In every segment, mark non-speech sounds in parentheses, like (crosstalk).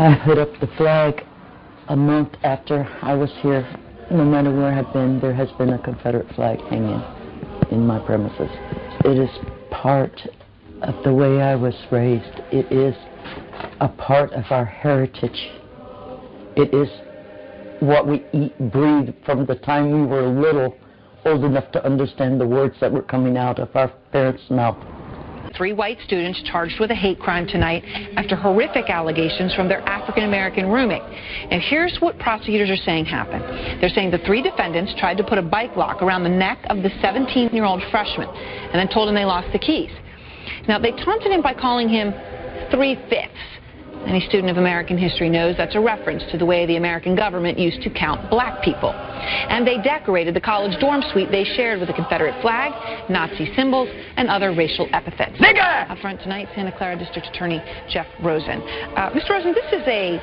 I put up the flag a month after I was here. No matter where I've been, there has been a Confederate flag hanging in my premises. It is part of the way I was raised. It is a part of our heritage. It is what we eat, breathe from the time we were little, old enough to understand the words that were coming out of our parents' mouth. Three white students charged with a hate crime tonight after horrific allegations from their African American roommate. And here's what prosecutors are saying happened. They're saying the three defendants tried to put a bike lock around the neck of the 17 year old freshman and then told him they lost the keys. Now, they taunted him by calling him three fifths. Any student of American history knows that's a reference to the way the American government used to count black people. And they decorated the college dorm suite they shared with a Confederate flag, Nazi symbols, and other racial epithets. Nigger! Up front tonight, Santa Clara District Attorney Jeff Rosen. Uh, Mr. Rosen, this is a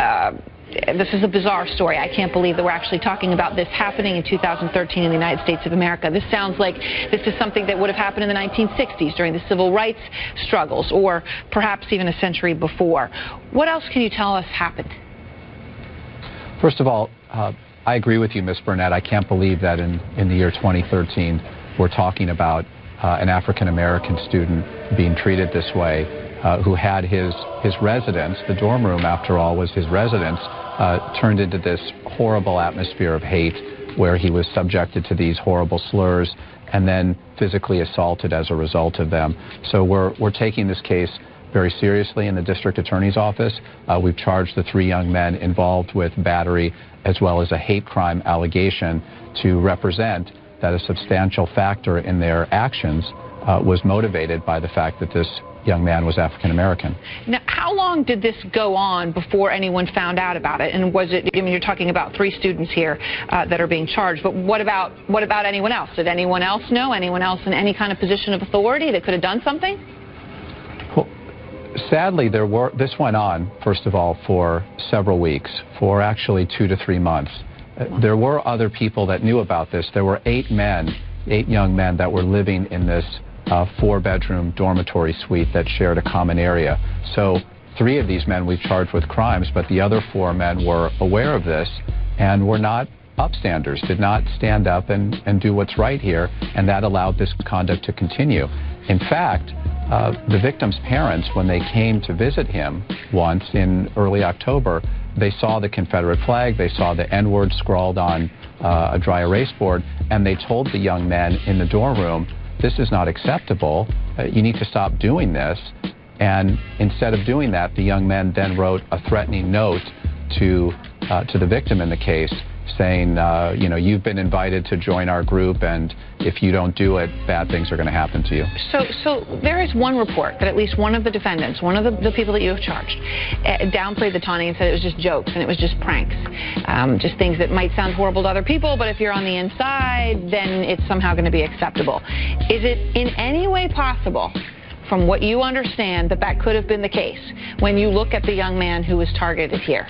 uh, this is a bizarre story. I can't believe that we're actually talking about this happening in 2013 in the United States of America. This sounds like this is something that would have happened in the 1960s during the civil rights struggles, or perhaps even a century before. What else can you tell us happened? First of all, uh, I agree with you, Ms. Burnett. I can't believe that in, in the year 2013 we're talking about uh, an African American student being treated this way, uh, who had his, his residence, the dorm room, after all, was his residence, uh, turned into this horrible atmosphere of hate where he was subjected to these horrible slurs and then physically assaulted as a result of them. So we're, we're taking this case very seriously in the district attorney's office. Uh, we've charged the three young men involved with battery as well as a hate crime allegation to represent that a substantial factor in their actions uh, was motivated by the fact that this young man was African American. Now, how long did this go on before anyone found out about it? And was it? I mean, you're talking about three students here uh, that are being charged, but what about what about anyone else? Did anyone else know? Anyone else in any kind of position of authority that could have done something? Well, sadly, there were. This went on, first of all, for several weeks, for actually two to three months. Uh, there were other people that knew about this. There were eight men, eight young men that were living in this uh, four bedroom dormitory suite that shared a common area. So three of these men we've charged with crimes, but the other four men were aware of this and were not upstanders, did not stand up and, and do what's right here, and that allowed this conduct to continue. In fact, uh, the victim's parents, when they came to visit him once in early October, they saw the Confederate flag, they saw the N word scrawled on uh, a dry erase board, and they told the young men in the dorm room this is not acceptable. Uh, you need to stop doing this. And instead of doing that, the young men then wrote a threatening note to, uh, to the victim in the case saying, uh, you know, you've been invited to join our group, and if you don't do it, bad things are going to happen to you. So, so there is one report that at least one of the defendants, one of the, the people that you have charged, uh, downplayed the taunting and said it was just jokes and it was just pranks, um, just things that might sound horrible to other people, but if you're on the inside, then it's somehow going to be acceptable. Is it in any way possible? From what you understand, that that could have been the case when you look at the young man who was targeted here?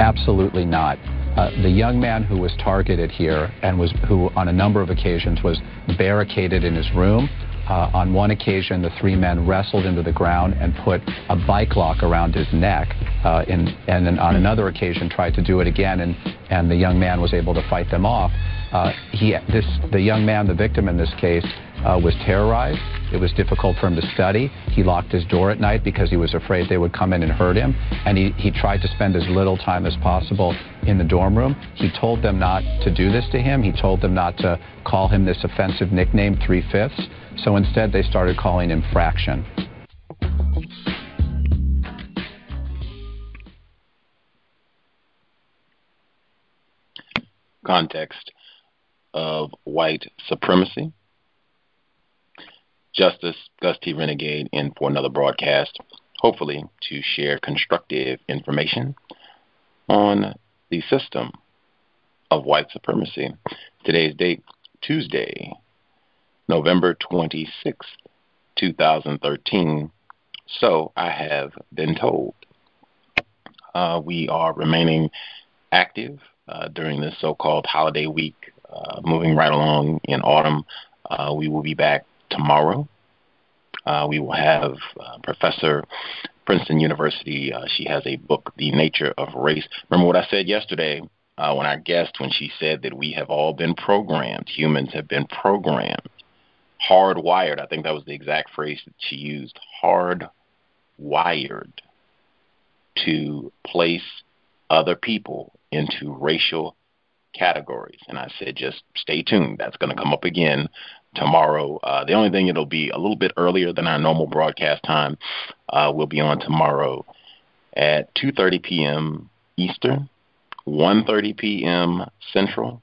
Absolutely not. Uh, the young man who was targeted here and was who on a number of occasions was barricaded in his room. Uh, on one occasion, the three men wrestled into the ground and put a bike lock around his neck. Uh, in, and then on another occasion, tried to do it again, and, and the young man was able to fight them off. Uh, he, this, the young man, the victim in this case, uh, was terrorized. It was difficult for him to study. He locked his door at night because he was afraid they would come in and hurt him. And he, he tried to spend as little time as possible in the dorm room. He told them not to do this to him. He told them not to call him this offensive nickname, Three Fifths. So instead, they started calling him Fraction. context of white supremacy. Justice Gus T. Renegade in for another broadcast, hopefully to share constructive information on the system of white supremacy. Today's date, Tuesday, November 26th, 2013. So I have been told. Uh, we are remaining active uh, during this so called holiday week, uh, moving right along in autumn. Uh, we will be back tomorrow. Uh, we will have uh, Professor Princeton University. she has a book, The Nature of Race. Remember what I said yesterday when I guessed when she said that we have all been programmed, humans have been programmed, hardwired. I think that was the exact phrase that she used hardwired to place other people into racial categories. And I said, just stay tuned. That's going to come up again tomorrow. Uh, the only thing it'll be a little bit earlier than our normal broadcast time. Uh, we'll be on tomorrow at 2:30 p.m. Eastern, 1:30 p.m. Central,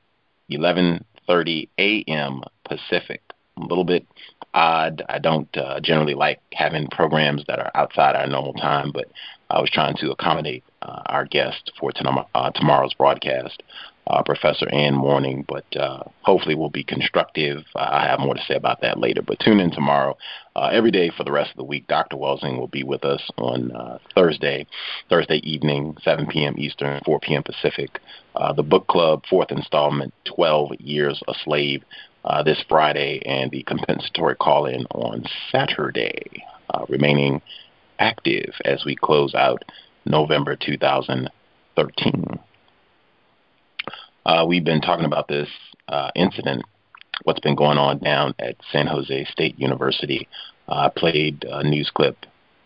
11:30 a.m. Pacific. A little bit odd. I don't uh, generally like having programs that are outside our normal time, but I was trying to accommodate uh, our guest for uh, tomorrow's broadcast, uh, Professor Ann Morning, but uh, hopefully will be constructive. I have more to say about that later, but tune in tomorrow. Uh, every day for the rest of the week, Dr. Welsing will be with us on uh, Thursday, Thursday evening, 7 p.m. Eastern, 4 p.m. Pacific. the book club, fourth installment, 12 Years a Slave, this Friday, and the compensatory call-in on Saturday. remaining active as we close out November 2013. Uh, we've been talking about this uh, incident, what's been going on down at San Jose State University. Uh, I played a news clip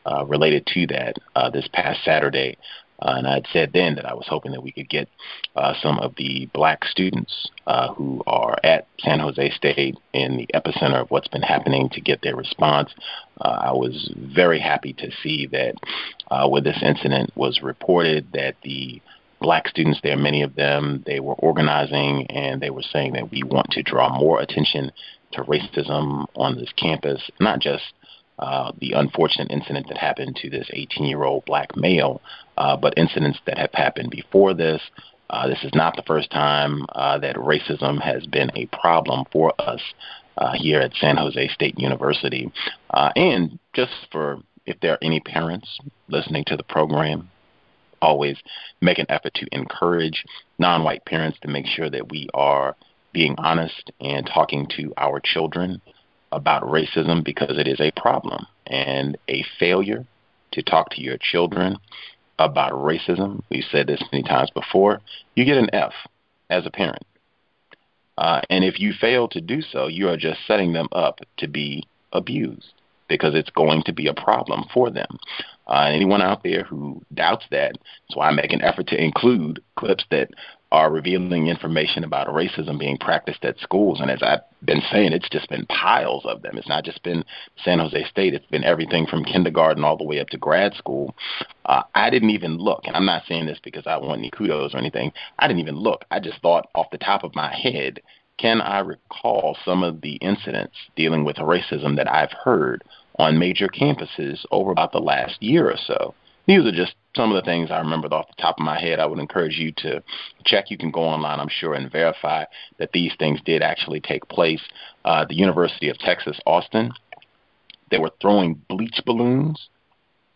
uh, related to that uh, this past Saturday uh, and I had said then that I was hoping that we could get uh, some of the black students uh, who are at San Jose State in the epicenter of what's been happening to get their response. I was very happy to see that when this incident was reported that the black students there, many of them, they were organizing and they were saying that we want to draw more attention to racism on this campus, not just uh, the unfortunate incident that happened to this 18 year old black male, uh, but incidents that have happened before this. Uh, this is not the first time uh, that racism has been a problem for us uh, here at San Jose State University. Uh, and just for if there are any parents listening to the program, always make an effort to encourage non white parents to make sure that we are being honest and talking to our children about racism because it is a problem and a failure to talk to your children about racism. We've said this many times before. You get an F as a parent. Uh, and if you fail to do so, you are just setting them up to be abused because it's going to be a problem for them. Uh, anyone out there who doubts that, that's why I make an effort to include clips that are revealing information about racism being practiced at schools. And as I've been saying, it's just been piles of them. It's not just been San Jose State, it's been everything from kindergarten all the way up to grad school. Uh, I didn't even look, and I'm not saying this because I want any kudos or anything. I didn't even look. I just thought off the top of my head, can I recall some of the incidents dealing with racism that I've heard on major campuses over about the last year or so? these are just some of the things I remembered off the top of my head. I would encourage you to check. You can go online, I'm sure, and verify that these things did actually take place. Uh, the University of Texas, Austin, they were throwing bleach balloons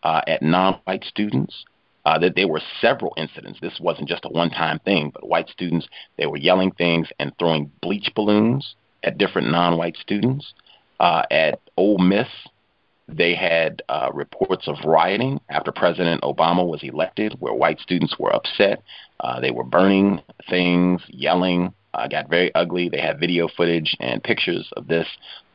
uh, at non-white students. Uh, that there were several incidents. This wasn't just a one-time thing, but white students they were yelling things and throwing bleach balloons at different non-white students. Uh, at Ole Miss, they had uh, reports of rioting after President Obama was elected, where white students were upset. Uh, they were burning things, yelling, uh, got very ugly. They had video footage and pictures of this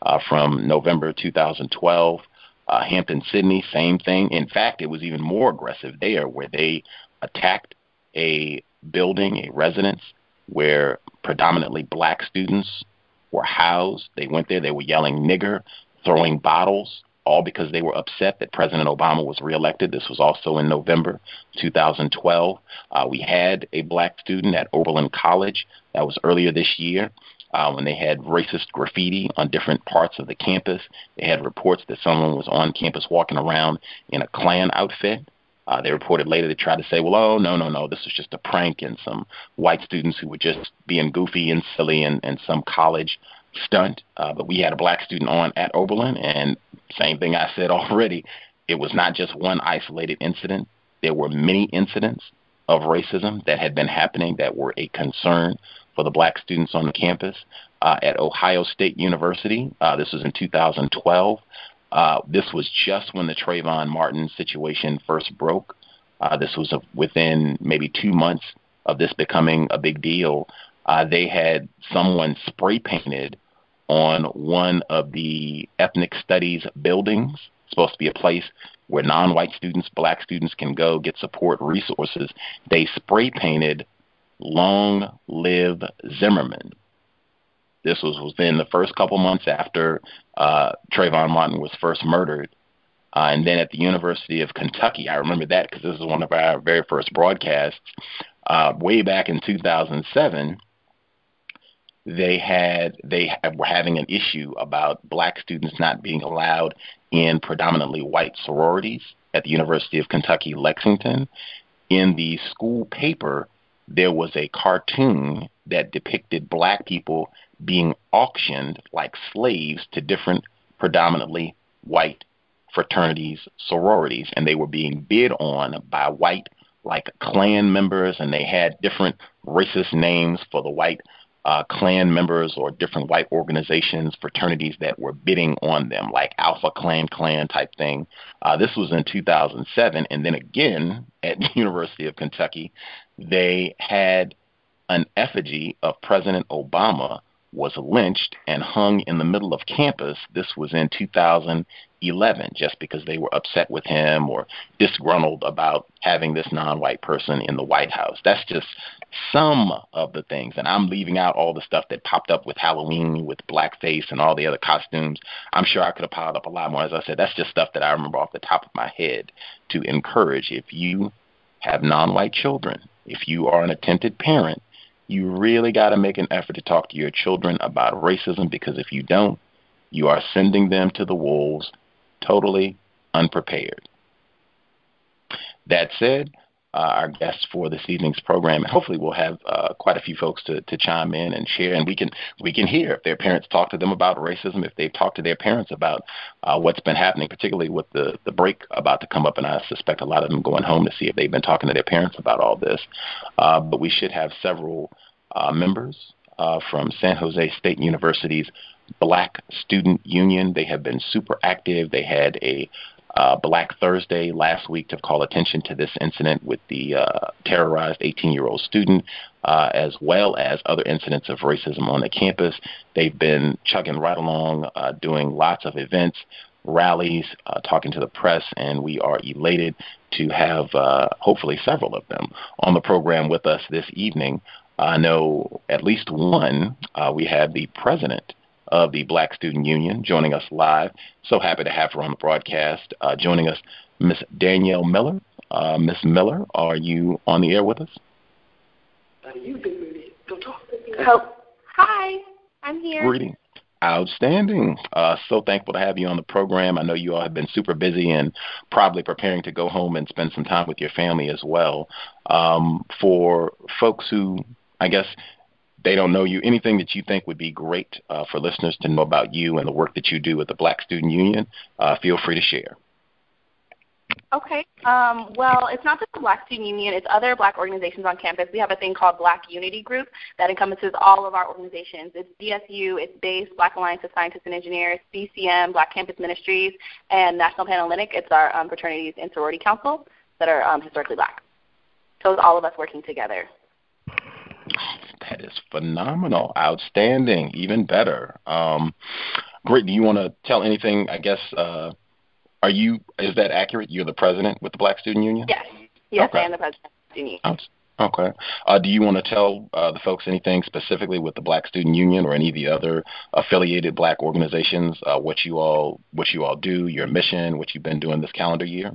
uh, from November 2012. Uh, Hampden-Sydney, same thing. In fact, it was even more aggressive there, where they attacked a building, a residence, where predominantly black students were housed. They went there, they were yelling nigger, throwing bottles all because they were upset that President Obama was reelected. This was also in November 2012. Uh, we had a black student at Oberlin College that was earlier this year. Uh, when they had racist graffiti on different parts of the campus, they had reports that someone was on campus walking around in a Klan outfit. Uh, they reported later they tried to say, well, oh, no, no, no, this was just a prank and some white students who were just being goofy and silly and, and some college stunt. Uh, but we had a black student on at Oberlin, and same thing I said (laughs) already. It was not just one isolated incident. There were many incidents of racism that had been happening that were a concern for the black students on the campus. Uh, at Ohio State University, uh, this was in 2012. Uh, this was just when the Trayvon Martin situation first broke. Uh, this was a, within maybe two months of this becoming a big deal. Uh, they had someone spray painted on one of the ethnic studies buildings. It's supposed to be a place where non-white students, black students can go get support resources. They spray painted "Long Live Zimmerman." This was within the first couple months after uh, Trayvon Martin was first murdered. Uh, and then at the University of Kentucky, I remember that because this is one of our very first broadcasts. Uh, way back in 2007, they had they were having an issue about black students not being allowed in predominantly white sororities at the University of Kentucky Lexington. In the school paper, there was a cartoon that depicted black people being auctioned like slaves to different predominantly white fraternities, sororities, and they were being bid on by white like Klan members, and they had different racist names for the white uh, Klan members or different white organizations, fraternities that were bidding on them, like Alpha Klan Klan type thing. Uh, this was in 2007, and then again (laughs) at the University of Kentucky, they had an effigy of President Obama was lynched and hung in the middle of campus. This was in 2011, just because they were upset with him or disgruntled about having this non white person in the White House. That's just some of the things. And I'm leaving out all the stuff that popped up with Halloween, with blackface, and all the other costumes. I'm sure I could have piled up a lot more. As I said, that's just stuff that I remember off the top of my head to encourage if you have non white children, if you are an attempted parent, you really got to make an effort to talk to your children about racism because if you don't, you are sending them to the wolves totally unprepared. That said, uh, our guests for this evening's program, and hopefully we'll have uh, quite a few folks to, to chime in and share, and we can we can hear if their parents talk to them about racism, if they've talked to their parents about uh, what's been happening, particularly with the the break about to come up, and I suspect a lot of them going home to see if they've been talking to their parents about all this. Uh, but we should have several uh, members uh, from San Jose State University's Black Student Union. They have been super active. They had a uh, Black Thursday last week to call attention to this incident with the uh, terrorized 18 year old student, uh, as well as other incidents of racism on the campus. They've been chugging right along, uh, doing lots of events, rallies, uh, talking to the press, and we are elated to have uh, hopefully several of them on the program with us this evening. I know at least one. we have the president of the Black Student Union, joining us live. So happy to have her on the broadcast. Uh, joining us, Miss Danielle Miller. Uh, Miss Miller, are you on the air with us? Oh, hi, I'm here. Greeting. Outstanding. Uh, so thankful to have you on the program. I know you all have been super busy and probably preparing to go home and spend some time with your family as well. Um, for folks who, I guess, they don't know you, anything that you think would be great uh, for listeners to know about you and the work that you do with the Black Student Union, uh, feel free to share. Okay. Um, well, it's not just the Black Student Union, it's other black organizations on campus. We have a thing called Black Unity Group that encompasses all of our organizations. It's BSU, it's BASE, Black Alliance of Scientists and Engineers, BCM, Black Campus Ministries, and National Panhellenic. It's our um, fraternities and sorority council that are um, historically black. So it's all of us working together. That is phenomenal, outstanding, even better. Um, great. Do you want to tell anything? I guess. Uh, are you? Is that accurate? You're the president with the Black Student Union. Yes. Yes, okay. I am the president of the. Okay. Uh, do you want to tell uh, the folks anything specifically with the Black Student Union or any of the other affiliated Black organizations? Uh, what you all what you all do, your mission, what you've been doing this calendar year?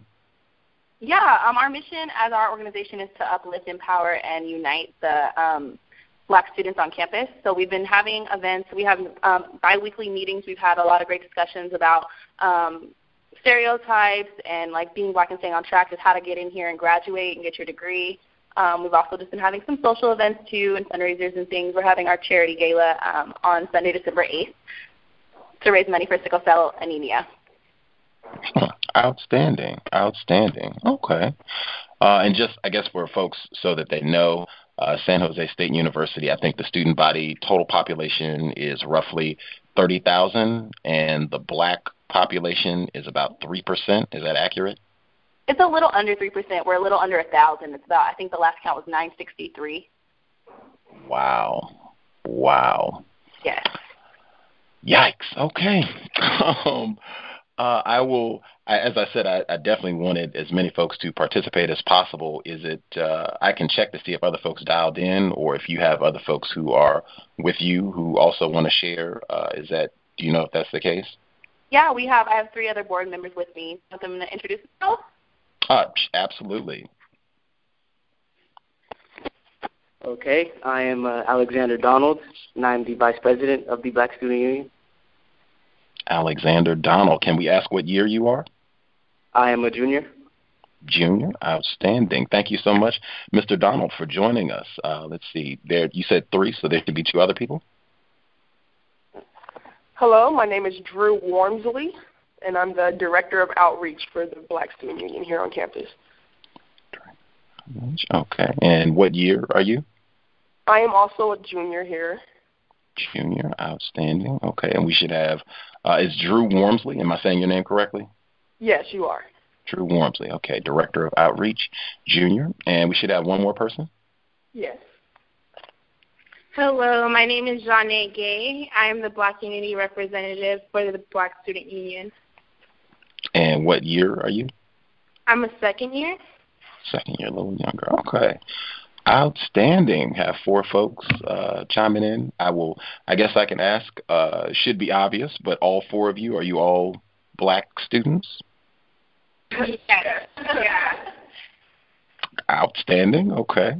Yeah, um, our mission as our organization is to uplift, empower, and unite the um, Black students on campus. So we've been having events. We have um, biweekly meetings. We've had a lot of great discussions about um, stereotypes and like being Black and staying on track is how to get in here and graduate and get your degree. Um, we've also just been having some social events too and fundraisers and things. We're having our charity gala um, on Sunday, December 8th to raise money for sickle cell anemia. Outstanding, outstanding. Okay. Uh, and just, I guess, for folks so that they know, uh, San Jose State University, I think the student body total population is roughly 30,000, and the black population is about 3%. Is that accurate? It's a little under 3%. We're a little under 1,000. It's about, I think the last count was 963. Wow. Wow. Yes. Yikes. Okay. (laughs) um, uh, I will, I, as I said, I, I, definitely wanted as many folks to participate as possible. Is it, uh, I can check to see if other folks dialed in or if you have other folks who are with you who also want to share. Uh, is that, do you know if that's the case? Yeah, we have, I have three other board members with me. Want them to introduce themselves? Uh, absolutely. Okay, I am uh, Alexander Donald, and I'm the Vice President of the Black Student Union. Alexander Donald. Can we ask what year you are? I am a junior. Junior, outstanding. Thank you so much, Mr. Donald, for joining us. Uh, let's see. There, you said three, so there should be two other people. Hello, my name is Drew Wormsley, and I'm the director of outreach for the Black Student Union here on campus. Okay, and what year are you? I am also a junior here. Junior, outstanding. Okay, and we should have uh, is Drew Wormsley. Am I saying your name correctly? Yes, you are. Drew Wormsley. Okay, Director of Outreach, Junior. And we should have one more person? Yes. Hello, my name is Janae Gay. I am the Black Unity representative for the Black Student Union. And what year are you? I'm a second year. Second year, a little younger. Okay. Outstanding. Have four folks uh, chiming in. I will. I guess I can ask. Uh, should be obvious, but all four of you are you all black students? Yeah. Outstanding. Okay.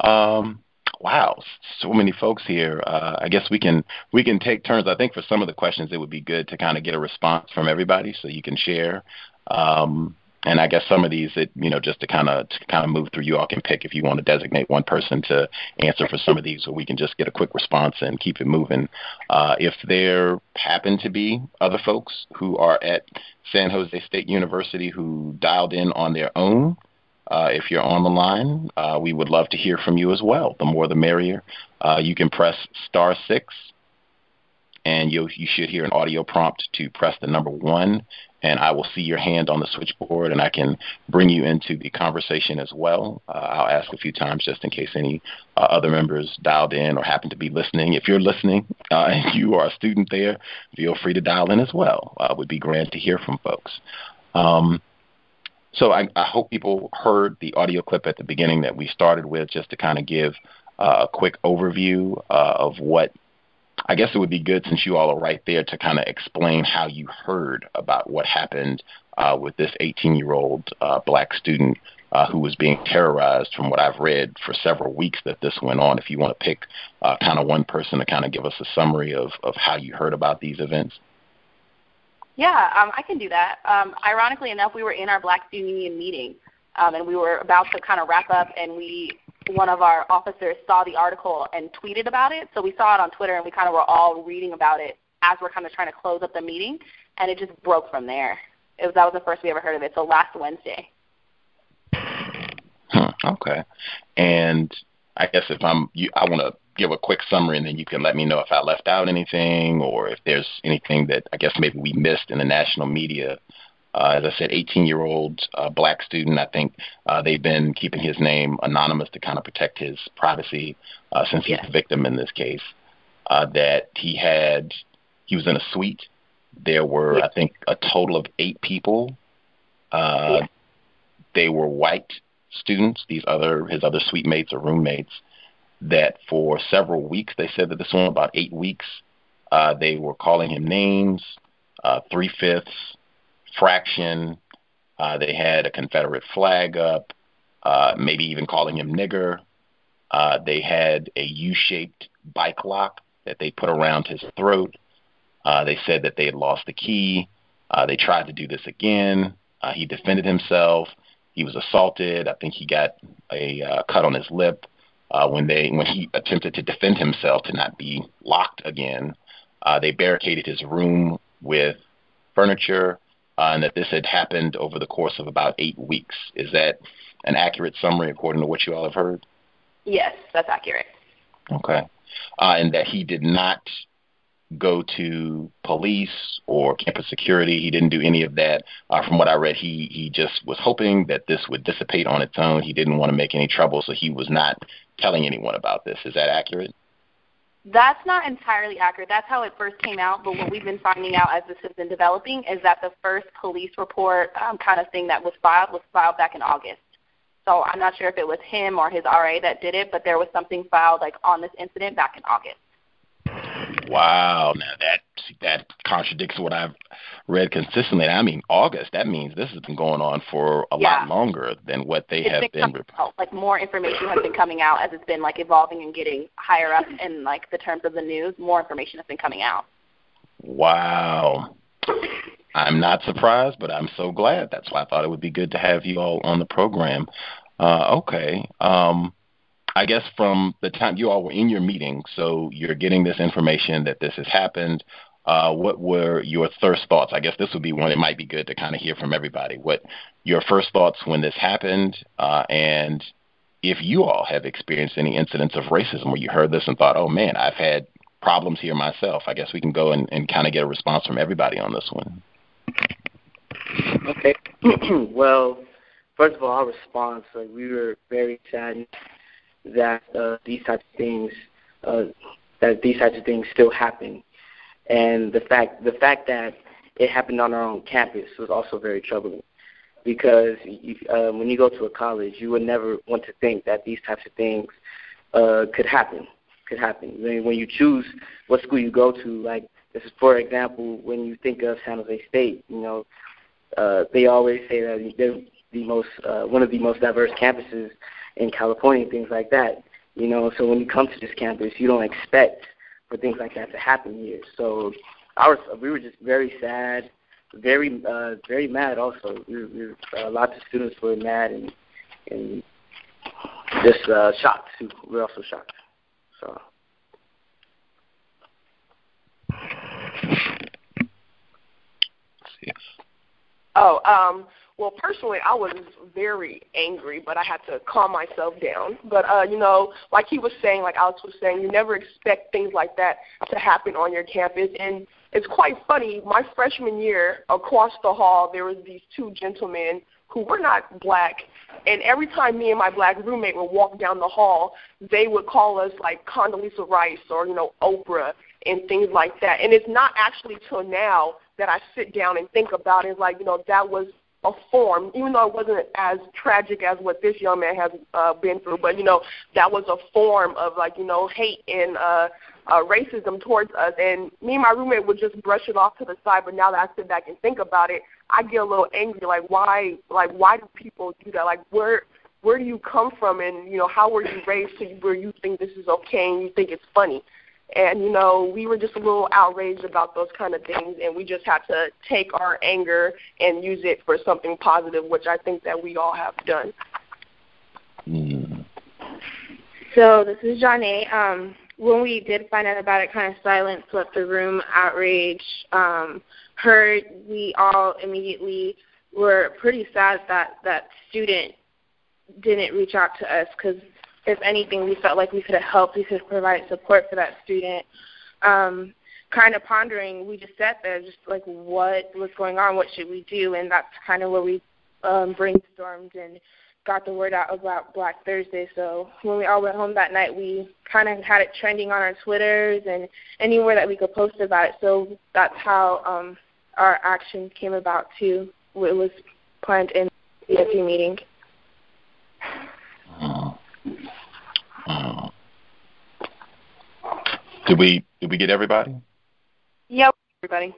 Um, wow, so many folks here. Uh, I guess we can we can take turns. I think for some of the questions, it would be good to kind of get a response from everybody, so you can share. Um, and I guess some of these, it, you know, just to kind of kind of move through, you all can pick if you want to designate one person to answer for some of these, or we can just get a quick response and keep it moving. Uh, if there happen to be other folks who are at San Jose State University who dialed in on their own, uh, if you're on the line, uh, we would love to hear from you as well. The more the merrier. Uh, you can press star six, and you you should hear an audio prompt to press the number one and I will see your hand on the switchboard, and I can bring you into the conversation as well. Uh, I'll ask a few times just in case any uh, other members dialed in or happen to be listening. If you're listening uh, (laughs) and you are a student there, feel free to dial in as well. Uh, would be grand to hear from folks. Um, so I, I, hope people heard the audio clip at the beginning that we started with, just to kind of give uh, a quick overview uh, of what I guess it would be good since you all are right there to kind of explain how you heard about what happened uh, with this 18 year old uh, black student uh, who was being terrorized from what I've read for several weeks that this went on. If you want to pick uh, kind of one person to kind of give us a summary of, of how you heard about these events. Yeah, um, I can do that. Um, ironically enough, we were in our Black Student Union meeting, um, and we were about to kind of wrap up, and we one of our officers saw the article and tweeted about it. So we saw it on Twitter and we kind of were all reading about it as we're kind of trying to close up the meeting, and it just broke from there. It was that was the first we ever heard of it. So last Wednesday. Okay, and I guess if I'm, you, I want to give a quick summary, and then you can let me know if I left out anything or if there's anything that I guess maybe we missed in the national media uh, as I said, 18 year old uh, black student. I think uh, they've been keeping his name anonymous to kind of protect his privacy uh, since he's yes. the victim in this case. Uh, that he had, he was in a suite. There were. I think, a total of eight people. Uh. They were white students, these other his other suite mates or roommates, that for several weeks they said that this one about eight weeks uh, they were calling him names, uh, three fifths, fraction. Uh, they had a Confederate flag up, uh, maybe even calling him nigger. Uh, they had a U-shaped bike lock that they put around his throat. Uh, they said that they had lost the key. Uh, they tried to do this again. Uh, he defended himself. He was assaulted. I think he got a uh, cut on his lip uh, when they when he attempted to defend himself to not be locked again. Uh, they barricaded his room with furniture, uh, and that this had happened over the course of about eight weeks. Is that an accurate summary according to what you all have heard? Yes, that's accurate. Okay. Uh, and that he did not go to police or campus security. He didn't do any of that. Uh, from what I read, he he just was hoping that this would dissipate on its own. He didn't want to make any trouble, so he was not telling anyone about this. Is that accurate? That's not entirely accurate. That's how it first came out. But what we've been finding out as this has been developing is that the first police report um, kind of thing that was filed was filed back in August. So I'm not sure if it was him or his RA that did it, but there was something filed like on this incident back in August. Wow, now that that contradicts what I've read consistently. I mean, August. That means this has been going on for a yeah. lot longer than what they it's have been. been. Out, like more information has been coming out as it's been like evolving and getting higher up in like the terms of the news. More information has been coming out. Wow. I'm not surprised, but I'm so glad. That's why I thought it would be good to have you all on the program. Uh, okay. Um, I guess from the time you all were in your meeting, so you're getting this information that this has happened. Uh, what were your first thoughts? I guess this would be one. It might be good to kind of hear from everybody. What your first thoughts when this happened, uh, and if you all have experienced any incidents of racism where you heard this and thought, "Oh man, I've had problems here myself." I guess we can go and, and kind of get a response from everybody on this one. Okay. (clears throat) well, first of all, our response, like we were very saddened that uh, these types of things uh, that these types of things still happen, and the fact the fact that it happened on our own campus was also very troubling because you, uh, when you go to a college, you would never want to think that these types of things uh, could happen. Could happen when, when you choose what school you go to. Like this is, for example, when you think of San Jose State, you know, uh, they always say that they're the most uh, one of the most diverse campuses in California, things like that. You know, so when you come to this campus, you don't expect for things like that to happen here. So, our we were just very sad, very uh, very mad. Also, we, we uh, lots of students were mad and and just uh, shocked too. We we're also shocked. So. Oh, um, well, personally, I was very angry, but I had to calm myself down. But uh, you know, like he was saying, like Alex was saying, you never expect things like that to happen on your campus. And it's quite funny. My freshman year, across the hall, there was these two gentlemen who were not black, and every time me and my black roommate would walk down the hall, they would call us like Condoleezza Rice or you know Oprah and things like that. And it's not actually till now that I sit down and think about it. Like you know that was a form, even though it wasn't as tragic as what this young man has uh, been through, but you know that was a form of like you know hate and uh, uh, racism towards us. And me and my roommate would just brush it off to the side. But now that I sit back and think about it, I get a little angry. Like why, like why do people do that? Like where where do you come from, and you know how were you raised to where you think this is okay and you think it's funny? And, you know, we were just a little outraged about those kind of things, and we just had to take our anger and use it for something positive, which I think that we all have done. Mm. So this is Janae. Um, when we did find out about it, kind of silence left the room, outrage, um, hurt. We all immediately were pretty sad that that student didn't reach out to us because if anything, we felt like we could have helped, we could have provided support for that student. Um, kind of pondering, we just sat there, just like, what was going on? What should we do? And that's kind of where we um, brainstormed and got the word out about Black Thursday. So when we all went home that night, we kind of had it trending on our Twitters and anywhere that we could post about it. So that's how um, our action came about too. It was planned in the BSU meeting. Did we did we get everybody? Yep, everybody.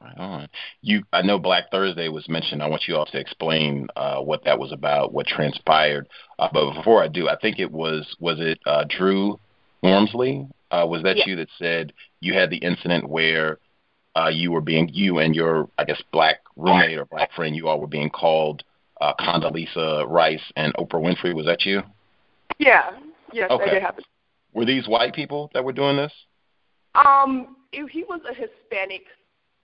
Right on. You, I know Black Thursday was mentioned. I want you all to explain uh, what that was about, what transpired. Uh, but before I do, I think it was was it uh, Drew Wormsley? Uh, was that you that said you had the incident where uh, you were being you and your I guess black roommate or black friend, you all were being called uh, Condoleezza Rice and Oprah Winfrey? Was that you? Yeah. Yes, Okay. that did happen. Were these white people that were doing this? Um, he was a Hispanic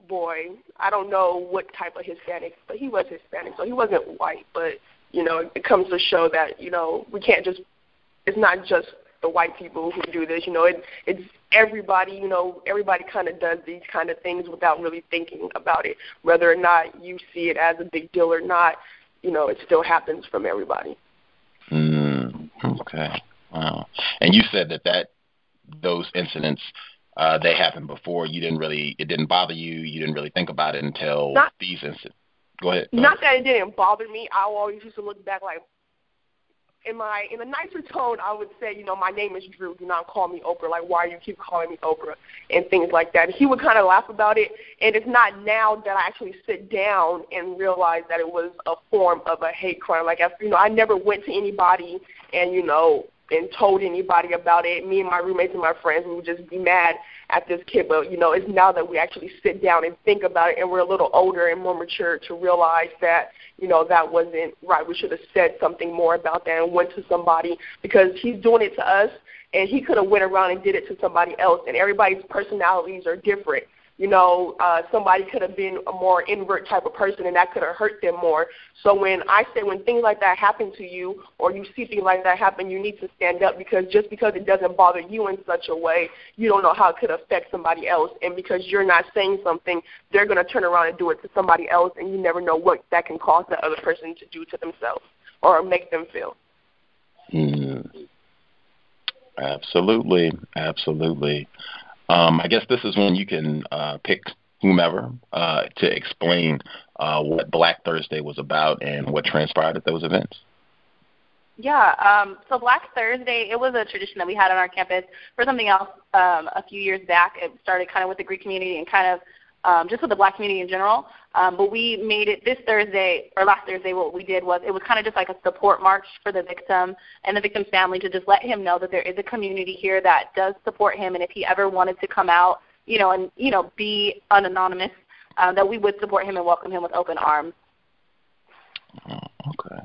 boy. I don't know what type of Hispanic, but he was Hispanic, so he wasn't white. But you know, it comes to show that you know we can't just. It's not just the white people who do this. You know, it it's everybody. You know, everybody kind of does these kind of things without really thinking about it, whether or not you see it as a big deal or not. You know, it still happens from everybody. Mm, okay. Wow. And you said that that those incidents uh, they happened before. You didn't really it didn't bother you. You didn't really think about it until Not- these incidents. Go ahead. Go Not that it didn't bother me. I always used to look back like in my in a nicer tone I would say, you know, my name is Drew, do not call me Oprah. Like why do you keep calling me Oprah and things like that. He would kinda laugh about it and it's not now that I actually sit down and realize that it was a form of a hate crime. Like if, you know, I never went to anybody and, you know, and told anybody about it. Me and my roommates and my friends we would just be mad at this kid, but you know, it's now that we actually sit down and think about it, and we're a little older and more mature to realize that you know that wasn't right. We should have said something more about that and went to somebody because he's doing it to us, and he could have went around and did it to somebody else. And everybody's personalities are different. You know, uh, somebody could have been a more invert type of person, and that could have hurt them more. So when I say when things like that happen to you, or you see things like that happen, you need to stand up because just because it doesn't bother you in such a way, you don't know how it could affect somebody else. And because you're not saying something, they're going to turn around and do it to somebody else, and you never know what that can cause that other person to do to themselves or make them feel. Mm. Absolutely, absolutely. Um, I guess this is when you can uh, pick whomever uh, to explain uh, what Black Thursday was about and what transpired at those events. Yeah, um, so Black Thursday, it was a tradition that we had on our campus for something else um, a few years back. It started kind of with the Greek community and kind of um, just with the black community in general. Um, but we made it this Thursday, or last Thursday, what we did was it was kind of just like a support march for the victim and the victim's family to just let him know that there is a community here that does support him. And if he ever wanted to come out, you know, and, you know, be an anonymous, uh, that we would support him and welcome him with open arms. Oh, okay.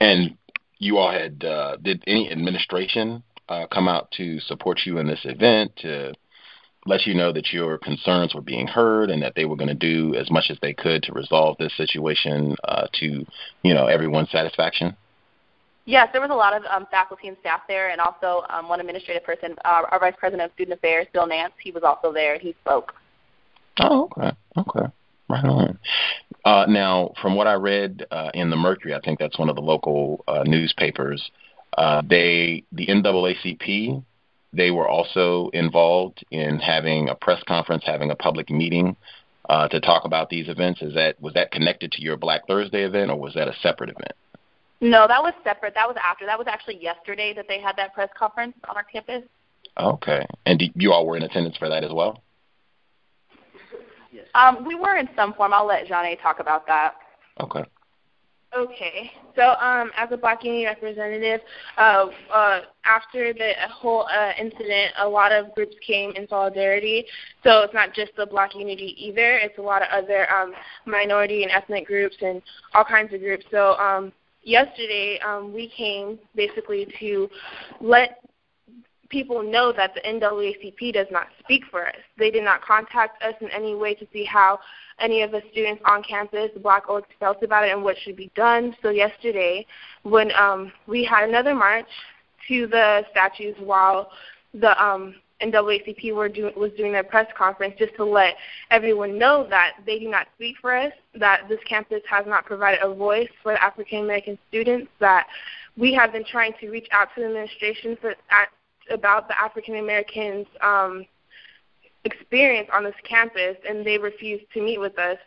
And you all had uh, did any administration uh, come out to support you in this event to let you know that your concerns were being heard and that they were going to do as much as they could to resolve this situation uh, to you know everyone's satisfaction. Yes, there was a lot of um, faculty and staff there, and also um, one administrative person, uh, our vice president of student affairs, Bill Nance. He was also there, and he spoke. Oh, okay, okay, right on. Uh, now, from what I read uh, in the Mercury, I think that's one of the local uh, newspapers. Uh, they, the NAACP, they were also involved in having a press conference, having a public meeting uh, to talk about these events. Is that was that connected to your Black Thursday event, or was that a separate event? No, that was separate. That was after. That was actually yesterday that they had that press conference on our campus. Okay, and you all were in attendance for that as well. Um, we were in some form. I'll let Janae talk about that. Okay. Okay. So, um, as a Black Unity representative, uh, uh, after the whole uh, incident, a lot of groups came in solidarity. So it's not just the Black Unity either. It's a lot of other um, minority and ethnic groups and all kinds of groups. So um, yesterday, um, we came basically to let people know that the NAACP does not speak for us. They did not contact us in any way to see how any of the students on campus, Black Oaks, felt about it and what should be done. So yesterday, when um, we had another march to the statues while the um, NAACP were do- was doing their press conference, just to let everyone know that they do not speak for us, that this campus has not provided a voice for African American students, that we have been trying to reach out to the administration for about the African Americans um, experience on this campus, and they refused to meet with us.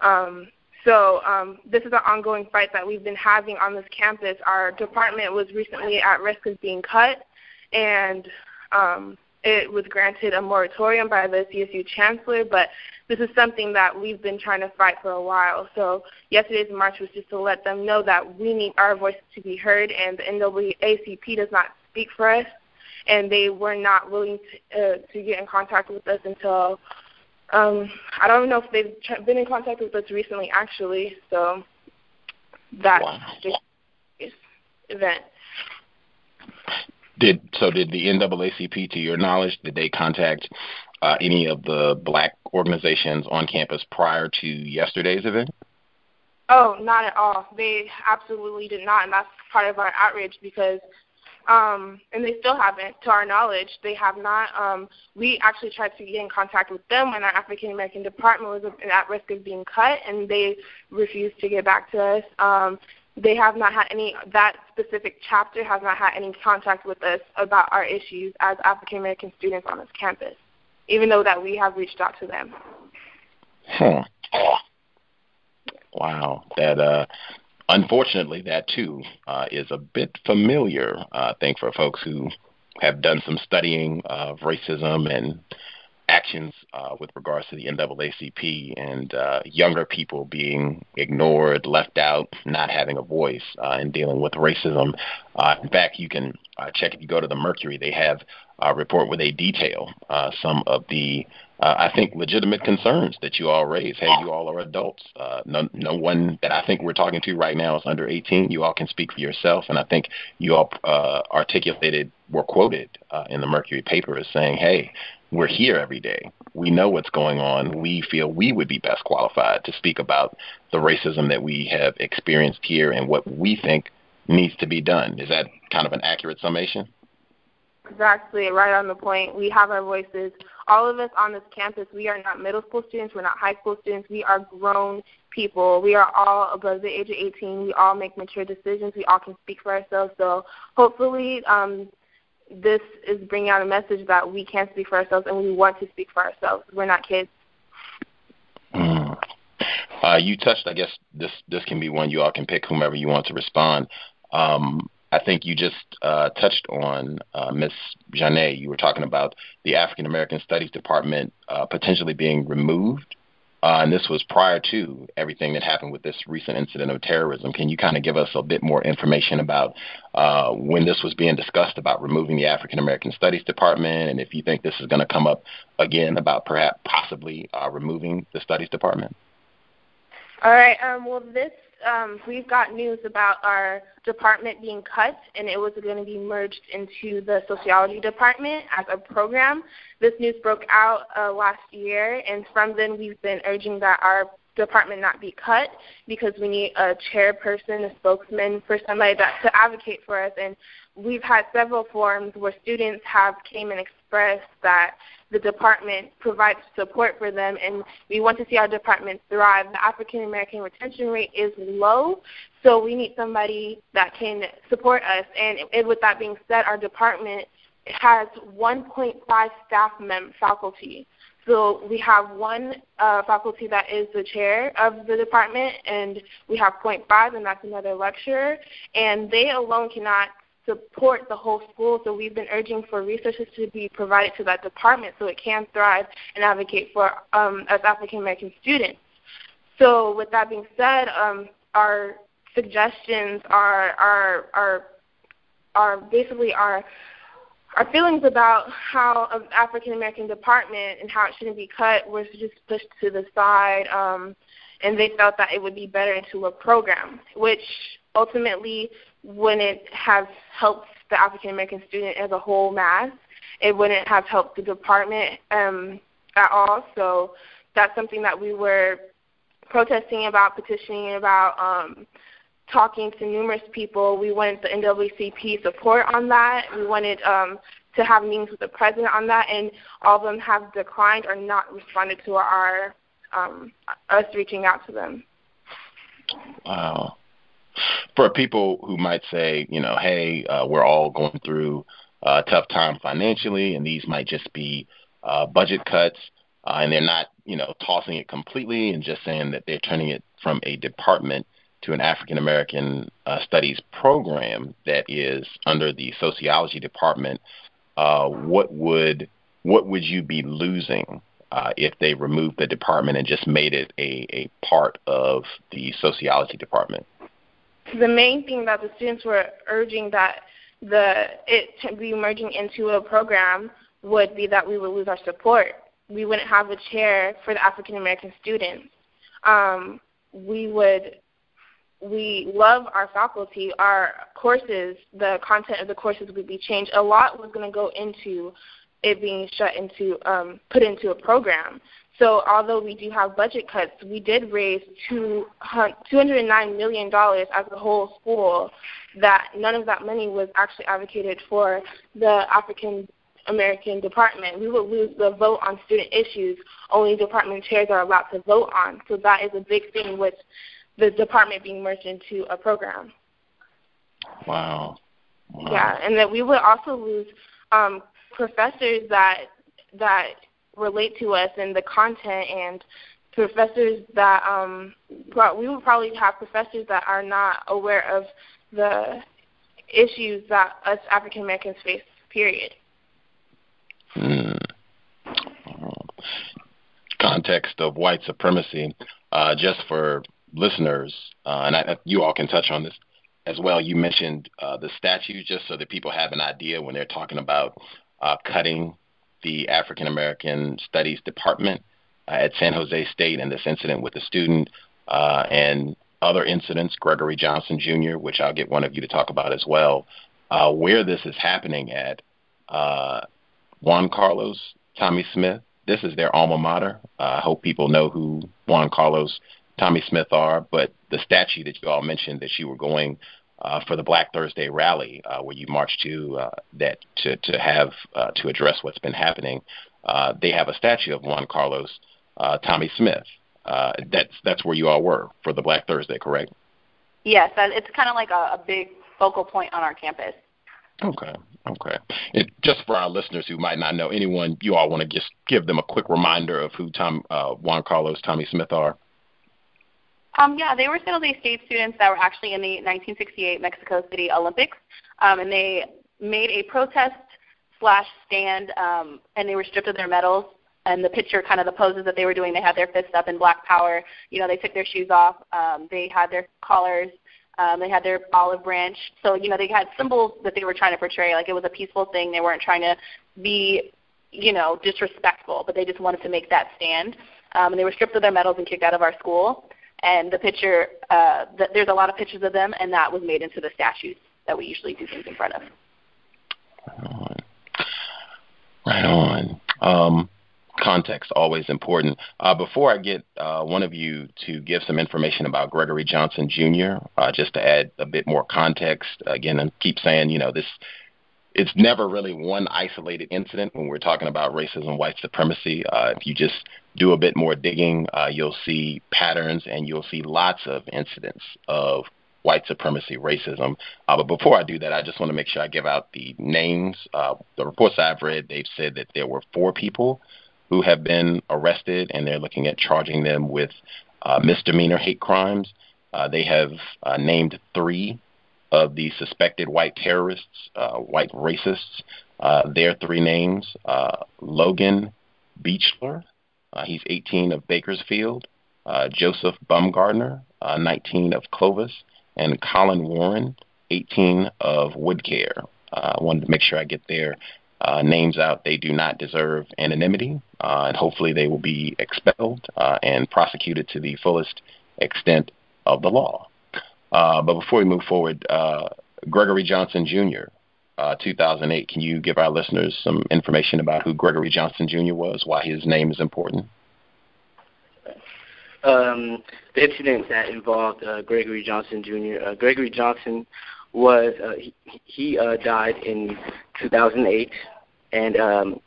Um, So um, this is an ongoing fight that we've been having on this campus. Our department was recently at risk of being cut, and um, it was granted a moratorium by the CSU chancellor, but this is something that we've been trying to fight for a while. So yesterday's march was just to let them know that we need our voices to be heard, and the NAACP does not speak for us, and they were not willing to, uh, to get in contact with us until um, I don't know if they've been in contact with us recently, actually. So that's wow. event. Did so? Did the NAACP, to your knowledge, did they contact uh, any of the black organizations on campus prior to yesterday's event? Oh, not at all. They absolutely did not, and that's part of our outrage because um, and they still haven't, to our knowledge. They have not. Um, we actually tried to get in contact with them when our African American department was at risk of being cut, and they refused to get back to us. Um, they have not had any. That specific chapter has not had any contact with us about our issues as African American students on this campus, even though that we have reached out to them. Huh. Wow, that uh, unfortunately, that too uh, is a bit familiar, uh, I think, for folks who have done some studying of racism and actions uh, with regards to the NAACP and uh, younger people being ignored, left out, not having a voice uh, in dealing with racism. Uh, in fact, you can uh, check if you go to the Mercury, they have a report where they detail uh, some of the uh, I think legitimate concerns that you all raise. Hey, you all are adults. Uh, no, no one that I think we're talking to right now is under 18. You all can speak for yourself, and I think you all uh, articulated, were quoted uh, in the Mercury paper as saying, "Hey, we're here every day. We know what's going on. We feel we would be best qualified to speak about the racism that we have experienced here and what we think needs to be done." Is that kind of an accurate summation? Exactly, right on the point. We have our voices. All of us on this campus, we are not middle school students, we're not high school students, we are grown people. We are all above the age of 18. We all make mature decisions. We all can speak for ourselves. So hopefully, um, this is bringing out a message that we can speak for ourselves and we want to speak for ourselves. We're not kids. Mm. Uh, you touched, I guess this this can be one you all can pick whomever you want to respond. Um, I think you just uh, touched on uh, Ms. Janae. You were talking about the African American Studies Department uh, potentially being removed, uh, and this was prior to everything that happened with this recent incident of terrorism. Can you kind of give us a bit more information about uh, when this was being discussed about removing the African American Studies Department, and if you think this is going to come up again about perhaps possibly uh, removing the Studies Department? All right. Um, well, this um, we've got news about our department being cut, and it was going to be merged into the sociology department as a program. This news broke out uh, last year, and from then we've been urging that our department not be cut because we need a chairperson, a spokesman for somebody that to advocate for us. And we've had several forums where students have came and that the department provides support for them, and we want to see our department thrive. The African American retention rate is low, so we need somebody that can support us. And, and with that being said, our department has 1.5 staff mem faculty. So we have one uh, faculty that is the chair of the department, and we have 0.5, and that's another lecturer. And they alone cannot support the whole school. So we've been urging for resources to be provided to that department so it can thrive and advocate for um, us African American students. So with that being said, um, our suggestions are are are are basically our our feelings about how an African American department and how it shouldn't be cut was just pushed to the side, um, and they felt that it would be better into a program, which ultimately wouldn't have helped the African American student as a whole mass. It wouldn't have helped the department um, at all. So that's something that we were protesting about, petitioning about, um, talking to numerous people. We wanted the NAACP support on that. We wanted um, to have meetings with the president on that, and all of them have declined or not responded to our um, us reaching out to them. Wow for people who might say, you know, hey, uh, we're all going through a tough time financially, and these might just be uh, budget cuts, uh, and they're not, you know, tossing it completely and just saying that they're turning it from a department to an African American uh, Studies program that is under the sociology department, uh, what would what would you be losing uh, if they removed the department and just made it a, a part of the sociology department? The main thing that the students were urging that the it be merging into a program would be that we would lose our support. We wouldn't have a chair for the African American students. Um, we would we love our faculty. Our courses, the content of the courses would be changed. A lot was going to go into it being shut into um, put into a program. So although we do have budget cuts, we did raise two hundred nine million dollars as a whole school. That none of that money was actually advocated for the African American department. We would lose the vote on student issues. Only department chairs are allowed to vote on. So that is a big thing with the department being merged into a program. Wow. wow. Yeah, and that we would also lose um, professors that that relate to us and the content and professors that um, we would probably have professors that are not aware of the issues that us African Americans face. Period. Hmm. Context of white supremacy, uh, just for listeners, uh, and I, you all can touch on this as well. You mentioned uh, the statue, just so that people have an idea when they're talking about uh, cutting the African American Studies Department uh, at San Jose State and this incident with the student uh, and other incidents, Gregory Johnson Jr., which I'll get one of you to talk about as well. Uh, where this is happening at, uh, Juan Carlos, Tommie Smith, this is their alma mater. I hope people know who Juan Carlos Tommie Smith are, but the statue that you all mentioned that you were going uh, for the Black Thursday rally, uh, where you march to uh, that to to have uh, to address what's been happening, uh, they have a statue of Juan Carlos uh, Tommie Smith. Uh, that's that's where you all were for the Black Thursday, correct? Yes, it's kind of like a, a big focal point on our campus. Okay, okay. It, just for our listeners who might not know, anyone you all want to just give them a quick reminder of who Tom uh, Juan Carlos Tommie Smith are. Um, yeah, they were San Jose State students that were actually in the 1968 Mexico City Olympics, um, and they made a protest slash stand, um, and they were stripped of their medals. And the picture, kind of the poses that they were doing, they had their fists up in Black Power. You know, they took their shoes off. Um, they had their collars. Um, they had their olive branch. So, you know, they had symbols that they were trying to portray. Like it was a peaceful thing. They weren't trying to be, you know, disrespectful, but they just wanted to make that stand. Um, and they were stripped of their medals and kicked out of our school and the picture uh, th- there's a lot of pictures of them, and that was made into the statues that we usually do things in front of. Right on. Um, context always important. Uh, before I get uh, one of you to give some information about Gregory Johnson Jr., uh, just to add a bit more context, again, and keep saying, you know, this it's never really one isolated incident when we're talking about racism, white supremacy. Uh, if you just do a bit more digging, uh, you'll see patterns and you'll see lots of incidents of white supremacy, racism. Uh, but before I do that, I just want to make sure I give out the names. Uh, the reports I've read, they've said that there were four people who have been arrested, and they're looking at charging them with uh, misdemeanor hate crimes. Uh, they have named three of the suspected white terrorists, uh, white racists. Uh, their three names uh, Logan Beaschler, uh, he's 18 of Bakersfield, uh, Joseph Bomgardner, uh, 19 of Clovis, and Colin Warren, 18 of Woodlake. I wanted to make sure I get their names out. They do not deserve anonymity, and hopefully they will be expelled and prosecuted to the fullest extent of the law. Uh, but before we move forward, uh, Gregory Johnson Jr., uh, 2008. Can you give our listeners some information about who Gregory Johnson Jr. was, why his name is important? Um, the incident that involved uh, Gregory Johnson Jr. Uh, Gregory Johnson was uh, he, he died in 2008, and um,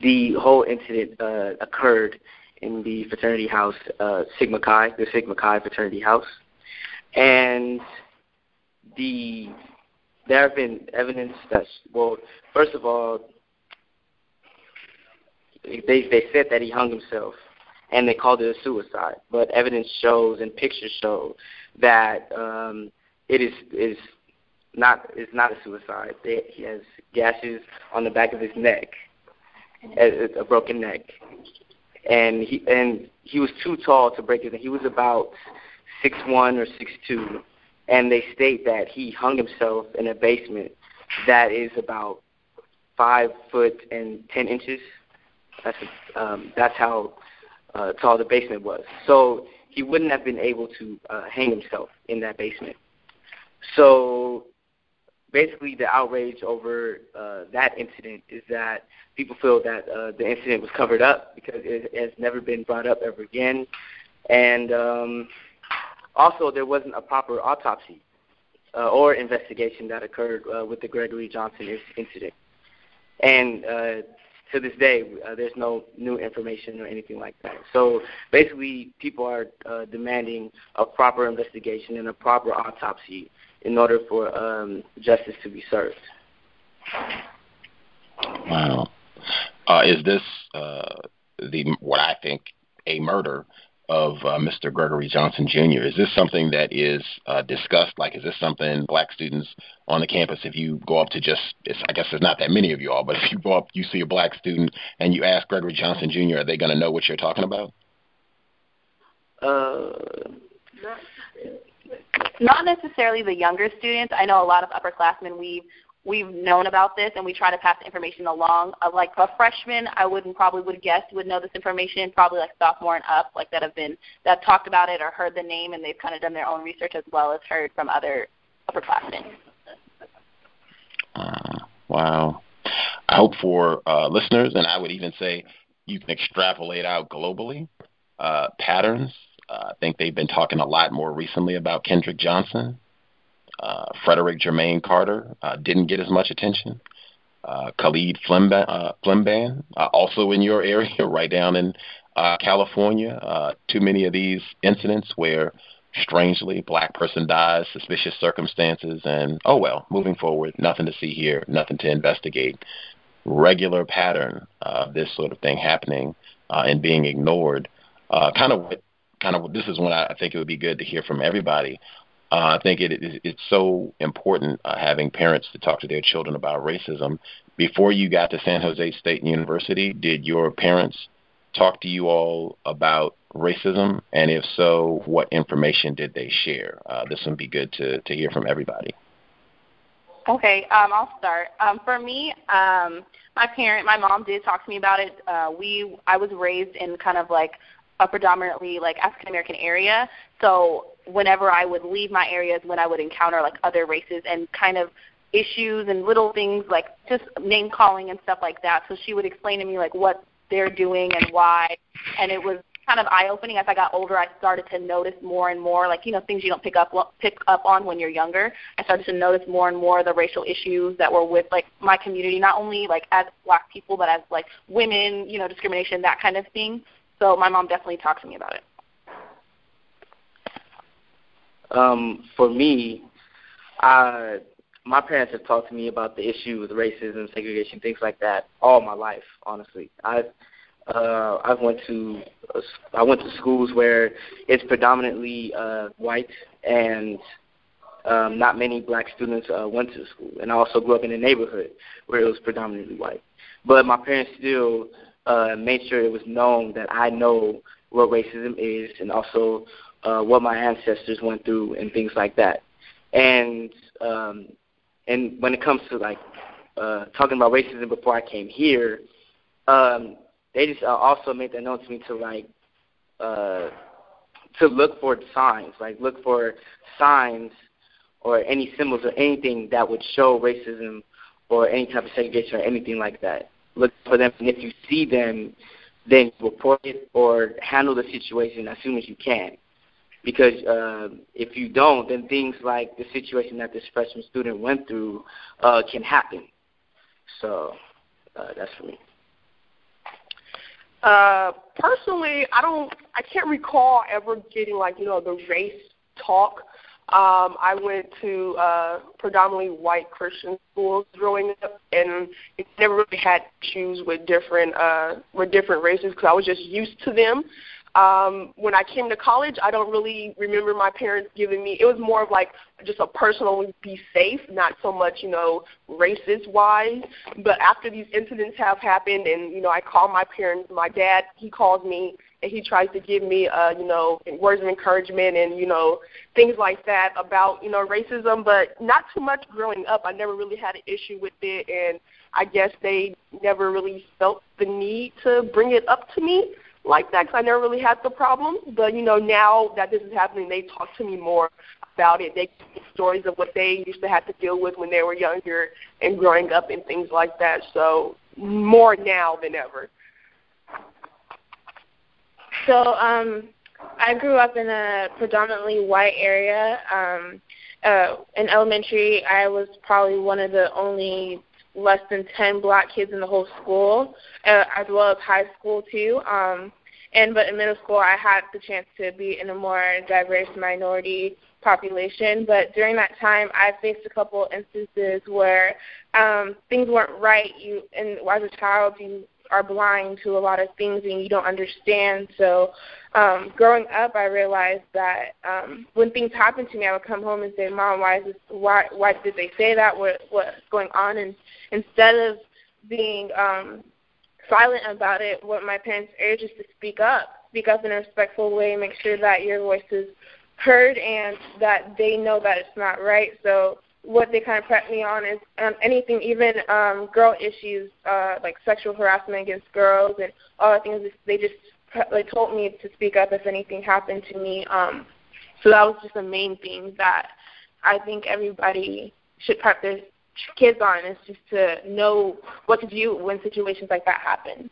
the whole incident occurred in the fraternity house Sigma Chi, the Sigma Chi fraternity house and the there have been evidence that well, first of all, they they said that he hung himself, and they called it a suicide. But evidence shows and pictures show that um, it is is not is not a suicide. He has gashes on the back of his neck, a, a broken neck, and he and he was too tall to break his. He was about six one or six two, and they state that he hung himself in a basement that is about five foot and ten inches. That's a, um, that's how uh, tall the basement was. So he wouldn't have been able to uh, hang himself in that basement. So basically, the outrage over uh, that incident is that people feel that uh, the incident was covered up because it has never been brought up ever again, and um, also there wasn't a proper autopsy uh, or investigation that occurred uh, with the Gregory Johnson incident. And uh, to this day, uh, there's no new information or anything like that. So basically, people are uh, demanding a proper investigation and a proper autopsy in order for um, justice to be served. Wow. Uh, is this uh, the what I think a murder of uh, Mr. Gregory Johnson Jr. Is this something that is uh, discussed? Like, is this something black students on the campus, if you go up to just, I guess there's not that many of you all, but (laughs) if you go up, you see a black student and you ask Gregory Johnson Jr., are they going to know what you're talking about? Uh, not necessarily the younger students. I know a lot of upperclassmen we we've known about this and we try to pass the information along. Uh, like a freshman, I wouldn't probably would guess would know this information. Probably like sophomore and up, like that have been that talked about it or heard the name and they've kind of done their own research as well as heard from other upperclassmen. Uh, wow. I hope for uh, listeners, and I would even say you can extrapolate out globally uh, patterns. Uh, I think they've been talking a lot more recently about Kendrick Johnson uh, Frederick Jermaine Carter uh, didn't get as much attention. Uh, Khalid Flimban, uh, uh, also in your (laughs) area, right down in uh, California. Uh, too many of these incidents where, strangely, black person dies, suspicious circumstances, and oh well, moving forward, nothing to see here, nothing to investigate. Regular pattern of this sort of thing happening uh, and being ignored. Uh, kind of what, kind of this is when I think it would be good to hear from everybody uh, I think it, it, it's so important uh, having parents to talk to their children about racism. Before you got to San Jose State University, did your parents talk to you all about racism? And if so, what information did they share? Uh, this would be good to, to hear from everybody. Okay, um, I'll start. Um, for me, um, my parent, my mom did talk to me about it. Uh, we, I was raised in kind of like a predominantly like African American area, so whenever I would leave my areas, when I would encounter like other races and kind of issues and little things like just name calling and stuff like that. So she would explain to me like what they're doing and why, and it was kind of eye opening. As I got older, I started to notice more and more like you know things you don't pick up pick up on when you're younger. I started to notice more and more the racial issues that were with like my community, not only like as black people, but as like women, you know, discrimination, that kind of thing. So my mom definitely talked to me about it. Um, for me, I, my parents have talked to me about the issue with racism, segregation, things like that all my life. Honestly, I've uh, I've went to uh, I went to schools where it's predominantly uh, white and um, not many black students uh, went to school, and I also grew up in a neighborhood where it was predominantly white. But my parents still uh, made sure it was known that I know what racism is, and also uh, what my ancestors went through and things like that. And um, and when it comes to like uh, talking about racism before I came here, um, they just uh, also made that known to me to like uh, to look for signs, like look for signs or any symbols or anything that would show racism or any type of segregation or anything like that. Look for them, and if you see them, then report it or handle the situation as soon as you can because uh, if you don't, then things like the situation that this freshman student went through uh, can happen. So uh, that's for me. Uh, personally, I don't. I can't recall ever getting like you know the race talk. Um, I went to uh, predominantly white Christian schools growing up, and never really had issues with different uh, with different races because I was just used to them. Um, when I came to college, I don't really remember my parents giving me. It was more of like just a personal be safe, not so much you know racist wise. But after these incidents have happened, and you know, I call my parents. My dad, he calls me and he tries to give me, uh, you know, words of encouragement and you know things like that about you know racism. But not too much growing up. I never really had an issue with it, and I guess they never really felt the need to bring it up to me like that because I never really had the problem. But you know, now that this is happening, they talk to me more about it. They give stories of what they used to have to deal with when they were younger and growing up and things like that. So more now than ever. So um, I grew up in a predominantly white area. Um, uh, in elementary, I was probably one of the only less than 10 black kids in the whole school, uh, as well as high school too. Um, and but in middle school, I had the chance to be in a more diverse minority population. But during that time, I faced a couple instances where um, things weren't right. You and as a child, you are blind to a lot of things and you don't understand. So, um, growing up, I realized that um, when things happened to me, I would come home and say, "Mom, why is this? Why why did they say that? What what's going on?" And instead of being um, silent about it, what my parents urge is to speak up, speak up in a respectful way, make sure that your voice is heard and that they know that it's not right. So what they kind of prep me on is um, anything, even um, girl issues uh, like sexual harassment against girls and all the things. They just they told me to speak up if anything happened to me. Um, so that was just the main thing that I think everybody should prep their kids on is just to know what to do when situations like that happen.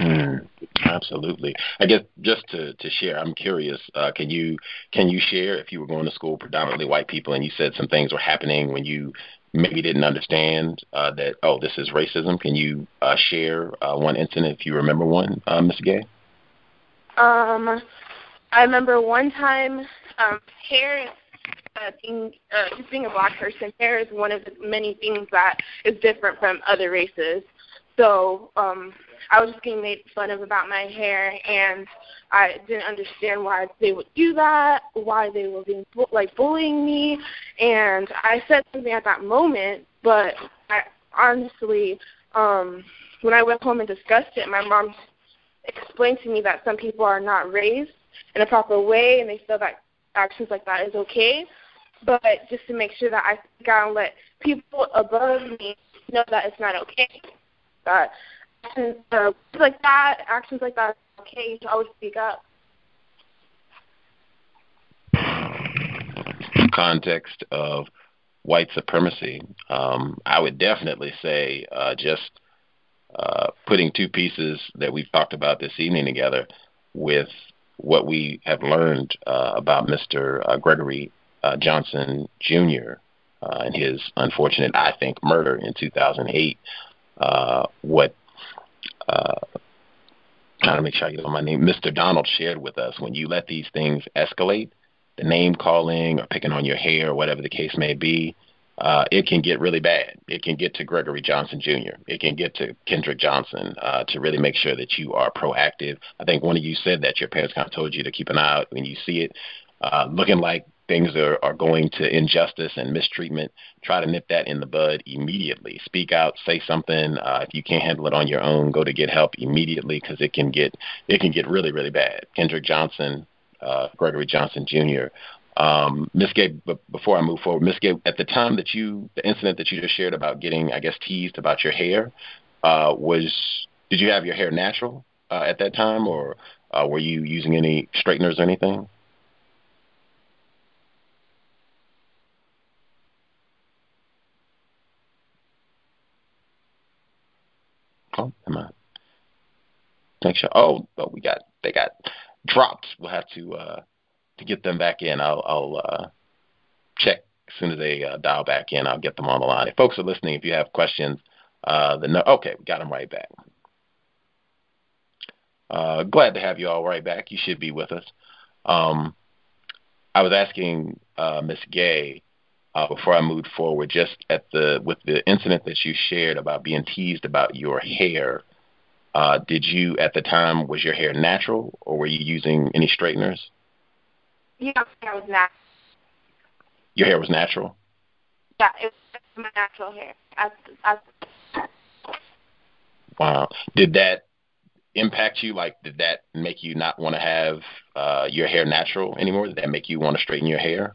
Mm, absolutely. I guess just to to share, I'm curious. Uh, can you can you share if you were going to school predominantly white people and you said some things were happening when you maybe didn't understand uh, that oh this is racism? Can you uh, share uh, one incident if you remember one, uh, Ms. Gay? Um, I remember one time um, hair uh, being uh, just being a black person, hair is one of the many things that is different from other races. So um, I was just getting made fun of about my hair, and I didn't understand why they would do that, why they were being like bullying me, and I said something at that moment, but I honestly, um, when I went home and discussed it, my mom explained to me that some people are not raised in a proper way, and they feel that actions like that is okay. But just to make sure that I and let people above me know that it's not okay. That actions uh, like that, actions like that, okay, you should always speak up. Context of white supremacy, um, I would definitely say uh, just uh, putting two pieces that we've talked about this evening together with what we have learned uh, about Mr. Uh, Gregory uh, Johnson Jr. And his unfortunate, I think, murder in 2008. what uh, trying to make sure I get on my name, Mr. Donald shared with us when you let these things escalate, the name calling or picking on your hair or whatever the case may be, uh, it can get really bad. It can get to Gregory Johnson Jr. It can get to Kendrick Johnson uh, to really make sure that you are proactive. I think one of you said that your parents kind of told you to keep an eye out when you see it uh, looking like things are, are going to injustice and mistreatment, try to nip that in the bud immediately. Speak out, say something. Uh, if you can't handle it on your own, go to get help immediately because it can get it can get really really bad. Kendrick Johnson, uh, Gregory Johnson Jr. Um, b- before I move forward, Miss Gay, at the time that you, the incident that you just shared about getting, I guess, teased about your hair, uh, was did you have your hair natural uh, at that time, or uh, were you using any straighteners or anything? Oh, am I? Make sure. Oh, oh, we got they got dropped. We'll have to uh, to get them back in. I'll, I'll uh, check as soon as they uh, dial back in. I'll get them on the line. If folks are listening, if you have questions, uh, the no, okay, we got them right back. Uh, glad to have you all right back. You should be with us. Um, I was asking uh, Miss Gay uh, before I moved forward, just at the with the incident that you shared about being teased about your hair. Uh, did you at the time was your hair natural or were you using any straighteners? Yeah, it was natural. Your hair was natural. Yeah, it was my natural hair. I, I, wow. Did that impact you? Like, did that make you not want to have uh, your hair natural anymore? Did that make you want to straighten your hair?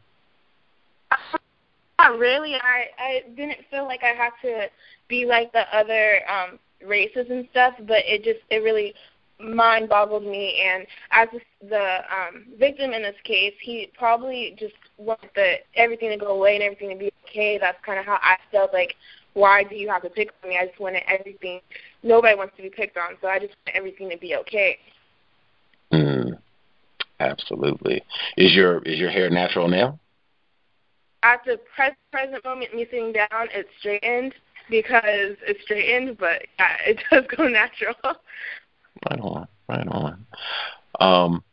Not really. I I didn't feel like I had to be like the other um races and stuff, but it just it really mind boggled me. And as the um victim in this case he probably just wanted the everything to go away and everything to be okay. That's kind of how i felt like why do you have to pick on me? I just wanted everything. Nobody wants to be picked on so i just want everything to be okay. Mm, absolutely. Is your is your hair natural now at the pres- present moment me sitting down it's straightened because it's straightened but yeah it (laughs) does go natural Right on, right on. Um,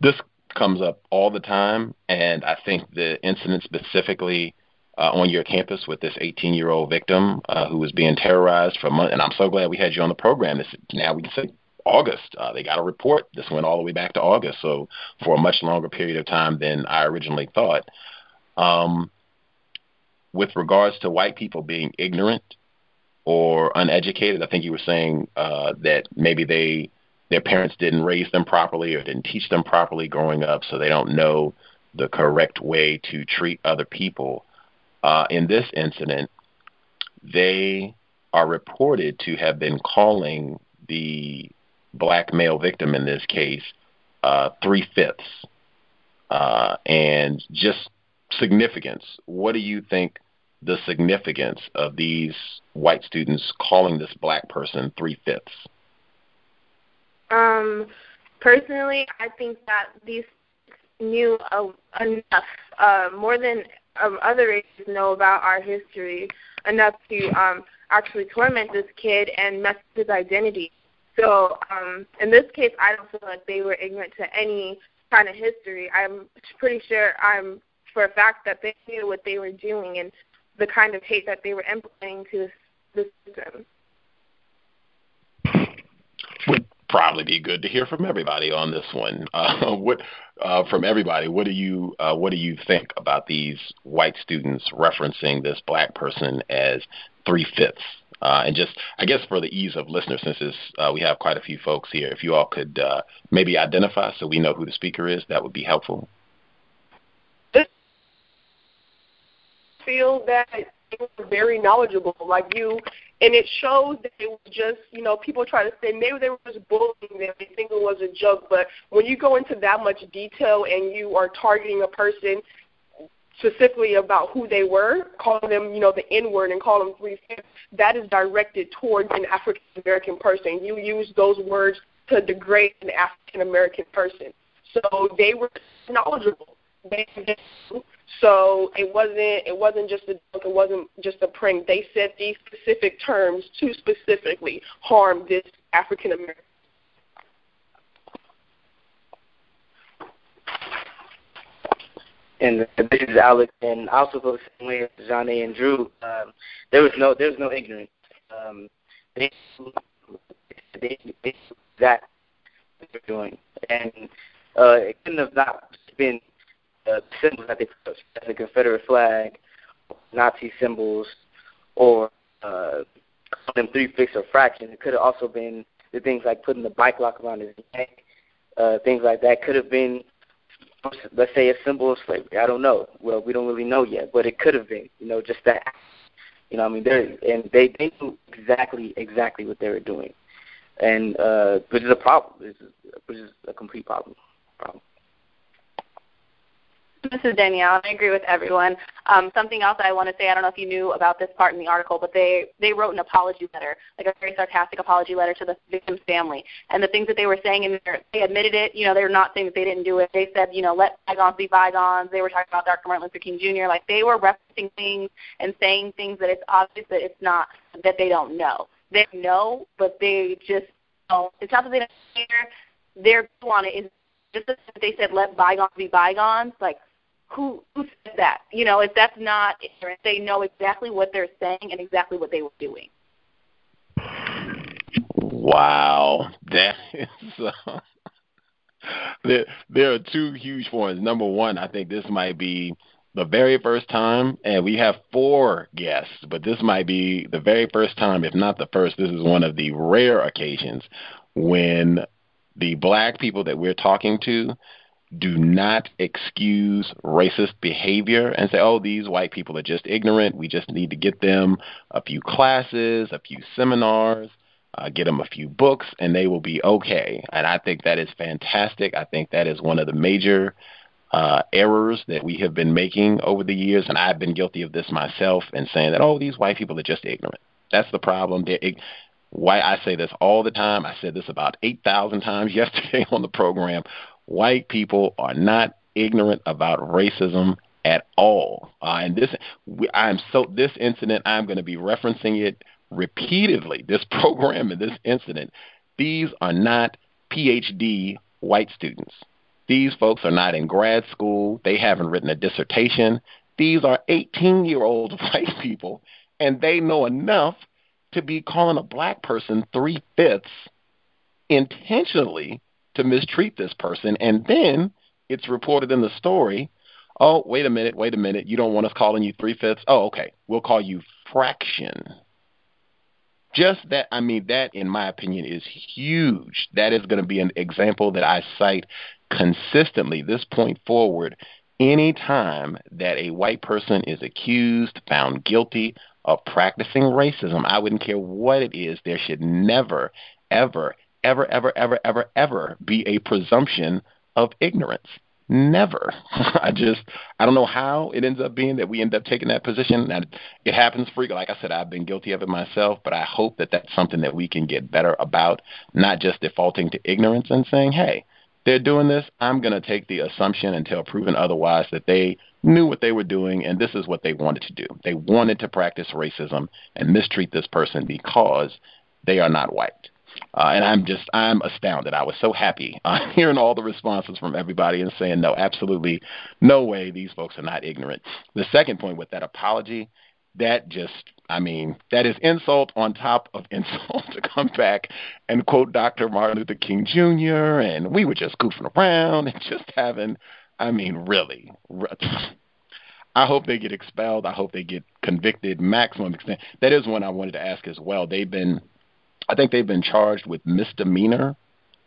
this comes up all the time, and I think the incident specifically uh, on your campus with this 18-year-old victim uh, who was being terrorized for months, and I'm so glad we had you on the program. This now we can say August. Uh, they got a report. This went all the way back to August, so for a much longer period of time than I originally thought. Um, with regards to white people being ignorant or uneducated. I think you were saying uh, that maybe they their parents didn't raise them properly or didn't teach them properly growing up, so they don't know the correct way to treat other people. Uh, in this incident, they are reported to have been calling the black male victim in this case uh, three fifths. Uh, and just significance. What do you think the significance of these white students calling this black person three fifths? Um, personally, I think that these knew uh, enough, uh, more than um, other races know about our history, enough to um, actually torment this kid and mess with his identity. So um, in this case, I don't feel like they were ignorant to any kind of history. I'm pretty sure I'm for a fact that they knew what they were doing and the kind of hate that they were implementing to this, system. Would probably be good to hear from everybody on this one. (laughs) Uh, what uh, from everybody? What do you uh, what do you think about these white students referencing this black person as three fifths? Uh, and just, I guess, for the ease of listeners, since uh, we have quite a few folks here, if you all could uh, maybe identify so we know who the speaker is, that would be helpful. Feel that they were very knowledgeable, like you, and it shows that it was just, you know, people try to say maybe they were just bullying them, they think it was a joke, but when you go into that much detail and you are targeting a person specifically about who they were, calling them, you know, the N word and call them three fifths, that is directed towards an African American person. You use those words to degrade an African American person. So they were knowledgeable. So it wasn't it wasn't just a joke, it wasn't just a prank. They said these specific terms to specifically harm this African American. And this is Alex, and I also feel the same way as Johnny and Drew. Um, there was no there was no ignorance. Um, they they, they that they were doing, and uh, it couldn't have not been uh, symbols that they put as the Confederate flag, Nazi symbols, or uh, them three fifths or fraction. It could have also been the things like putting the bike lock around his neck, uh, things like that. Could have been, let's say, a symbol of slavery. I don't know. Well, we don't really know yet, but it could have been. You know, just that. You know, I mean, they're and they they knew exactly exactly what they were doing, and uh, which is a problem. Which is, which is a complete problem. Problem. This is Danielle, and I agree with everyone. Um, something else I want to say, I don't know if you knew about this part in the article, but they, they wrote an apology letter, like a very sarcastic apology letter to the victim's family. And the things that they were saying in there, they admitted it. You know, they're not saying that they didn't do it. They said, you know, let bygones be bygones. They were talking about Dr. Martin Luther King Jr. Like they were referencing things and saying things that it's obvious that it's not, that they don't know. They know, but they just don't. It's not that they don't care. Their view on it is just that they said let bygones be bygones. Like who who said that? You know, if that's not ignorant, they know exactly what they're saying and exactly what they were doing. Wow, that is. Uh, there, there are two huge points. Number one, I think this might be the very first time, and we have four guests, but this might be the very first time, if not the first. This is one of the rare occasions when the black people that we're talking to do not excuse racist behavior and say, oh, these white people are just ignorant. We just need to get them a few classes, a few seminars, uh, get them a few books, and they will be okay. And I think that is fantastic. I think that is one of the major uh, errors that we have been making over the years, and I've been guilty of this myself, and saying that, oh, these white people are just ignorant. That's the problem. They're why I say this all the time. I said this about 8,000 times (laughs) yesterday on the program. White people are not ignorant about racism at all. Uh, and this, I'm so this incident, I'm going to be referencing it repeatedly. This (laughs) program and this incident, these are not PhD white students. These folks are not in grad school. They haven't written a dissertation. These are 18 year old (laughs) white people, and they know enough to be calling a black person three fifths intentionally to mistreat this person. And then it's reported in the story oh, wait a minute, wait a minute. You don't want us calling you three fifths? Oh, okay. We'll call you fraction. Just that, I mean, that in my opinion is huge. That is going to be an example that I cite consistently this point forward any time that a white person is accused, found guilty of practicing racism, I wouldn't care what it is, there should never, ever, ever, ever, ever, ever, ever be a presumption of ignorance. Never. (laughs) I just I don't know how it ends up being that we end up taking that position. And it happens frequently. Like I said, I've been guilty of it myself, but I hope that that's something that we can get better about, not just defaulting to ignorance and saying, "Hey, they're doing this, I'm going to take the assumption until proven otherwise that they knew what they were doing and this is what they wanted to do. They wanted to practice racism and mistreat this person because they are not white. Uh, and I'm just, I'm astounded. I was so happy (laughs) uh, hearing all the responses from everybody and saying, no, absolutely no way these folks are not ignorant. The second point with that apology that just I mean, that is insult on top of (laughs) insult to come back and quote Dr. Martin Luther King Jr. and we were just goofing around and (laughs) just having I mean, really. (sighs) I hope they get expelled. I hope they get convicted maximum extent. That is one I wanted to ask as well. They've been I think they've been charged with misdemeanor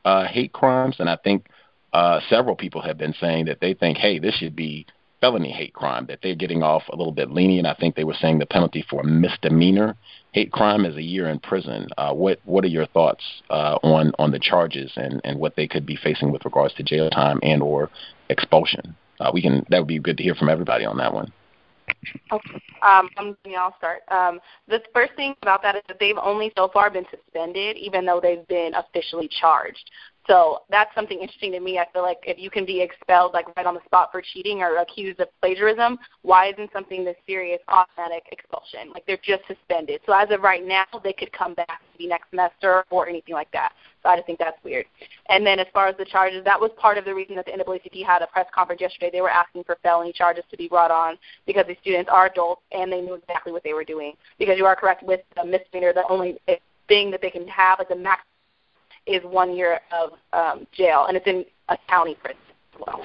uh hate crimes and I think uh several people have been saying that they think, hey, this should be felony hate crime that they're getting off a little bit lenient. I think they were saying the penalty for misdemeanor hate crime is a year in prison. Uh, what what are your thoughts uh, on on the charges and and what they could be facing with regards to jail time and or expulsion? Uh, we can that would be good to hear from everybody on that one. Okay. Um, I'm, I'll start. Um, the first thing about that is that they've only so far been suspended, even though they've been officially charged. So that's something interesting to me. I feel like if you can be expelled like right on the spot for cheating or accused of plagiarism, why isn't something this serious automatic expulsion? Like they're just suspended. So as of right now, they could come back maybe next semester or anything like that. So I just think that's weird. And then as far as the charges, that was part of the reason that the NAACP had a press conference yesterday. They were asking for felony charges to be brought on because the students are adults and they knew exactly what they were doing. Because you are correct with the misdemeanor, the only thing that they can have as a max is one year of um, jail, and it's in a county prison as well.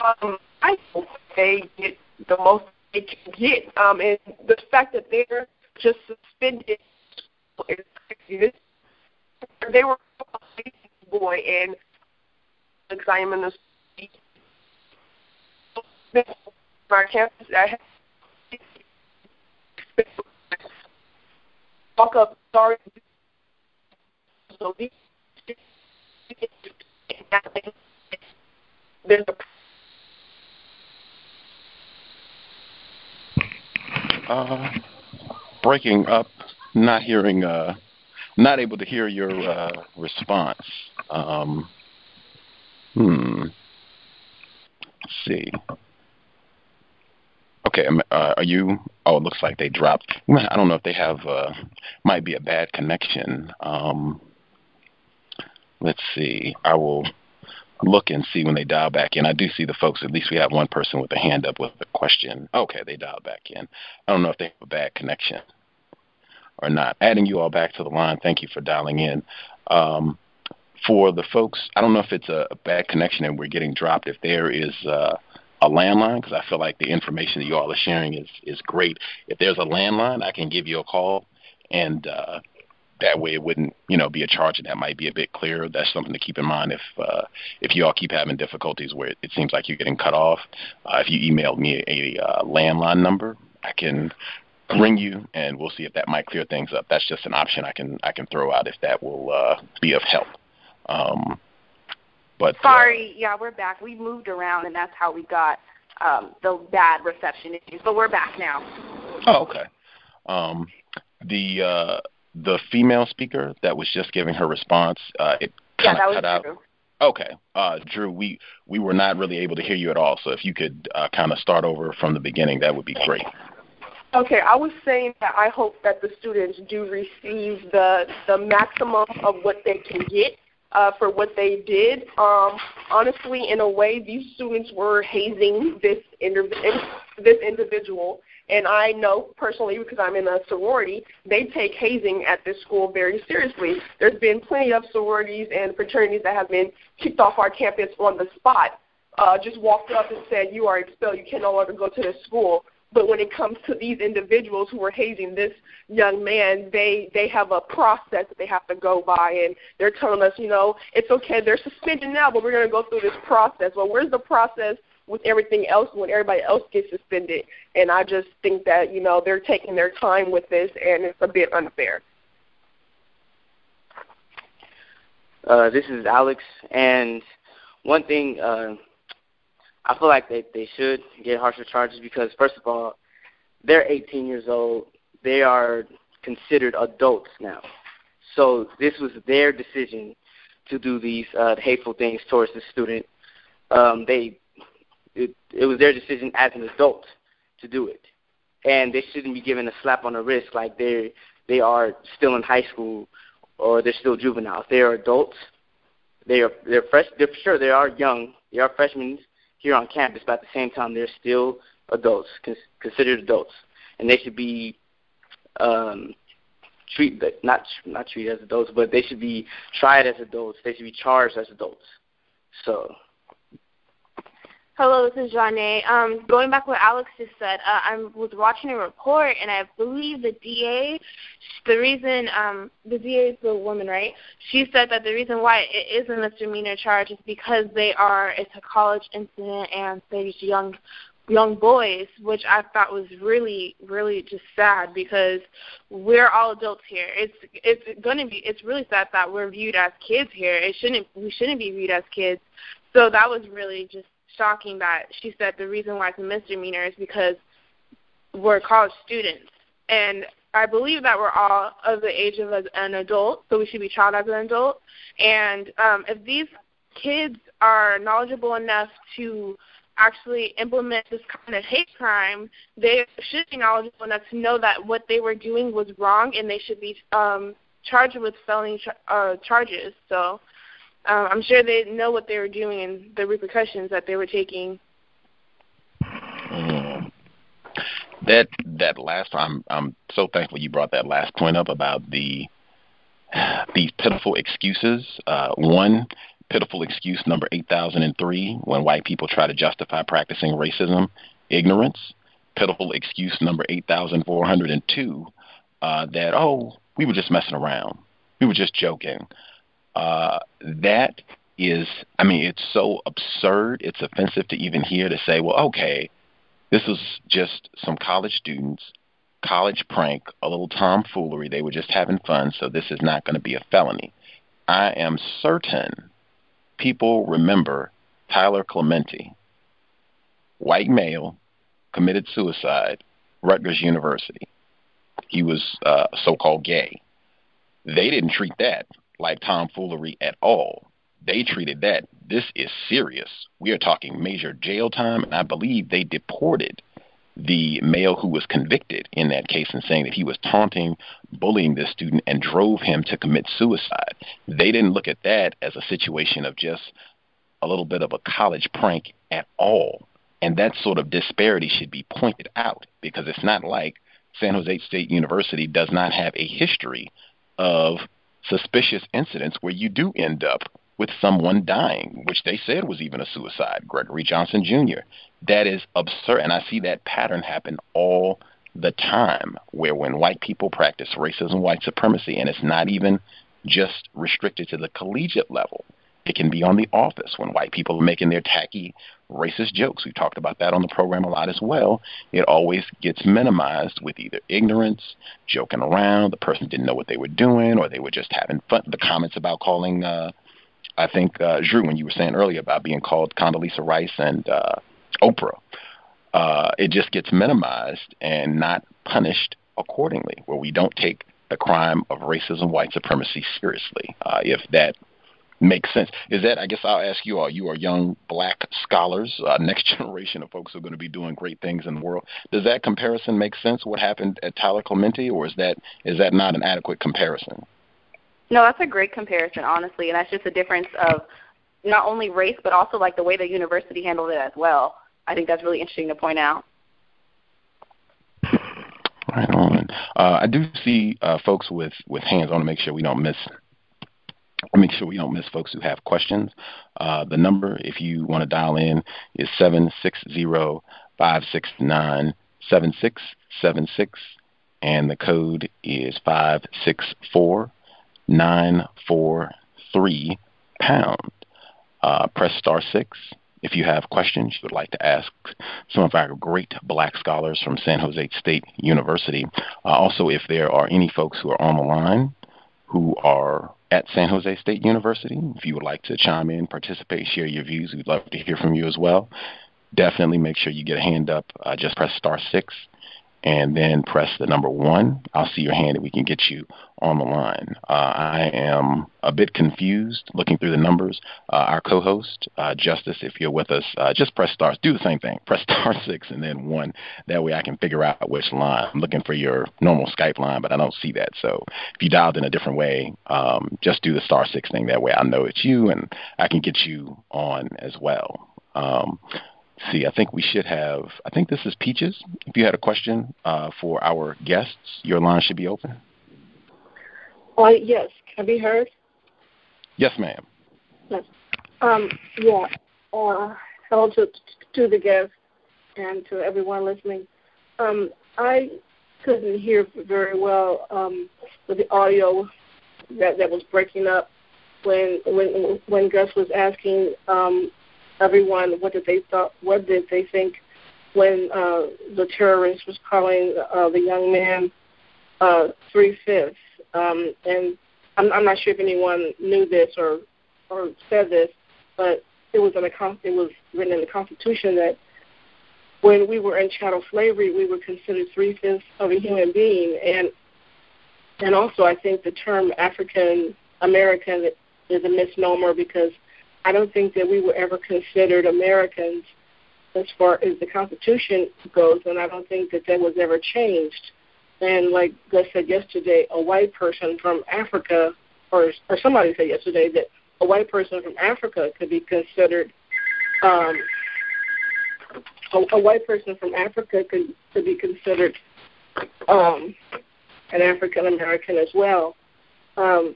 Um, I hope they get the most they can get, um, and the fact that they're just suspended they were a boy and because I am in the our campus. I talk of sorry. So these there's a uh, breaking up, not hearing, uh, not able to hear your uh, response. Um, hmm. Let's see. Okay, uh, are you? Oh, it looks like they dropped. (laughs) I don't know if they have. Uh, might be a bad connection. Um, let's see. I will look and see when they dial back in. I do see the folks. At least we have one person with a hand up with a question. Okay, they dialed back in. I don't know if they have a bad connection. Or not. Adding you all back to the line. Thank you for dialing in. Um, for the folks, I don't know if it's a, a bad connection and we're getting dropped. If there is uh, a landline, because I feel like the information that you all are sharing is is great. If there's a landline, I can give you a call, and uh, that way it wouldn't you know be a charge, and that might be a bit clearer. That's something to keep in mind if uh, if you all keep having difficulties where it, it seems like you're getting cut off. Uh, if you emailed me a, a uh, landline number, I can ring you, and we'll see if that might clear things up. That's just an option I can I can throw out if that will uh, be of help. Um, but sorry, uh, yeah, we're back. We moved around, and that's how we got um, the bad reception issues. But we're back now. Oh, okay. Um, the uh, the female speaker that was just giving her response, uh, it yeah, that was cut out. Okay, uh, Drew, we we were not really able to hear you at all. So if you could uh, kind of start over from the beginning, that would be great. Okay, I was saying that I hope that the students do receive the the maximum of what they can get uh, for what they did. Um, honestly, in a way, these students were hazing this indiv- this individual, and I know personally because I'm in a sorority, they take hazing at this school very seriously. There's been plenty of sororities and fraternities that have been kicked off our campus on the spot. Uh, just walked up and said, "You are expelled. You can no longer go to this school." But when it comes to these individuals who are hazing this young man, they they have a process that they have to go by, and they're telling us, you know, it's okay, they're suspended now, but we're going to go through this process. Well, where's the process with everything else when everybody else gets suspended? And I just think that you know they're taking their time with this, and it's a bit unfair. Uh, this is Alex, and one thing uh, I feel like they they should get harsher charges because first of all, they're 18 years old. They are considered adults now. So this was their decision to do these uh, hateful things towards the student. Um, they it, it was their decision as an adult to do it, and they shouldn't be given a slap on the wrist like they they are still in high school or they're still juveniles. They are adults. They are they're fresh. They're sure they are young. They are freshmen here on campus, but at the same time, they're still adults, considered adults, and they should be um, treat not not treated as adults, but they should be tried as adults. They should be charged as adults. So Hello, this is Janae. Um, going back what Alex just said, uh, I was watching a report, and I believe the DA, the reason um, the DA is the woman, right? She said that the reason why it is a misdemeanor charge is because they are it's a college incident, and they're young young boys, which I thought was really, really just sad because we're all adults here. It's it's gonna be it's really sad that we're viewed as kids here. It shouldn't we shouldn't be viewed as kids. So that was really just shocking that she said the reason why it's a misdemeanor is because we're college students. And I believe that we're all of the age of an adult, so we should be tried as an adult. And um, if these kids are knowledgeable enough to actually implement this kind of hate crime, they should be knowledgeable enough to know that what they were doing was wrong, and they should be um, charged with felony uh, charges. So uh, I'm sure they know what they were doing and the repercussions that they were taking. Mm. That that last I'm I'm so thankful you brought that last point up about the (sighs) these pitiful excuses. Uh, one pitiful excuse number 8003 when white people try to justify practicing racism, ignorance. Pitiful excuse number 8402 uh, that oh we were just messing around, we were just joking. Uh, that is, I mean, it's so absurd. It's offensive to even hear to say, well, okay, this was just some college students, college prank, a little tomfoolery. They were just having fun, so this is not going to be a felony. I am certain people remember Tyler Clementi, white male, committed suicide, Rutgers University. He was uh, so called gay. They didn't treat that like tomfoolery at all. They treated that. This is serious. We are talking major jail time, and I believe they deported the male who was convicted in that case and saying that he was taunting, bullying this student, and drove him to commit suicide. They didn't look at that as a situation of just a little bit of a college prank at all. And that sort of disparity should be pointed out because it's not like San Jose State University does not have a history of suspicious incidents where you do end up with someone dying, which they said was even a suicide, Gregory Johnson Jr. That is absurd. And I see that pattern happen all the time where when white people practice racism, white supremacy, and it's not even just restricted to the collegiate level. It can be on the office when white people are making their tacky racist jokes. We talked about that on the program a lot as well. It always gets minimized with either ignorance, joking around, the person didn't know what they were doing, or they were just having fun. The comments about calling, uh, I think, uh, Drew, when you were saying earlier about being called Condoleezza Rice and uh, Oprah, uh, it just gets minimized and not punished accordingly, where we don't take the crime of racism, white supremacy seriously. Uh, if that makes sense. Is that, I guess I'll ask you all, you are young black scholars, uh, (laughs) next generation of folks who are going to be doing great things in the world. Does that comparison make sense, what happened at Tyler Clementi, or is that is that not an adequate comparison? No, that's a great comparison, honestly, and that's just a difference of not only race, but also like the way the university handled it as well. I think that's really interesting to point out. Right on. Uh, I do see uh, folks with, with hands. I want to make sure we don't miss make sure we don't miss folks who have questions. Uh, the number, if you want to dial in, is seven six zero five six nine seven six seven six, and the code is five six four nine four three pound. Uh, press star six if you have questions you would like to ask some of our great black scholars from San Jose State University. Uh, also, if there are any folks who are on the line who are at San Jose State University, if you would like to chime in, participate, share your views, we'd love to hear from you as well. Definitely make sure you get a hand up. Uh, just press star six and then press the number one. I'll see your hand and we can get you on the line. Uh, I am a bit confused looking through the numbers. Uh, our co host, uh, Justice, if you're with us, uh, just press star, do the same thing. Press (laughs) star six and then one. That way I can figure out which line. I'm looking for your normal Skype line, but I don't see that. So if you dialed in a different way, um, just do the star six thing. That way I know it's you and I can get you on as well. Um, see, I think we should have, I think this is Peaches. If you had a question uh, for our guests, your line should be open. Uh, yes, can I be heard? Yes, ma'am. Yes. Um, yeah. Uh, hello to, to the guests and to everyone listening. Um, I couldn't hear very well um, with the audio that, that was breaking up when when when Gus was asking um, everyone what did they thought what did they think when uh, the terrorist was calling uh, the young man uh, three fifths. Um, and I'm, I'm not sure if anyone knew this or or said this, but it was in the it was written in the Constitution that when we were in chattel slavery, we were considered three fifths of a human being, and and also I think the term African American is a misnomer because I don't think that we were ever considered Americans as far as the Constitution goes, and I don't think that that was ever changed. And like Gus said yesterday, a white person from Africa, or or somebody said yesterday that a white person from Africa could be considered. Um, a, a white person from Africa could could be considered um, an African American as well. Um,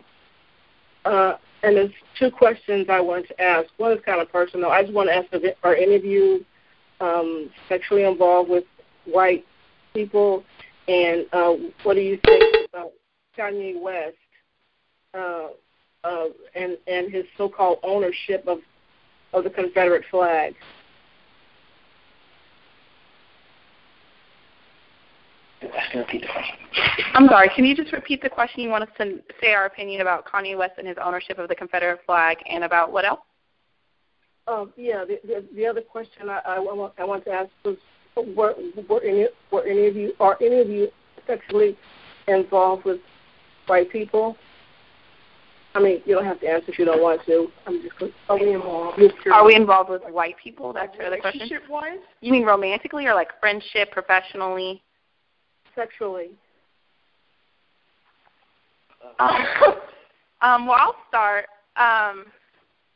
uh, and there's two questions I want to ask. One is kind of personal. I just want to ask: Are any of you um, sexually involved with white people? And uh, what do you think about Kanye West uh, uh, and and his so-called ownership of of the Confederate flag? I'm sorry. Can you just repeat the question? You want us to say our opinion about Kanye West and his ownership of the Confederate flag, and about what else? Um, yeah. The, the, the other question I, I, want, I want to ask was, were, were any were any of you are any of you sexually involved with white people? I mean, you don't have to answer if you don't want to. I'm just. Are we involved? Are we involved with white people? That's the other question. Relationship-wise? You mean romantically or like friendship, professionally? Sexually. Um, (laughs) um, well, I'll start. Um,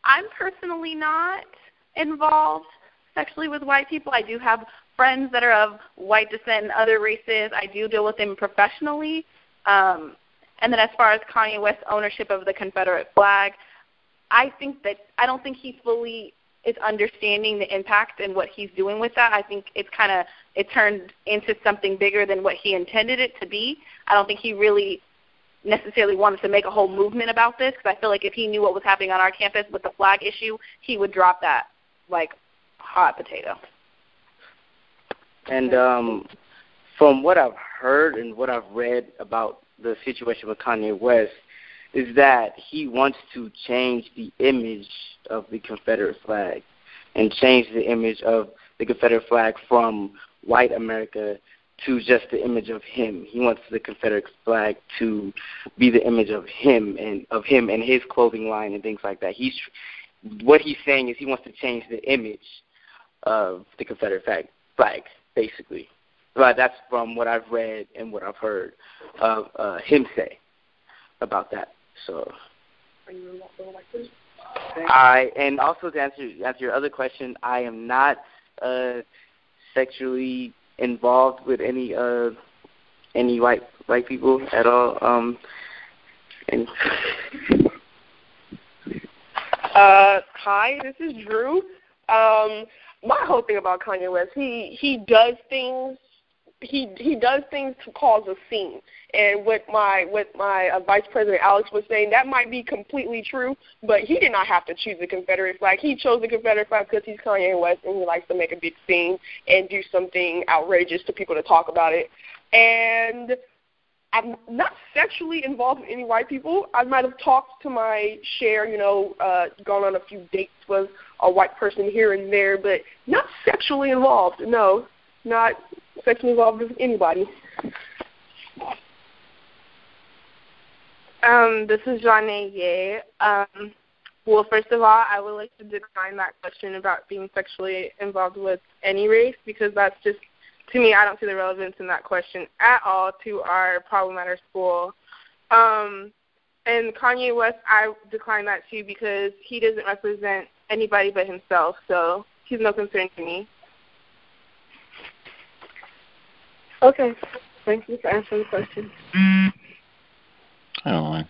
I'm personally not involved sexually with white people. I do have friends that are of white descent and other races. I do deal with them professionally. Um, and then as far as Kanye West's ownership of the Confederate flag, I think that I don't think he fully is understanding the impact and what he's doing with that. I think it's kind of it turned into something bigger than what he intended it to be. I don't think he really necessarily wanted to make a whole movement about this because I feel like if he knew what was happening on our campus with the flag issue, he would drop that like hot potato. And um, from what I've heard and what I've read about the situation with Kanye West, is that he wants to change the image of the Confederate flag and change the image of the Confederate flag from white America to just the image of him. He wants the Confederate flag to be the image of him and of him and his clothing line and things like that. He's what he's saying is he wants to change the image of the Confederate flag, flag basically. But that's from what I've read and what I've heard of uh, him say about that. So. Are you elected? I and also to answer answer your other question, I am not uh, sexually involved with any uh, any white white people at all. Um, and uh, hi, this is Drew. Um, my whole thing about Kanye West, he he does things he he does things to cause a scene. And what my what my uh, Vice President Alex was saying, that might be completely true, but he did not have to choose the Confederate flag. He chose the Confederate flag because he's Kanye West and he likes to make a big scene and do something outrageous to people to talk about it. And I'm not sexually involved with any white people. I might have talked to my share, you know, uh, gone on a few dates with a white person here and there, but not sexually involved. No, not sexually involved with anybody. Um, this is Janae Ye. Um, well, first of all, I would like to decline that question about being sexually involved with any race because that's just, to me, I don't see the relevance in that question at all to our problem at our school. Um, and Kanye West, I decline that too because he doesn't represent anybody but himself, so he's no concern to me. Okay. Thank you for answering the question. All right.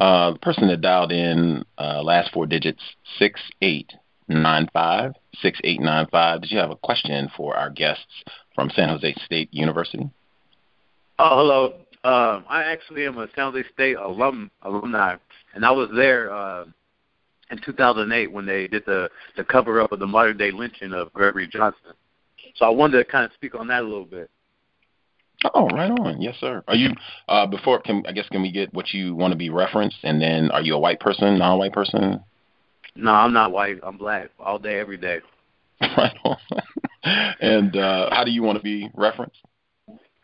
Uh, the person that dialed in uh, last four digits six eight nine five six eight nine five. Did you have a question for our guests from San Jose State University? Oh, hello. Uh, I actually am a San Jose State alum alumni, and I was there uh, in 2008 when they did the the cover up of the modern day lynching of Gregory Johnson. So I wanted to kind of speak on that a little bit. Oh, right on. Yes, sir. Are you uh before can I guess can we get what you want to be referenced and then are you a white person, non white person? No, I'm not white. I'm black all day, every day. (laughs) right on. and uh how do you want to be referenced?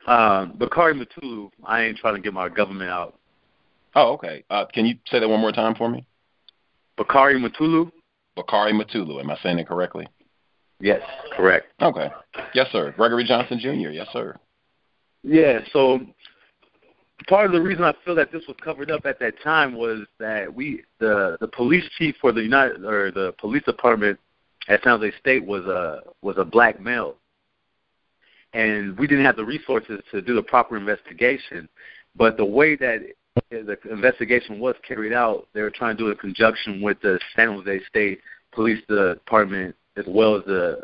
Um, Bakari Matulu, I ain't trying to get my government out. Oh, okay. Uh can you say that one more time for me? Bakari Matulu? Bakari Matulu, am I saying it correctly? Yes, correct. Okay. Yes, sir. Gregory Johnson Jr., yes, sir. Yeah, so part of the reason I feel that this was covered up at that time was that we the the police chief for the United or the police department at San Jose State was a was a black male, and we didn't have the resources to do the proper investigation. But the way that the investigation was carried out, they were trying to do it in conjunction with the San Jose State Police Department as well as the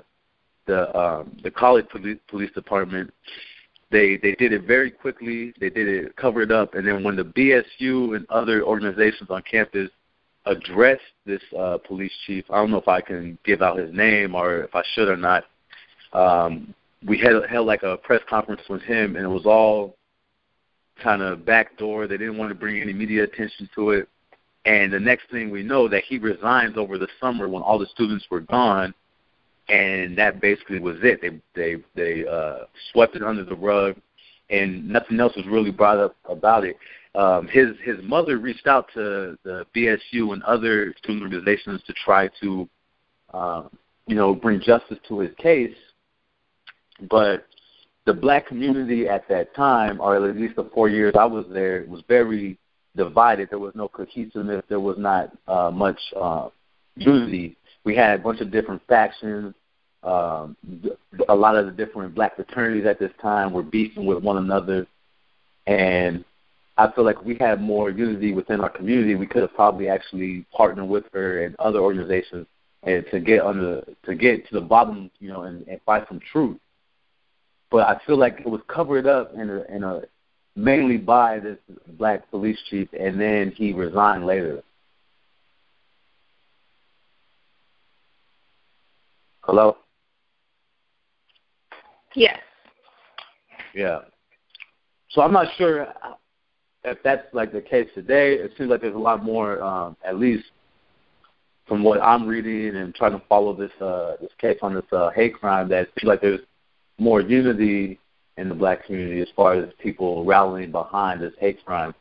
the um, the college police, police department they they did it very quickly. They did it covered up, and then when the BSU and other organizations on campus addressed this uh, police chief, I don't know if I can give out his name or if I should or not. Um, we had held like a press conference with him, and it was all kind of backdoor. They didn't want to bring any media attention to it. And the next thing we know, that he resigns over the summer when all the students were gone and that basically was it. They they they uh, swept it under the rug, and nothing else was really brought up about it. Um, his his mother reached out to the BSU and other student organizations to try to, uh, you know, bring justice to his case, but the black community at that time, or at least the four years I was there, was very divided. There was no cohesiveness. There was not uh, much uh, unity we had a bunch of different factions. um, a lot of the different black fraternities at this time were beefing with one another, and I feel like we had more unity within our community, we could have probably actually partnered with her and other organizations and to get under to get to the bottom, you know, and, and fight some truth. But I feel like it was covered up in a, in a mainly by this black police chief, and then he resigned later. Hello. Yes. Yeah. So I'm not sure if that's like the case today. It seems like there's a lot more, um, at least from what I'm reading and trying to follow this uh, this case on this uh, hate crime. That it seems like there's more unity in the black community as far as people rallying behind this hate crime.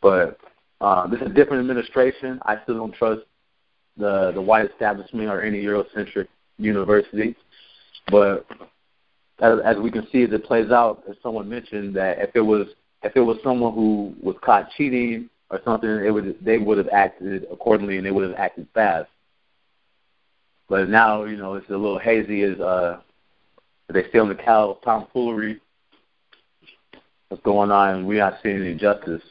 But uh, this is a different administration. I still don't trust the the white establishment or any Eurocentric university. But as, as we can see, as it plays out, as someone mentioned, that if it was if it was someone who was caught cheating or something, it would they would have acted accordingly and they would have acted fast. But now, you know, it's a little hazy as uh they still in the cow tomfoolery what's going on we're not seeing any justice.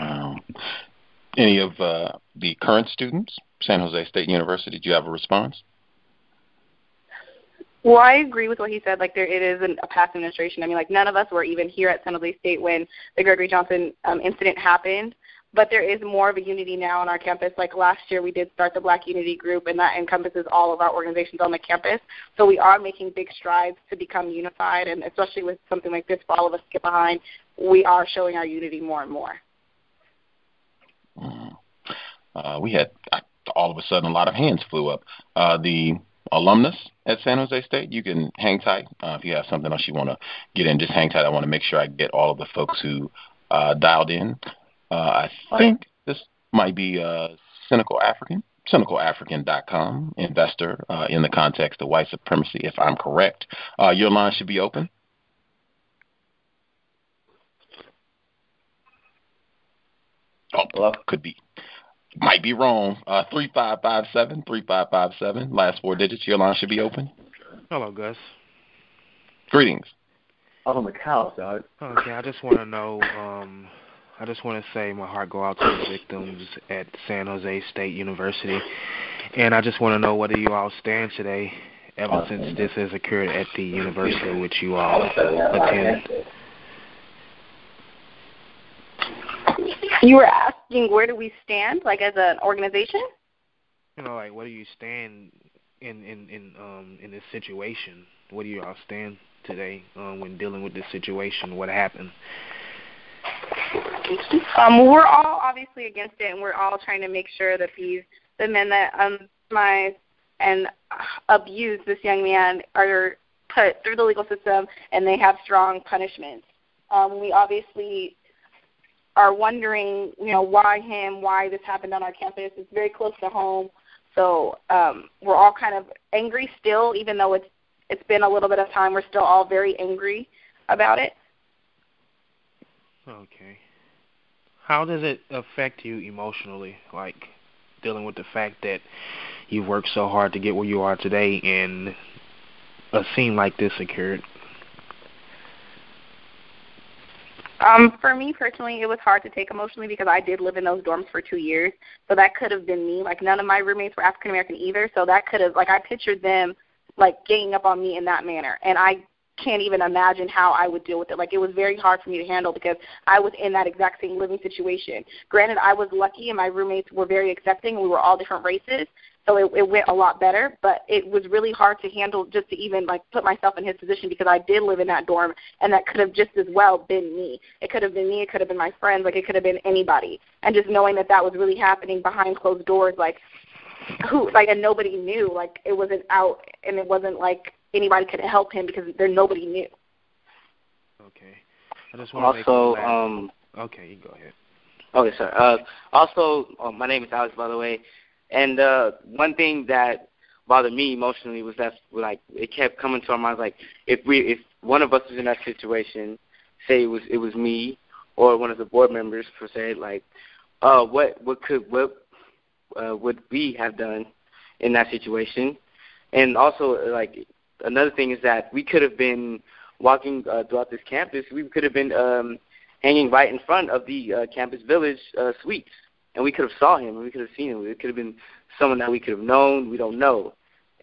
Um, any of uh, the current students, San Jose State University, do you have a response? Well, I agree with what he said. Like there, it is an, a past administration. I mean, like none of us were even here at San Jose State when the Gregory Johnson um, incident happened. But there is more of a unity now on our campus. Like last year, we did start the Black Unity Group, and that encompasses all of our organizations on the campus. So we are making big strides to become unified, and especially with something like this, for all of us to get behind, we are showing our unity more and more. Mm. Uh, we had all of a sudden a lot of hands flew up. Uh, the alumnus at San Jose State, you can hang tight. Uh, if you have something else you want to get in, just hang tight. I want to make sure I get all of the folks who uh, dialed in. Uh, I think this might be uh, Cynical African, cynicalafrican.com, investor uh, in the context of white supremacy, if I'm correct. Uh, your line should be open. Oh, Hello? could be might be wrong. Uh, three five five seven three five five seven. Last four digits. Your line should be open. Hello, Gus. Greetings. I'm on the couch, dog. Okay, I just want to know. Um, I just want to say my heart go out to the victims at San Jose State University, and I just want to know whether you all stand today, ever since this has occurred at the university which you all attend. You were asking where do we stand, like as an organization? You know, like where do you stand in in in um in this situation? Where do you all stand today um, when dealing with this situation? What happened? Um, we're all obviously against it, and we're all trying to make sure that these the men that um my and abuse this young man are put through the legal system, and they have strong punishments. Um, we obviously are wondering, you know, why him, why this happened on our campus. It's very close to home, so um, we're all kind of angry still, even though it's it's been a little bit of time. We're still all very angry about it. Okay. How does it affect you emotionally, like dealing with the fact that you've worked so hard to get where you are today, and a scene like this occurred? Um, for me personally, it was hard to take emotionally because I did live in those dorms for two years. So that could have been me. Like none of my roommates were African American either. So that could have like I pictured them like ganging up on me in that manner, and I can't even imagine how I would deal with it. Like it was very hard for me to handle because I was in that exact same living situation. Granted, I was lucky and my roommates were very accepting. We were all different races, so it, it went a lot better. But it was really hard to handle just to even like put myself in his position because I did live in that dorm, and that could have just as well been me. It could have been me. It could have been my friends. Like it could have been anybody. And just knowing that that was really happening behind closed doors, like who like and nobody knew. Like it wasn't out, and it wasn't like anybody could help him because there nobody knew. Okay. I just want to also, um, okay, you go ahead. Okay, sir. Uh, also, uh, my name is Alex, by the way. And uh, one thing that bothered me emotionally was that like it kept coming to our minds like if we if one of us was in that situation, say it was it was me or one of the board members per se, like uh what what could what uh, would we have done in that situation. And also, like another thing is that we could have been walking uh, throughout this campus. We could have been um, hanging right in front of the uh, campus village uh, suites, and we could have saw him. And we could have seen him. It could have been someone that we could have known. We don't know,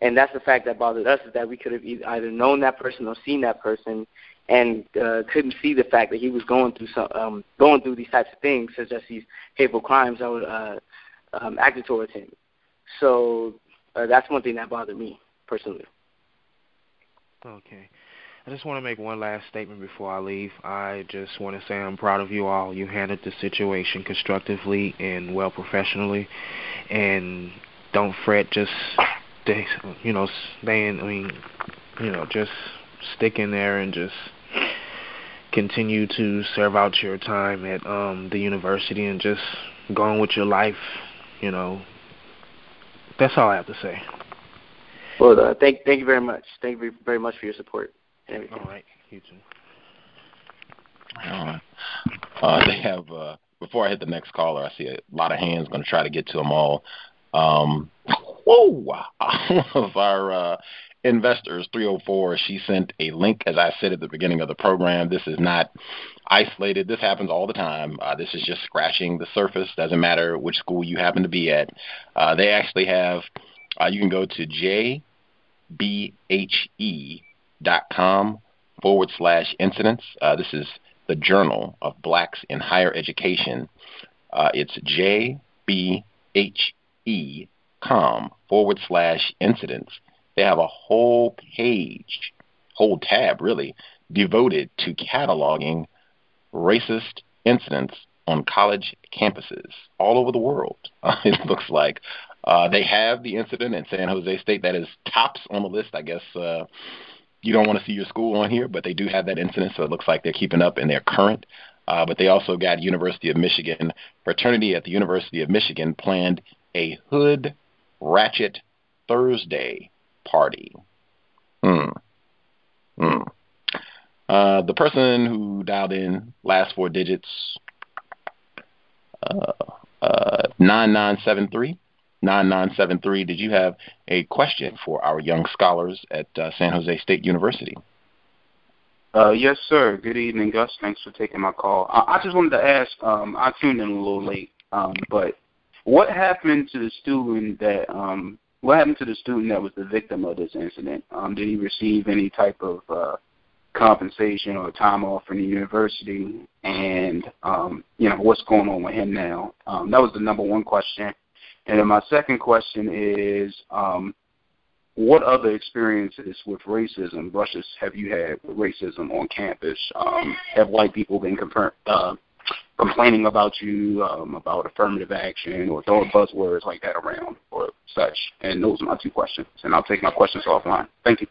and that's the fact that bothered us is that we could have either known that person or seen that person, and uh, couldn't see the fact that he was going through some um, going through these types of things, such as these hateful crimes that were uh, um, acted towards him. So uh, that's one thing that bothered me personally. Okay. I just want to make one last statement before I leave. I just want to say I'm proud of you all. You handled the situation constructively and well professionally, and don't fret. Just stay, you know, staying. I mean, you know, just stick in there and just continue to serve out your time at um the university and just go on with your life. You know, that's all I have to say. Well, uh, thank thank you very much. Thank you very much for your support. All right, you too. All right. Uh, they have. Uh, before I hit the next caller, I see a lot of hands. Going to try to get to them all. Um, whoa! (laughs) One of our uh, investors, 304, she sent a link, as I said at the beginning of the program. This is not isolated. This happens all the time. Uh, this is just scratching the surface. Doesn't matter which school you happen to be at. Uh, they actually have. Uh, you can go to J bhe.com forward slash incidents. Uh, this is the Journal of Blacks in Higher Education. Uh, it's jbhe.com forward slash incidents. They have a whole page, whole tab really, devoted to cataloging racist incidents on college campuses all over the world. (laughs) It looks like uh, they have the incident in San Jose State that is tops on the list. I guess uh, you don't want to see your school on here, but they do have that incident, so it looks like they're keeping up and they're current. Uh, but they also got University of Michigan fraternity at the University of Michigan planned a hood ratchet Thursday party. Hmm. Hmm. Uh, the person who dialed in last four digits uh, uh, 9973 9973. Did you have a question for our young scholars at uh, San Jose State University? Uh, yes, sir. Good evening, Gus. Thanks for taking my call. I, I just wanted to ask. Um, I tuned in a little late, um, but what happened to the student that? Um, what happened to the student that was the victim of this incident? Um, did he receive any type of uh, compensation or time off from the university? And um, you know, what's going on with him now? Um, that was the number one question. And then my second question is, um, what other experiences with racism, brushes, have you had with racism on campus? Um, have white people been uh, complaining about you, um, about affirmative action, or throwing buzzwords like that around or such? And those are my two questions. And I'll take my questions offline. Thank you.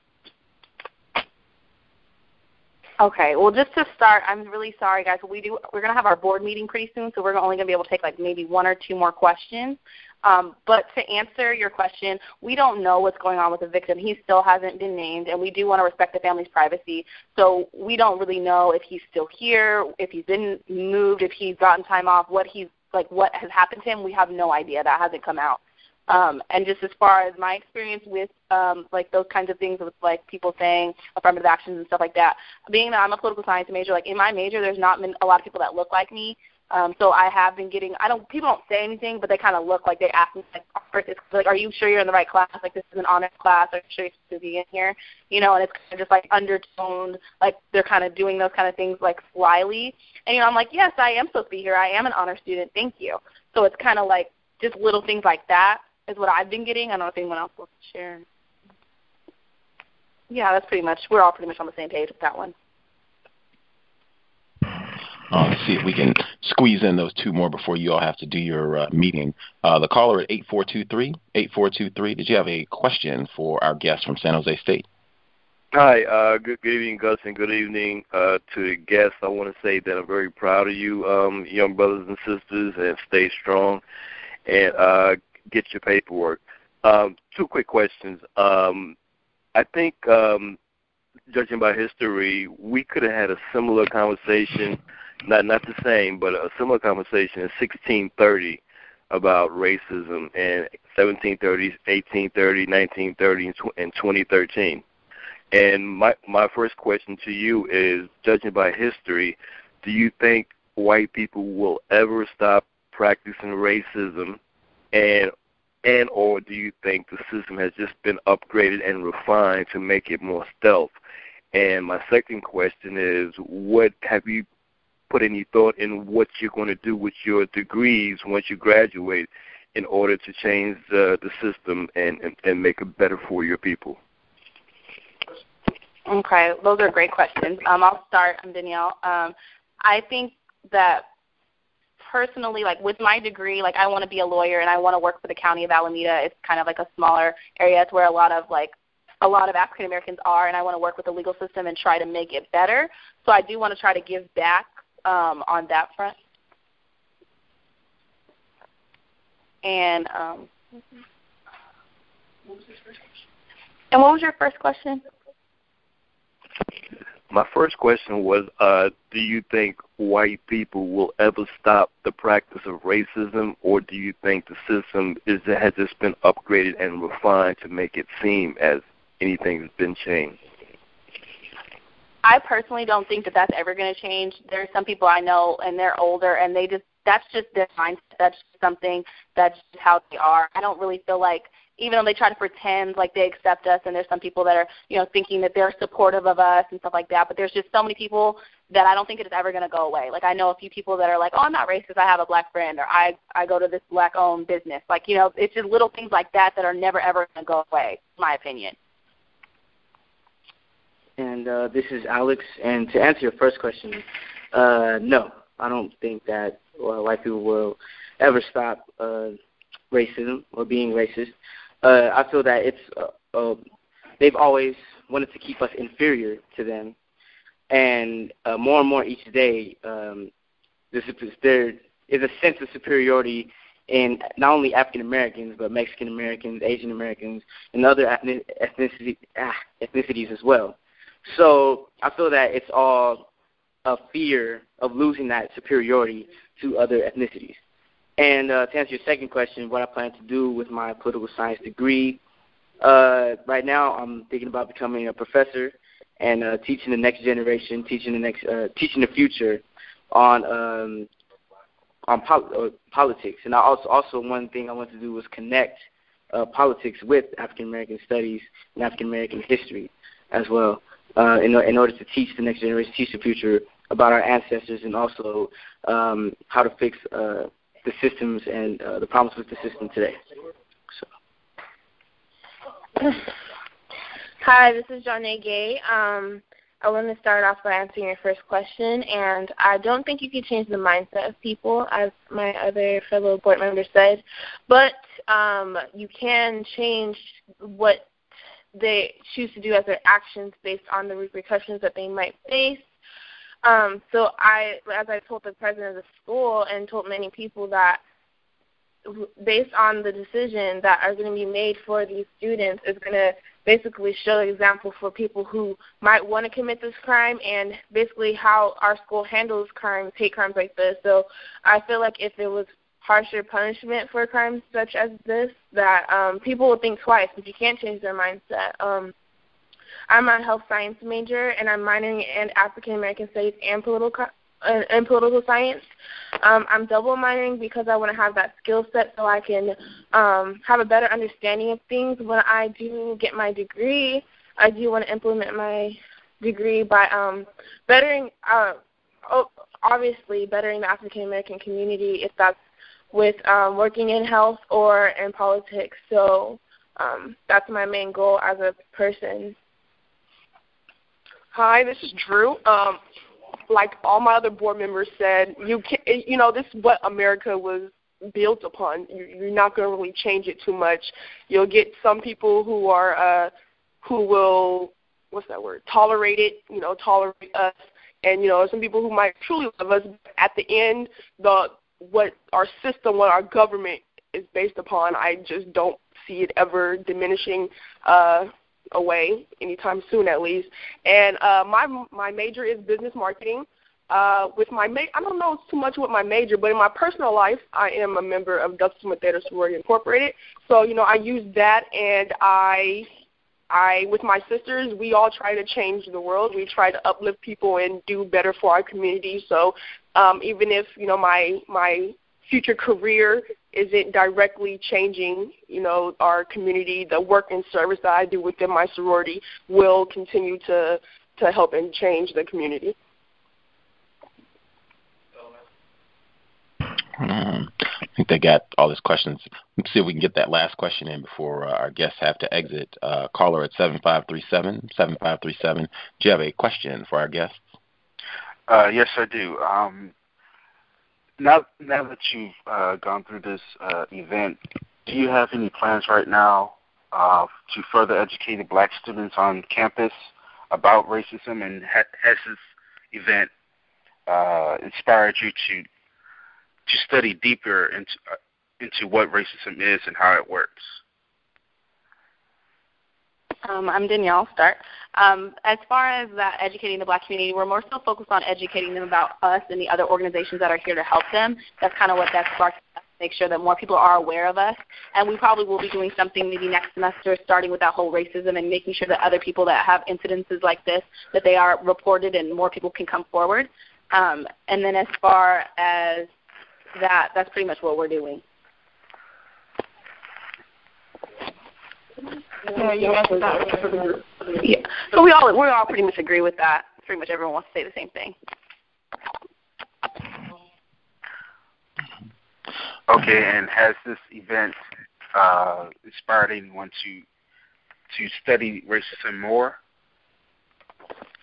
Okay. Well, just to start, I'm really sorry, guys. We do. We're gonna have our board meeting pretty soon, so we're only gonna be able to take like maybe one or two more questions. Um, but to answer your question, we don't know what's going on with the victim. He still hasn't been named, and we do want to respect the family's privacy. So we don't really know if he's still here, if he's been moved, if he's gotten time off, what he's like, what has happened to him. We have no idea. That hasn't come out. Um, and just as far as my experience with um, like those kinds of things with like people saying affirmative actions and stuff like that, being that I'm a political science major, like in my major, there's not been a lot of people that look like me. Um, so I have been getting. I don't. People don't say anything, but they kind of look like they ask me like, "Are you sure you're in the right class? Like this is an honest class. Are you sure you're supposed to be in here?" You know, and it's kind of just like undertoned, like they're kind of doing those kind of things like slyly. And you know, I'm like, "Yes, I am supposed to be here. I am an honor student. Thank you." So it's kind of like just little things like that is what I've been getting. I don't know if anyone else wants to share. Yeah, that's pretty much. We're all pretty much on the same page with that one. Uh, see if we can squeeze in those two more before you all have to do your uh, meeting. Uh, the caller at 8423, 8423, did you have a question for our guest from San Jose State? Hi, uh, good, good evening, Gus, and good evening uh, to the guests. I want to say that I'm very proud of you, um, young brothers and sisters, and stay strong and uh, get your paperwork. Um, two quick questions. Um, I think, um, judging by history, we could have had a similar conversation not not the same, but a similar conversation in 1630 about racism. And 1730s, 1830, 1930, and 2013. And my my first question to you is, judging by history, do you think white people will ever stop practicing racism, and and or do you think the system has just been upgraded and refined to make it more stealth? And my second question is, what have you put any thought in what you're going to do with your degrees once you graduate in order to change the, the system and, and, and make it better for your people? Okay, those are great questions. Um, I'll start. I'm Danielle. Um, I think that personally, like with my degree, like I want to be a lawyer and I want to work for the county of Alameda. It's kind of like a smaller area. It's where a lot of like a lot of African Americans are, and I want to work with the legal system and try to make it better. So I do want to try to give back um, on that front. And um, and what was your first question? My first question was, uh, do you think white people will ever stop the practice of racism, or do you think the system is has just been upgraded and refined to make it seem as anything's been changed? I personally don't think that that's ever going to change. There are some people I know, and they're older, and they just that's just their mindset. That's just something that's just how they are. I don't really feel like even though they try to pretend like they accept us and there's some people that are you know thinking that they're supportive of us and stuff like that but there's just so many people that i don't think it is ever going to go away like i know a few people that are like oh i'm not racist i have a black friend or i i go to this black owned business like you know it's just little things like that that are never ever going to go away in my opinion and uh, this is Alex. And to answer your first question, uh, no, I don't think that uh, white people will ever stop uh, racism or being racist uh, I feel that it's uh, uh, they've always wanted to keep us inferior to them, and uh, more and more each day, um, there is a sense of superiority in not only African Americans but Mexican Americans, Asian Americans, and other ethnicity, ah, ethnicities as well. So I feel that it's all a fear of losing that superiority to other ethnicities. And uh, to answer your second question, what I plan to do with my political science degree, uh, right now I'm thinking about becoming a professor and uh, teaching the next generation, teaching the next, uh, teaching the future on um, on pol- uh, politics. And I also also one thing I want to do was connect uh, politics with African American studies and African American history as well, uh, in, in order to teach the next generation, teach the future about our ancestors, and also um, how to fix uh, the systems and uh, the problems with the system today. So. (laughs) Hi, this is Johnny Gay. Um, I want to start off by answering your first question, and I don't think you can change the mindset of people, as my other fellow board member said, but um, you can change what they choose to do as their actions based on the repercussions that they might face um, so I, as I told the president of the school and told many people that based on the decision that are going to be made for these students is going to basically show example for people who might want to commit this crime and basically how our school handles crimes, hate crimes like this. So I feel like if it was harsher punishment for crimes such as this, that um, people would think twice because you can't change their mindset. Um, I'm a health science major, and I'm minoring in African American studies and political and political science. Um, I'm double minoring because I want to have that skill set so I can um, have a better understanding of things. When I do get my degree, I do want to implement my degree by um, bettering, uh, obviously, bettering the African American community if that's with um, working in health or in politics. So um, that's my main goal as a person. Hi, this is Drew. Um, like all my other board members said, you can, you know, this is what America was built upon. You're not going to really change it too much. You'll get some people who are uh, who will what's that word? Tolerate it. You know, tolerate us, and you know, some people who might truly love us. But at the end, the what our system, what our government is based upon, I just don't see it ever diminishing. Uh, away anytime soon, at least. And uh, my my major is business marketing. uh, with my ma- I don't know too much with my major, but in my personal life, I am a member of Delta Sigma Theta Sorority Incorporated. So you know, I use that, and I, I with my sisters, we all try to change the world. We try to uplift people and do better for our community. So um, even if you know my my future career isn't directly changing, you know, our community, the work and service that I do within my sorority will continue to to help and change the community. Um, I think they got all these questions. Let's see if we can get that last question in before uh, our guests have to exit. Uh, caller at 7537, 7537. Do you have a question for our guests? Uh, yes, I do. Um, now, now that you've uh, gone through this uh, event, do you have any plans right now uh, to further educate the black students on campus about racism? And ha- has this event uh, inspired you to to study deeper into uh, into what racism is and how it works? Um, I'm Danielle. Start. Um, as far as that educating the black community, we're more so focused on educating them about us and the other organizations that are here to help them. That's kind of what that sparked make sure that more people are aware of us. And we probably will be doing something maybe next semester, starting with that whole racism and making sure that other people that have incidences like this, that they are reported and more people can come forward. Um, and then as far as that, that's pretty much what we're doing. Yeah, you answered that. Yeah. So we all we all pretty much agree with that. Pretty much everyone wants to say the same thing. Okay, and has this event uh, inspired anyone to to study racism more?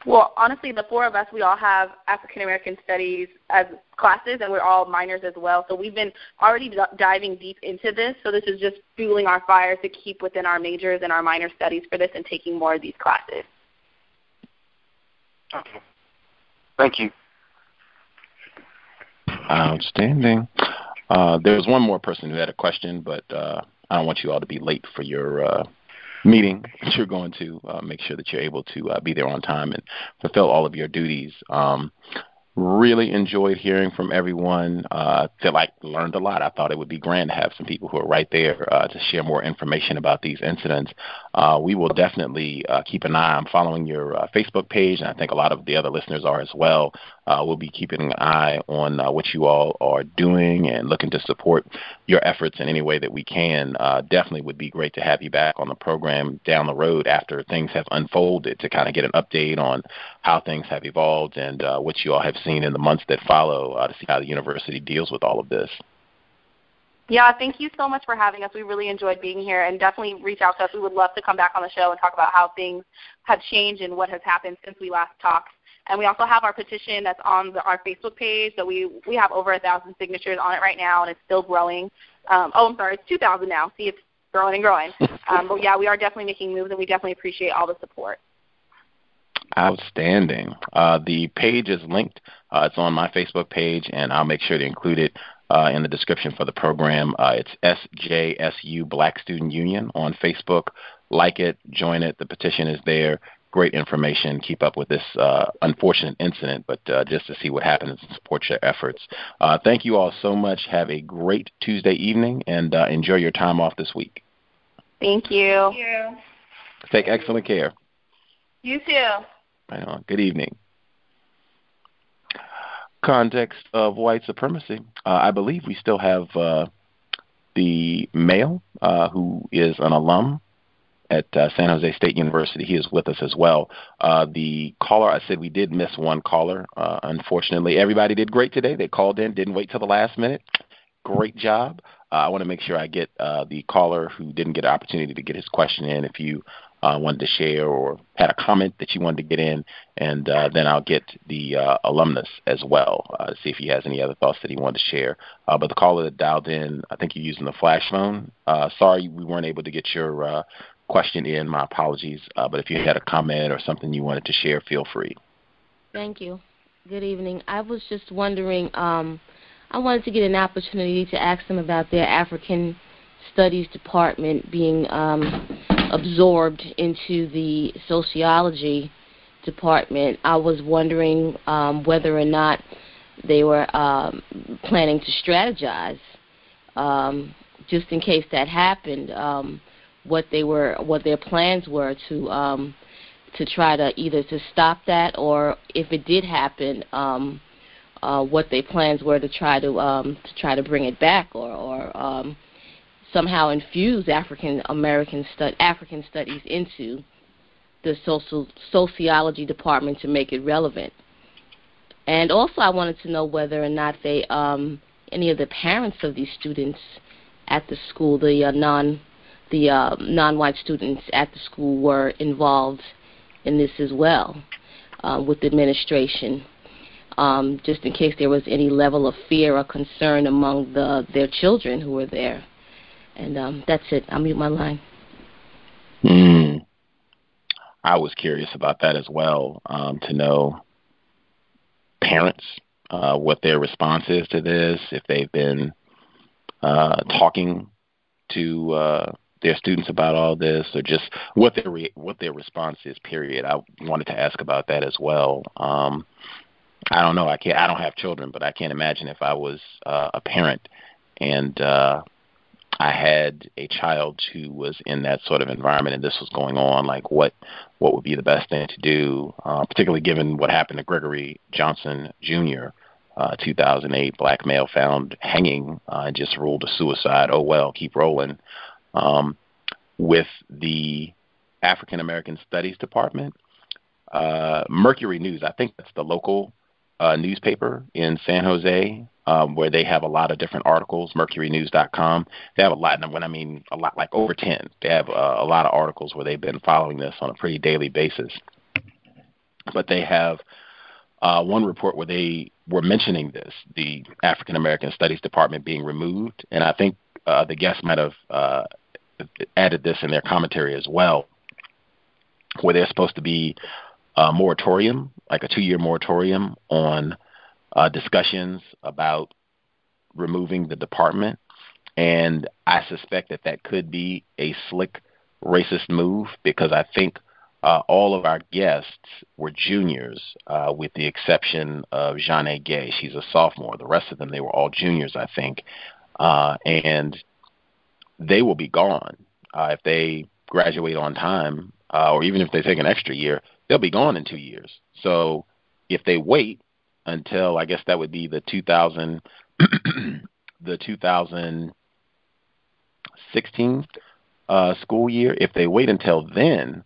Well, honestly, the four of us, we all have African American studies as classes, and we're all minors as well. So we've been already d- diving deep into this. So this is just fueling our fire to keep within our majors and our minor studies for this and taking more of these classes. Okay. Thank you. Outstanding. Uh, there was one more person who had a question, but uh, I don't want you all to be late for your uh, meeting you're going to. Uh, make sure that you're able to uh, be there on time and fulfill all of your duties. Um, really enjoyed hearing from everyone. Uh, feel like learned a lot. I thought it would be grand to have some people who are right there uh, to share more information about these incidents. Uh, we will definitely uh, keep an eye. I'm following your uh, Facebook page, and I think a lot of the other listeners are as well. Uh, we'll be keeping an eye on uh, what you all are doing and looking to support your efforts in any way that we can. Uh, definitely would be great to have you back on the program down the road after things have unfolded to kind of get an update on how things have evolved and uh, what you all have seen in the months that follow uh, to see how the university deals with all of this. Yeah, thank you so much for having us. We really enjoyed being here, and definitely reach out to us. We would love to come back on the show and talk about how things have changed and what has happened since we last talked. And we also have our petition that's on the, our Facebook page. So we we have over a thousand signatures on it right now, and it's still growing. Um, oh, I'm sorry, it's 2,000 now. See, it's growing and growing. (laughs) Um, but yeah, we are definitely making moves, and we definitely appreciate all the support. Outstanding. Uh, the page is linked. Uh, it's on my Facebook page, and I'll make sure to include it uh, in the description for the program. Uh, it's SJSU Black Student Union on Facebook. Like it, join it. The petition is there. Great information. Keep up with this uh, unfortunate incident, but uh, just to see what happens and support your efforts. Uh, thank you all so much. Have a great Tuesday evening and uh, enjoy your time off this week. Thank you. Thank you. Take excellent care. You too. Right on. Good evening. Context of white supremacy. Uh, I believe we still have uh, the male uh, who is an alum at uh, San Jose State University. He is with us as well. Uh, the caller, I said we did miss one caller. Uh, unfortunately, everybody did great today. They called in, didn't wait till the last minute. Great job. Uh, I want to make sure I get uh, the caller who didn't get an opportunity to get his question in. If you uh, wanted to share or had a comment that you wanted to get in, and uh, then I'll get the uh, alumnus as well uh, see if he has any other thoughts that he wanted to share. Uh, but the caller that dialed in, I think you're using the flash phone. Uh, sorry we weren't able to get your uh, question in. My apologies. Uh, but if you had a comment or something you wanted to share, feel free. Thank you. Good evening. I was just wondering, um, I wanted to get an opportunity to ask them about their African Studies Department being um, absorbed into the sociology Department. I was wondering um, whether or not they were um, planning to strategize, um, just in case that happened. Um, what they were, what their plans were to um, to try to either to stop that, or if it did happen, um, uh, what their plans were to try to um, to try to bring it back, or, or um, somehow infuse African American African studies into the social sociology department to make it relevant. And also, I wanted to know whether or not they, um, any of the parents of these students at the school, the uh, non, the uh, non-white students at the school, were involved in this as well uh, with the administration, um, just in case there was any level of fear or concern among the their children who were there. And um, that's it. I'll mute my line. Mm. I was curious about that as well um, to know parents, uh, what their response is to this, if they've been uh, talking to uh, their students about all this, or just what their re- what their response is. Period. I wanted to ask about that as well. Um, I don't know. I can't. I don't have children, but I can't imagine if I was uh, a parent and uh, I had a child who was in that sort of environment and this was going on, like what what would be the best thing to do, uh, particularly given what happened to Gregory Johnson Jr. Uh, 2008, black male found hanging uh, just ruled a suicide. Oh well, keep rolling. Um, with the African American Studies Department, uh, Mercury News, I think that's the local uh, newspaper in San Jose um, where they have a lot of different articles. MercuryNews.com. They have a lot. And when I mean a lot, like over ten, they have uh, a lot of articles where they've been following this on a pretty daily basis. But they have uh, one report where they were mentioning this, the African American Studies Department being removed, and I think uh, the guest might have uh, added this in their commentary as well, where they're supposed to be a moratorium, like a two-year moratorium on uh, discussions about removing the department, and I suspect that that could be a slick racist move because I think uh, all of our guests were juniors, uh, with the exception of Jeanne Gay. She's a sophomore. The rest of them, they were all juniors, I think, uh, and they will be gone uh, if they graduate on time, uh, or even if they take an extra year they'll be gone in two years. So if they wait until I guess that would be the 2000 (clears throat) the 2016 uh, school year, if they wait until then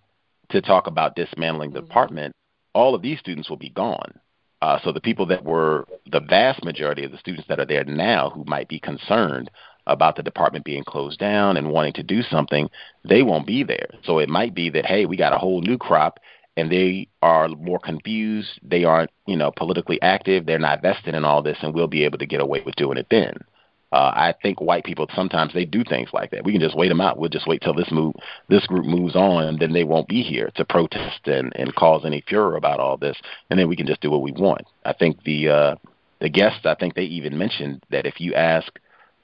to talk about dismantling the mm-hmm. department, all of these students will be gone. Uh, so the people that were the vast majority of the students that are there now who might be concerned about the department being closed down and wanting to do something, they won't be there. So it might be that hey, we got a whole new crop and they are more confused. They aren't, you know, politically active. They're not vested in all this, and we'll be able to get away with doing it then. Uh, I think white people sometimes they do things like that. We can just wait them out. We'll just wait till this move, this group moves on, then they won't be here to protest and and cause any furor about all this, and then we can just do what we want. I think the uh, the guests, I think they even mentioned that if you ask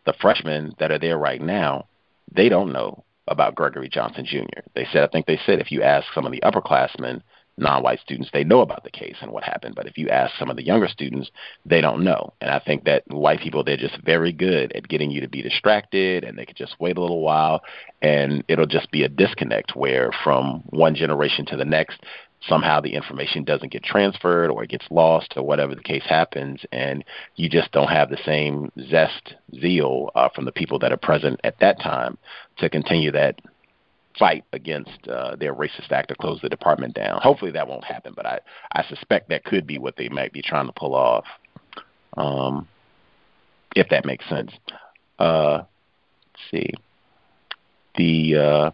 the freshmen that are there right now, they don't know about Gregory Johnson Jr. They said, I think they said, if you ask some of the upperclassmen, non-white students, they know about the case and what happened. But if you ask some of the younger students, they don't know. And I think that white people, they're just very good at getting you to be distracted, and they can just wait a little while, and it'll just be a disconnect where from one generation to the next, somehow the information doesn't get transferred or it gets lost or whatever the case happens and you just don't have the same zest zeal uh, from the people that are present at that time to continue that fight against uh, their racist act to close the department down. Hopefully that won't happen but i i suspect that could be what they might be trying to pull off um if that makes sense. Uh let's see. The uh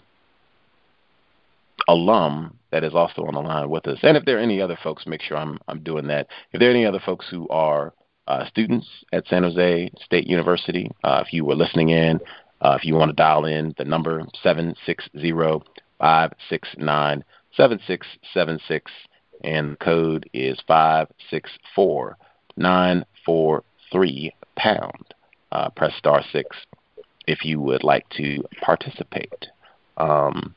alum that is also on the line with us. And if there are any other folks, make sure I'm I'm doing that. If there are any other folks who are uh, students at San Jose State University, uh, if you were listening in, uh, if you want to dial in, the number seven six zero five six nine seven six seven six, and the code is five six four nine four three pound. Uh, press star six if you would like to participate. Um,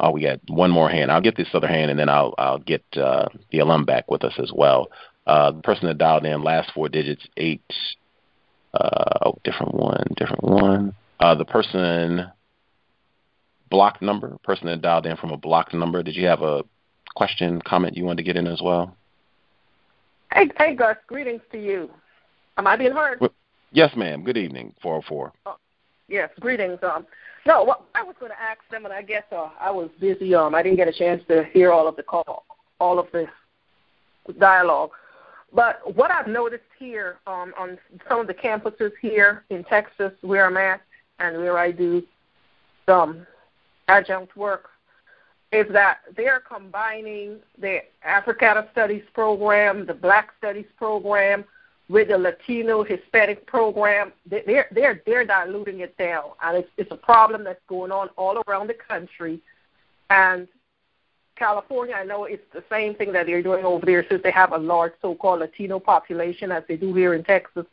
Oh, we got one more hand. I'll get this other hand, and then I'll I'll get uh, the alum back with us as well. Uh, the person that dialed in last four digits eight. Uh, oh, different one, different one. Uh, the person blocked number, person that dialed in from a blocked number. Did you have a question, comment you wanted to get in as well? Hey, hey, Gus. Greetings to you. Am I being heard? Well, yes, ma'am. Good evening, 404. Uh, yes, greetings. Um, no, what I was going to ask them, and I guess uh, I was busy. Um, I didn't get a chance to hear all of the call, all of the dialogue. But what I've noticed here um, on some of the campuses here in Texas, where I'm at, and where I do some adjunct work, is that they're combining the Africana Studies program, the Black Studies program, with the Latino Hispanic program. They're they're they're diluting it down, and it's it's a problem that's going on all around the country. And California, I know it's the same thing that they're doing over there, since they have a large so-called Latino population, as they do here in Texas,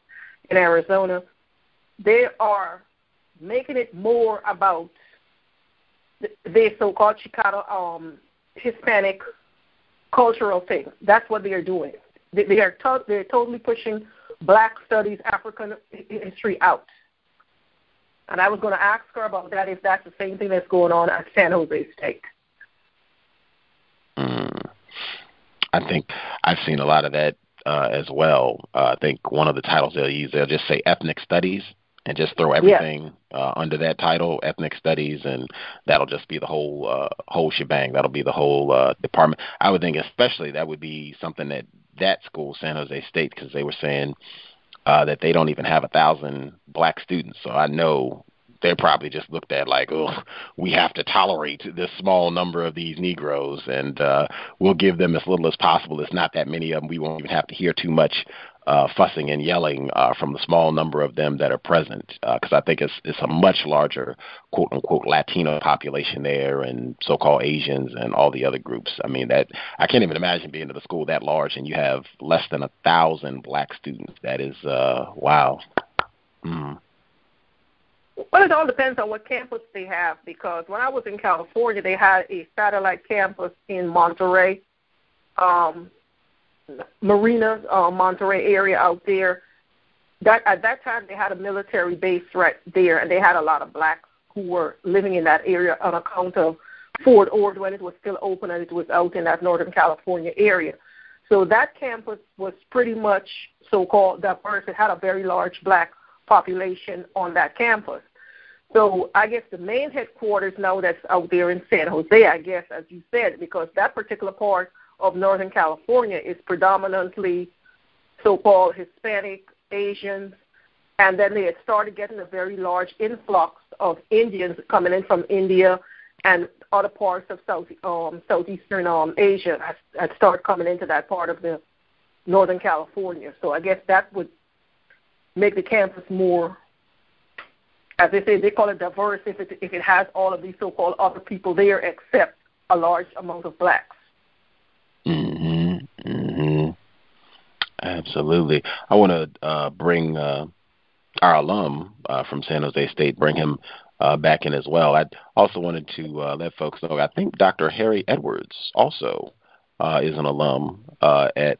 in Arizona. They are making it more about the so-called Chicano um, Hispanic cultural thing. That's what they are doing. They, they are to- they're totally pushing Black Studies, African history out. And I was going to ask her about that if that's the same thing that's going on at San Jose State. Mm. I think I've seen a lot of that uh, as well. Uh, I think one of the titles they'll use, they'll just say ethnic studies and just throw everything yeah. uh, under that title, ethnic studies, and that'll just be the whole uh, whole shebang. That'll be the whole uh, department. I would think, especially that would be something that that school, San Jose State, because they were saying uh, that they don't even have a thousand black students. So I know they're probably just looked at like, oh, we have to tolerate this small number of these Negroes, and uh, we'll give them as little as possible. It's not that many of them. We won't even have to hear too much uh, fussing and yelling uh, from the small number of them that are present, because uh, I think it's it's a much larger quote unquote Latino population there, and so-called Asians and all the other groups. I mean that I can't even imagine being at a school that large and you have less than a thousand black students. That is uh, wow. Mm. Well, it all depends on what campus they have. Because when I was in California, they had a satellite campus in Monterey. Um, Marina, uh, Monterey area out there. That at that time they had a military base right there, and they had a lot of blacks who were living in that area on account of Fort Ord when it was still open and it was out in that Northern California area. So that campus was pretty much so-called diverse. It had a very large black population on that campus. So I guess the main headquarters now that's out there in San Jose, I guess, as you said, because that particular part of Northern California is predominantly so-called Hispanic, Asians, and then they had started getting a very large influx of Indians coming in from India and other parts of South um, southeastern um, Asia had, had started coming into that part of the Northern California. So I guess that would make the campus more, as they say, they call it diverse if it if it has all of these so-called other people there, except a large amount of blacks. Absolutely. I want to uh, bring uh, our alum uh, from San Jose State, bring him uh, back in as well. I also wanted to uh, let folks know. I think Dr. Harry Edwards also uh, is an alum uh, at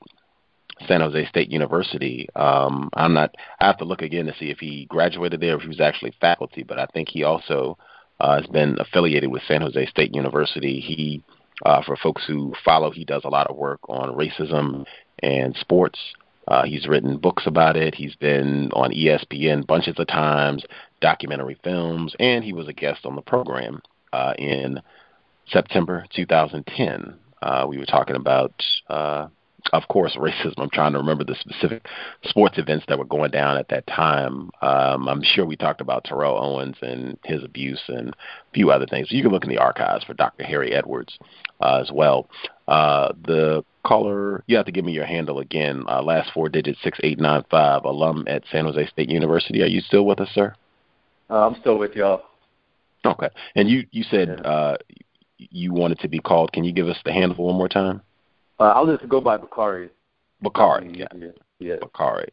San Jose State University. Um, I'm not. I have to look again to see if he graduated there, if he was actually faculty. But I think he also uh, has been affiliated with San Jose State University. He uh, for folks who follow, he does a lot of work on racism and sports. Uh, he's written books about it. He's been on ESPN bunches of times, documentary films, and he was a guest on the program uh, in September 2010. Uh, we were talking about uh, of course, racism. I'm trying to remember the specific sports events that were going down at that time. Um, I'm sure we talked about Terrell Owens and his abuse and a few other things. You can look in the archives for Dr. Harry Edwards uh, as well. Uh, the caller, you have to give me your handle again. Uh, last four digits, 6895, alum at San Jose State University. Are you still with us, sir? Uh, I'm still with y'all. Okay. And you, you said uh, you wanted to be called. Can you give us the handle one more time? Uh, I'll just go by Bakari. Bakari, yeah. yeah. yeah. Bakari.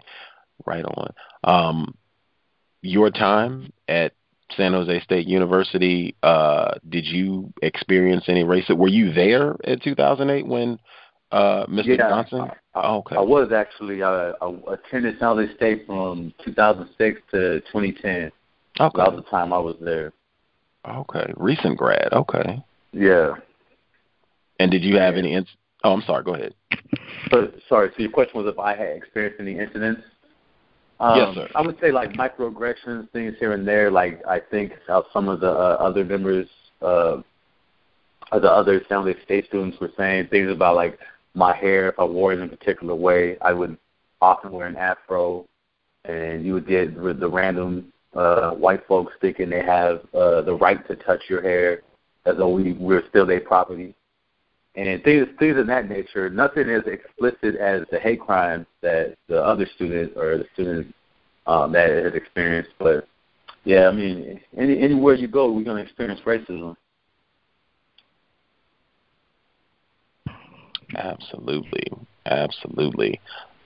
Right on. Um, your time at San Jose State University. Uh, did you experience any racism? Were you there in 2008 when uh, Mr. Yeah, Johnson? I, okay. I was actually. Uh, I attended San Jose State from 2006 to 2010. Okay. That was the time I was there. Okay. Recent grad. Okay. Yeah. And did you have any? Oh, I'm sorry. Go ahead. But sorry. So your question was if I had experienced any incidents. Um, Yes, sir. I would say like microaggressions, things here and there. Like I think how some of the uh, other members, uh, of the other Jose State students were saying things about like my hair. If I wore it in a particular way, I would often wear an afro, and you would get the the random uh, white folks thinking they have uh, the right to touch your hair as though we we're still their property and things things of that nature. Nothing as explicit as the hate crimes that the other student or the student um, that has experienced. But yeah, I mean, any, anywhere you go, we're gonna experience racism. Absolutely, absolutely.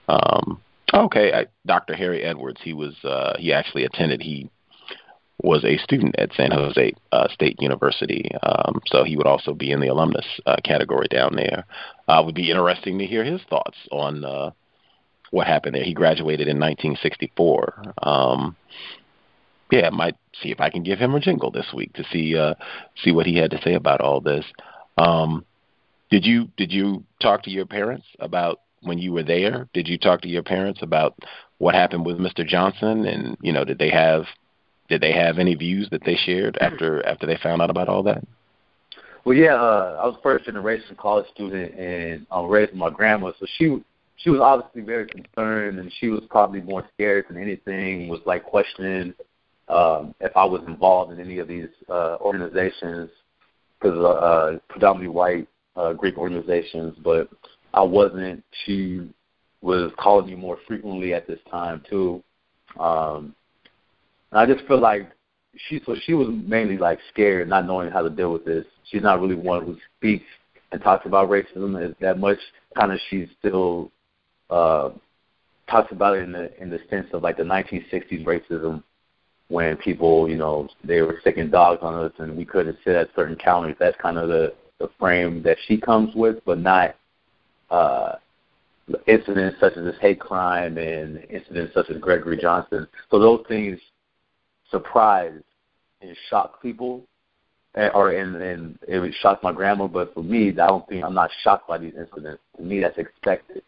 Um, okay, I, Dr. Harry Edwards. He was uh, he actually attended. He was a student at San Jose uh, State University, um, so he would also be in the alumnus uh, category down there. Uh, would be interesting to hear his thoughts on uh, what happened there. He graduated in 1964. Um, yeah, I might see if I can give him a jingle this week to see uh, see what he had to say about all this. Um, did you did you talk to your parents about when you were there? Did you talk to your parents about what happened with Mr. Johnson? And you know, did they have did they have any views that they shared after after they found out about all that? Well, yeah, uh, I was first generation college student, and I was raised with my grandma, so she she was obviously very concerned, and she was probably more scared than anything. Was like questioning um, if I was involved in any of these uh, organizations, because uh, uh, predominantly white uh, Greek organizations, but I wasn't. She was calling me more frequently at this time too. Um, and I just feel like she so she was mainly like scared, not knowing how to deal with this. She's not really one who speaks and talks about racism that much. Kind of she's still uh, talks about it in the in the sense of like the 1960s racism when people, you know, they were sticking dogs on us and we couldn't sit at certain counters. That's kind of the the frame that she comes with, but not uh, incidents such as this hate crime and incidents such as Gregory Johnson. So those things surprise and shock people, eh, or and and it would shock my grandma. But for me, I don't think I'm not shocked by these incidents. To me, that's expected.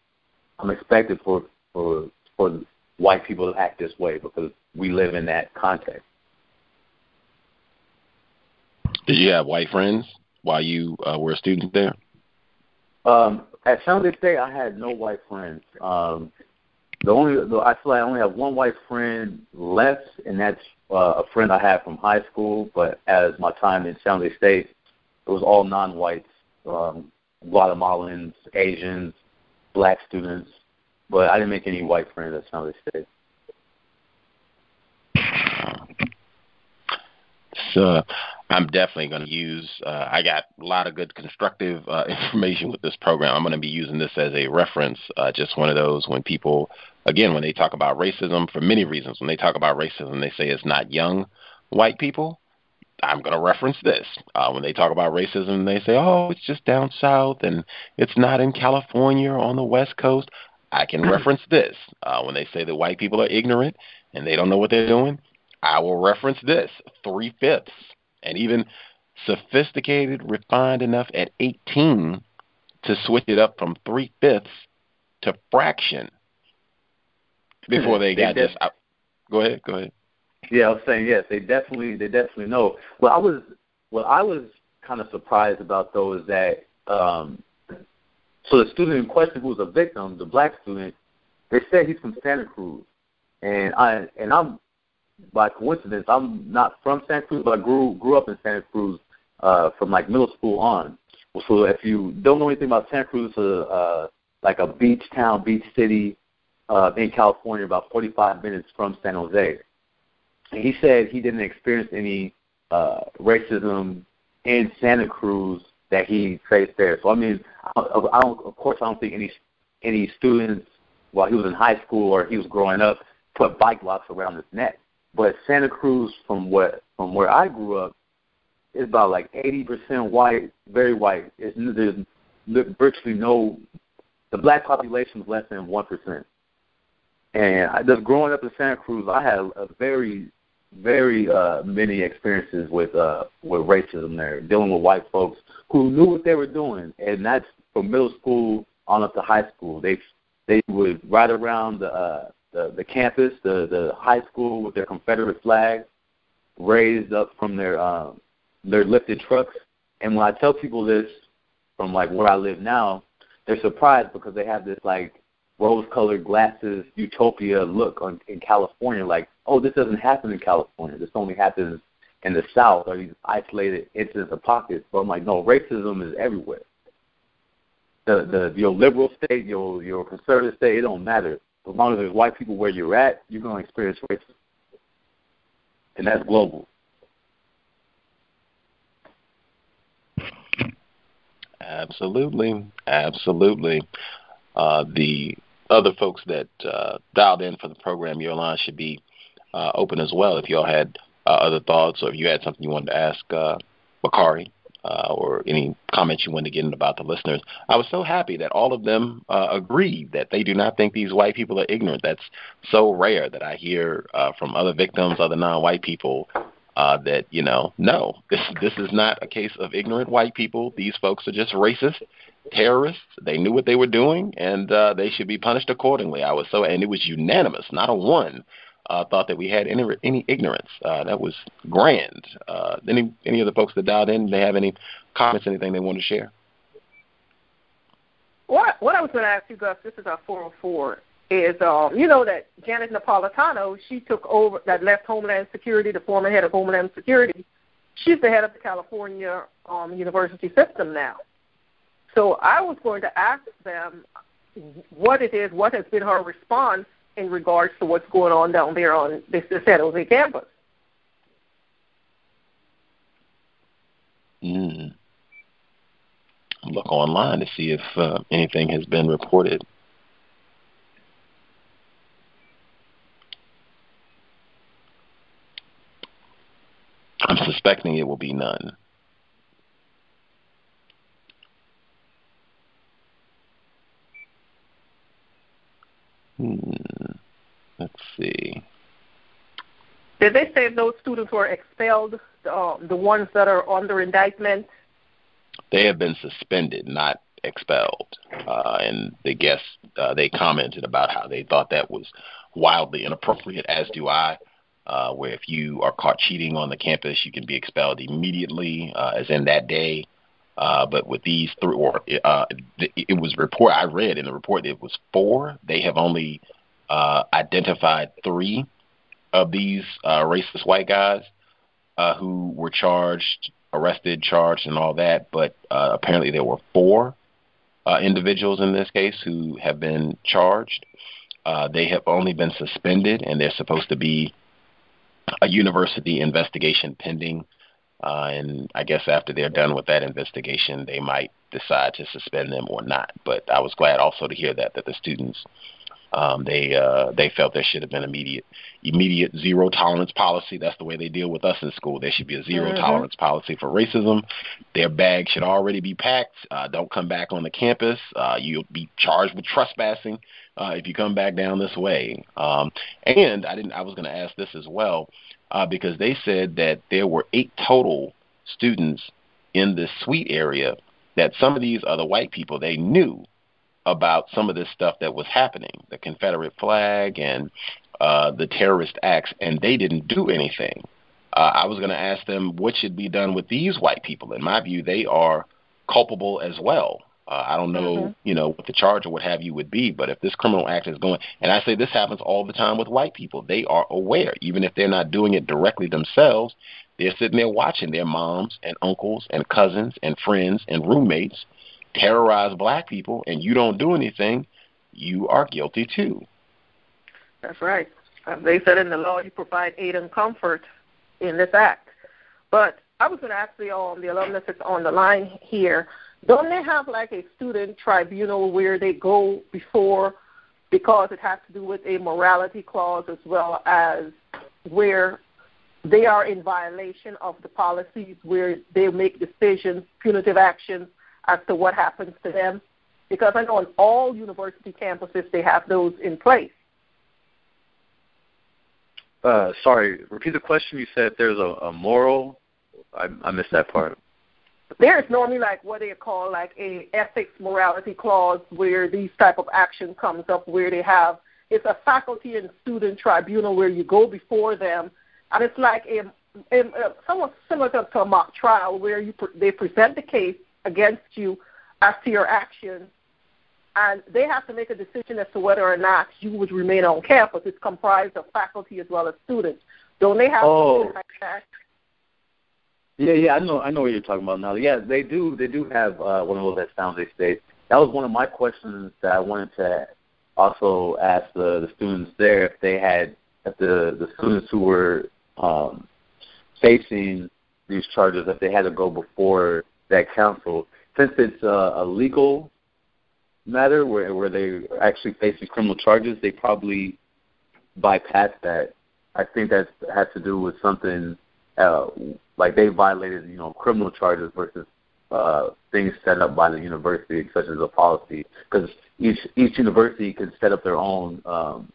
I'm expected for for for white people to act this way because we live in that context. Did you have white friends while you uh, were a student there? Um, at San Jose State, I had no white friends. Um, the only the, I feel like I only have one white friend left, and that's uh, a friend I had from high school. But as my time in San Jose State, it was all non-whites, um, Guatemalans, Asians, black students. But I didn't make any white friends at San Jose State. So I'm definitely going to use. Uh, I got a lot of good constructive uh, (laughs) information with this program. I'm going to be using this as a reference. Uh, just one of those when people, again, when they talk about racism for many reasons. When they talk about racism, they say it's not young white people. I'm going to reference this. Uh, when they talk about racism, and they say, "Oh, it's just down south, and it's not in California or on the West Coast." I can (clears throat) reference this. Uh, when they say that white people are ignorant and they don't know what they're doing, I will reference this three fifths, and even sophisticated, refined enough at 18 to switch it up from three fifths to fraction before they They got def- this. I, go ahead, go ahead. Yeah, I was saying yes. They definitely, they definitely know. Well, I was, well, I was kind of surprised about though is that, um, so the student in question who was a victim, the black student, they said he's from Santa Cruz, and I and I'm by coincidence I'm not from Santa Cruz, but I grew grew up in Santa Cruz uh, from like middle school on. So if you don't know anything about Santa Cruz, uh, uh, like a beach town, beach city uh, in California, about 45 minutes from San Jose. And he said he didn't experience any uh, racism in Santa Cruz that he faced there. So I mean, I, I don't, of course, I don't think any any students while he was in high school or he was growing up put bike locks around his neck. But Santa Cruz, from what from where I grew up, is about like 80% white, very white. It's, there's virtually no. The black population is less than one percent. And I, just growing up in Santa Cruz, I had a very, very uh, many experiences with uh, with racism there, dealing with white folks who knew what they were doing, and that's from middle school on up to high school. They they would ride around the uh, the, the campus, the the high school with their Confederate flag raised up from their um, their lifted trucks. And when I tell people this from like where I live now, they're surprised because they have this like rose-colored glasses utopia look on in California. Like, oh, this doesn't happen in California. This only happens in the South or these isolated incidents of pockets. But I'm like, no, racism is everywhere. The the your liberal state, your your conservative state, it don't matter. As long as there's white people where you're at, you're gonna experience racism, and that's global. Absolutely, absolutely. Uh, the other folks that uh, dialed in for the program, your line should be uh, open as well. If y'all had uh, other thoughts, or if you had something you wanted to ask uh, Bakari, uh, or any comments you want to get in about the listeners, I was so happy that all of them uh, agreed that they do not think these white people are ignorant. That's so rare that I hear uh, from other victims, other non-white people, uh, that you know, no, (laughs) this this is not a case of ignorant white people. These folks are just racist terrorists. They knew what they were doing, and uh, they should be punished accordingly. I was so, and it was unanimous. Not a one uh, thought that we had any any ignorance. Uh, that was grand. Uh, any any of the folks that dialed in, they have any comments, anything they want to share? What what I was going to ask you, Gus, this is our 404, is um, you know that Janet Napolitano, she took over that left Homeland Security, the former head of Homeland Security. She's the head of the California um, university system now. So I was going to ask them what it is, what has been her response in regards to what's going on down there on the San Jose campus. Mm. Look online to see if uh, anything has been reported. I'm suspecting it will be none. Hmm. Let's see. Did they say those students were expelled, uh, the ones that are under indictment? They have been suspended, not expelled. Uh, and the guests, uh, they commented about how they thought that was wildly inappropriate, as do I. Uh, where if you are caught cheating on the campus, you can be expelled immediately, uh, as in that day. Uh, but with these three, or uh, it was report I read in the report it was four. They have only uh, identified three of these uh, racist white guys uh, who were charged, arrested, charged, and all that. But uh, apparently there were four uh, individuals in this case who have been charged. Uh, they have only been suspended, and there's supposed to be a university investigation pending uh, and I guess after they're done with that investigation, they might decide to suspend them or not. But I was glad also to hear that that the students um, they uh, they felt there should have been immediate immediate zero tolerance policy. That's the way they deal with us in school. There should be a 0 mm-hmm. tolerance policy for racism. Their bags should already be packed. Uh, don't come back on the campus. Uh, you'll be charged with trespassing uh, if you come back down this way. Um, and I didn't. I was going to ask this as well uh, because they said that there were eight total students in this suite area that some of these other white people they knew about some of this stuff that was happening, the Confederate flag and uh, the terrorist acts, and they didn't do anything. Uh, I was going to ask them what should be done with these white people. In my view, they are culpable as well. Uh, I don't know, mm-hmm. you know, what the charge or what have you would be, but if this criminal act is going, and I say this happens all the time with white people, they are aware, even if they're not doing it directly themselves, they're sitting there watching their moms and uncles and cousins and friends and roommates terrorize black people, and you don't do anything, you are guilty too. That's right. As they said in the law, you provide aid and comfort in this act. But I was going to ask the um, the alumnus that's on the line here don't they have like a student tribunal where they go before because it has to do with a morality clause as well as where they are in violation of the policies, where they make decisions, punitive actions as to what happens to them? Because I know on all university campuses they have those in place. Uh, sorry, repeat the question. You said there's a, a moral. I, I missed that part. There is normally like what they call like a ethics morality clause where these type of action comes up where they have it's a faculty and student tribunal where you go before them and it's like a, a, a somewhat similar to a mock trial where you pre- they present the case against you as to your actions and they have to make a decision as to whether or not you would remain on campus. It's comprised of faculty as well as students. Don't they have oh. something like that? Yeah, yeah, I know, I know what you're talking about now. Yeah, they do, they do have uh, one of those at San Jose State. That was one of my questions that I wanted to also ask the, the students there if they had, if the the students who were um, facing these charges, if they had to go before that council, since it's a, a legal matter where where they actually facing criminal charges, they probably bypass that. I think that has to do with something uh, like they violated, you know, criminal charges versus uh, things set up by the university, such as a policy, because each each university can set up their own um,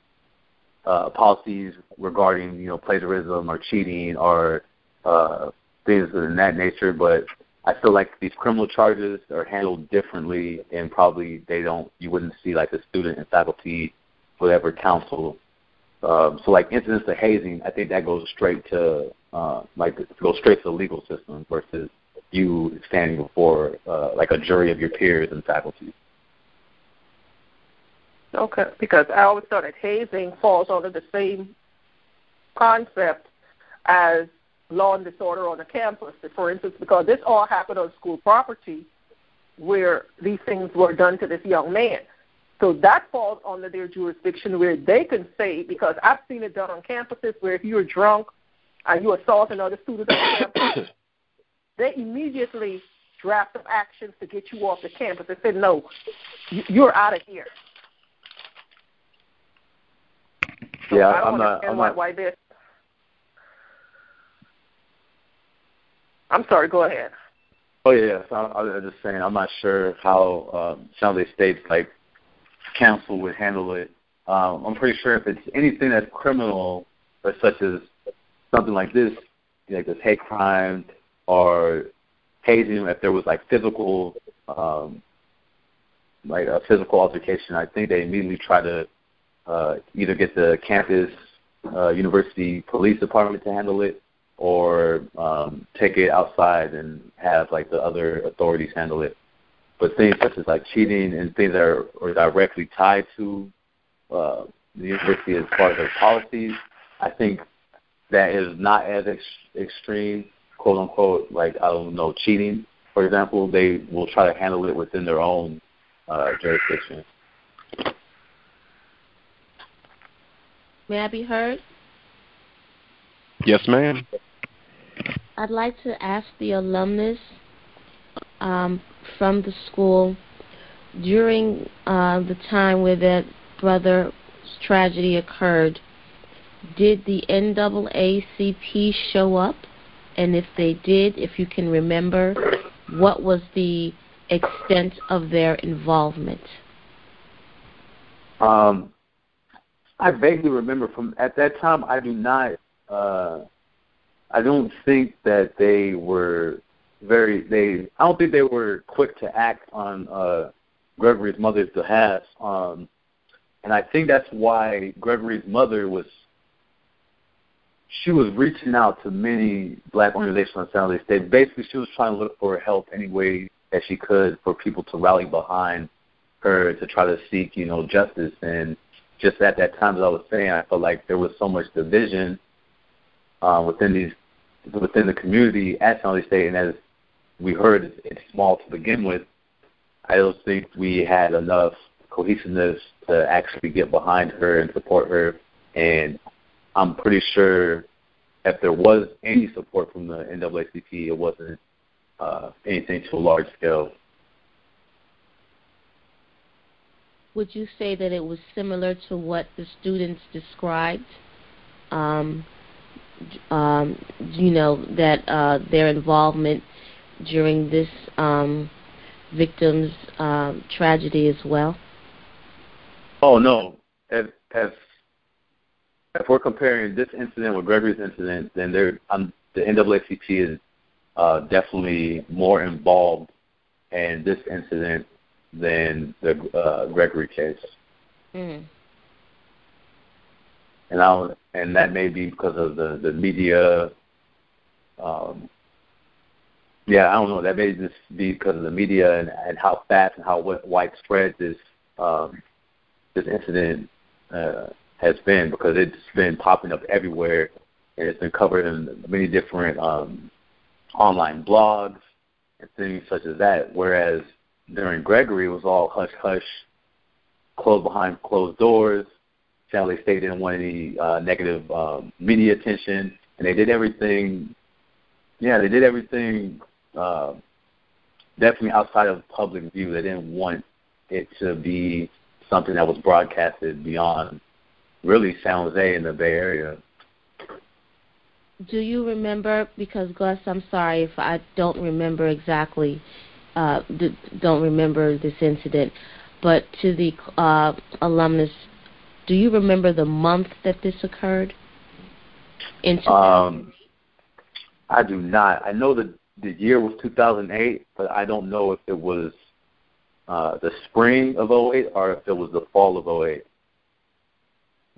uh, policies regarding, you know, plagiarism or cheating or uh, things of that nature. But I feel like these criminal charges are handled differently, and probably they don't. You wouldn't see like the student and faculty, whatever counsel. Um, so like incidents of hazing, I think that goes straight to uh, like goes straight to the legal system versus you standing before uh, like a jury of your peers and faculty. Okay, because I always thought that hazing falls under the same concept as law and disorder on the campus. For instance, because this all happened on school property where these things were done to this young man. So that falls under their jurisdiction where they can say, because I've seen it done on campuses where if you're drunk and you assault another student on campus, (coughs) they immediately draft up actions to get you off the campus. They say, no, you're out of here. So yeah, I don't I'm not. I'm why, not. why this. I'm sorry. Go ahead. Oh yeah, so I, I was just saying I'm not sure how um, some of the states like council would handle it. Um, I'm pretty sure if it's anything that's criminal, or such as something like this, like this hate crime or hazing, if there was like physical, um, like a physical altercation, I think they immediately try to uh, either get the campus uh, university police department to handle it, or um, take it outside and have like the other authorities handle it. But things such as like cheating and things that are, are directly tied to uh, the university as part of their policies, I think that is not as ex- extreme, quote unquote, like I don't know, cheating, for example. They will try to handle it within their own uh, jurisdiction. May I be heard? Yes, ma'am. I'd like to ask the alumnus um, from the school during uh, the time where that brother's tragedy occurred, did the NAACP show up? And if they did, if you can remember, what was the extent of their involvement? Um, I vaguely remember from at that time. I do not. Uh, I don't think that they were very. They. I don't think they were quick to act on uh, Gregory's mother's behalf. Um, and I think that's why Gregory's mother was. She was reaching out to many black organizations on Jose State. Basically, she was trying to look for help any way that she could for people to rally behind her to try to seek, you know, justice. And just at that time, as I was saying, I felt like there was so much division uh, within these within the community at San Jose State, and as we heard, it's small to begin with. I don't think we had enough cohesiveness to actually get behind her and support her. And I'm pretty sure if there was any support from the NAACP, it wasn't uh, anything to a large scale. Would you say that it was similar to what the students described? Um, um, you know, that uh, their involvement during this um, victim's um, tragedy as well? Oh no. If, if if we're comparing this incident with Gregory's incident, then there um, the NAACP is uh, definitely more involved in this incident than the uh, Gregory case. Mm. And I and that may be because of the the media. Um, yeah, I don't know. That may just be because of the media and, and how fast and how widespread this um, this incident uh, has been because it's been popping up everywhere and it's been covered in many different um, online blogs and things such as that. Whereas during Gregory, it was all hush hush, closed behind closed doors. Family State didn't want any uh, negative um, media attention, and they did everything. Yeah, they did everything uh, definitely outside of public view. They didn't want it to be something that was broadcasted beyond really San Jose and the Bay Area. Do you remember? Because Gus, I'm sorry if I don't remember exactly. Uh, don't remember this incident, but to the uh, alumnus, do you remember the month that this occurred? In um, I do not. I know that the year was 2008, but I don't know if it was uh, the spring of 08 or if it was the fall of 08.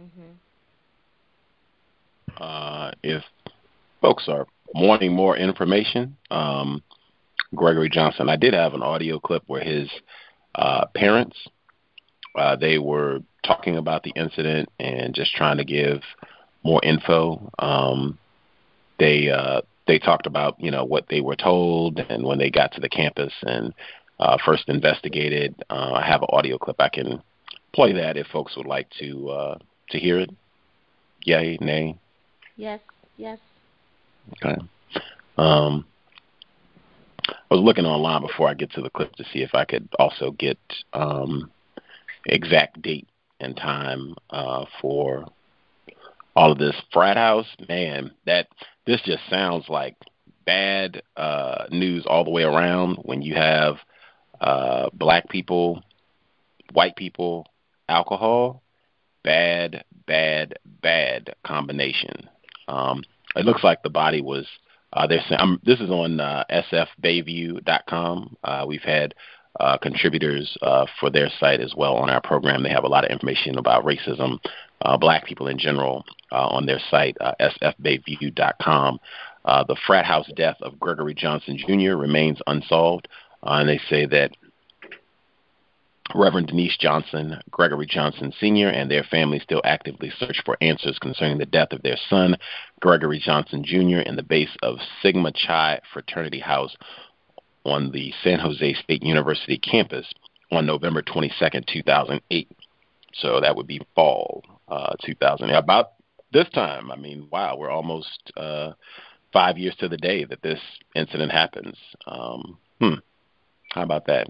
Mm-hmm. Uh, if folks are wanting more information, um, Gregory Johnson, I did have an audio clip where his uh, parents uh, they were talking about the incident and just trying to give more info. Um, they uh, they talked about you know what they were told and when they got to the campus and uh, first investigated. Uh, I have an audio clip. I can play that if folks would like to uh, to hear it. Yay, nay. Yes, yes. Okay. Um, I was looking online before I get to the clip to see if I could also get um, exact date and time uh, for all of this frat house. Man, that this just sounds like bad uh, news all the way around when you have uh, black people, white people, alcohol. Bad, bad, bad combination. Um, it looks like the body was. Uh, they're saying, um, this is on uh, sfbayview.com. Uh, we've had uh, contributors uh, for their site as well on our program. They have a lot of information about racism, uh, black people in general, uh, on their site, uh, sfbayview.com. Uh, the frat house death of Gregory Johnson Jr. remains unsolved, uh, and they say that Reverend Denise Johnson, Gregory Johnson Sr., and their family still actively search for answers concerning the death of their son, Gregory Johnson Jr., in the base of Sigma Chi Fraternity House on the San Jose State University campus on November 22nd, 2008. So that would be fall uh, 2000. About this time, I mean, wow, we're almost uh, five years to the day that this incident happens. Um, hmm. How about that?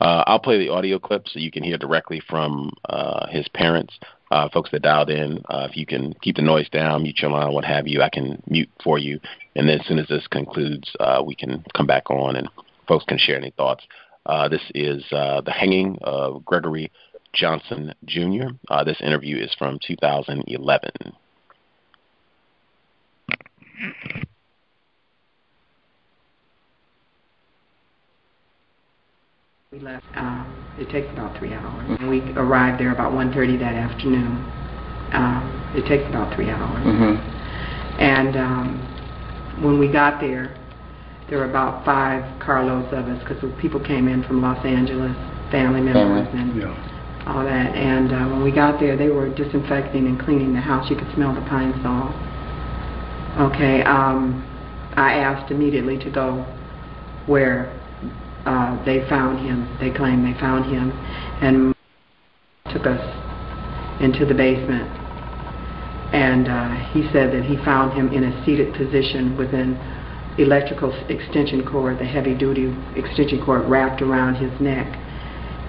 Uh, I'll play the audio clip so you can hear directly from uh, his parents. Uh, folks that dialed in, uh, if you can keep the noise down, mute your line, what have you, I can mute for you. And then as soon as this concludes, uh, we can come back on and folks can share any thoughts. Uh, this is uh, the hanging of Gregory Johnson Jr. Uh, this interview is from 2011. We left. Um, it takes about three hours. We arrived there about 1:30 that afternoon. Um, it takes about three hours. Mm-hmm. And um, when we got there, there were about five carloads of us because people came in from Los Angeles, family members, Family. and Yeah. all that. And uh, when we got there, they were disinfecting and cleaning the house. You could smell the pine sol. Okay. Um, I asked immediately to go where uh, they found him. They claim they found him, and took us into the basement. And uh, he said that he found him in a seated position with an electrical extension cord, the heavy-duty extension cord wrapped around his neck.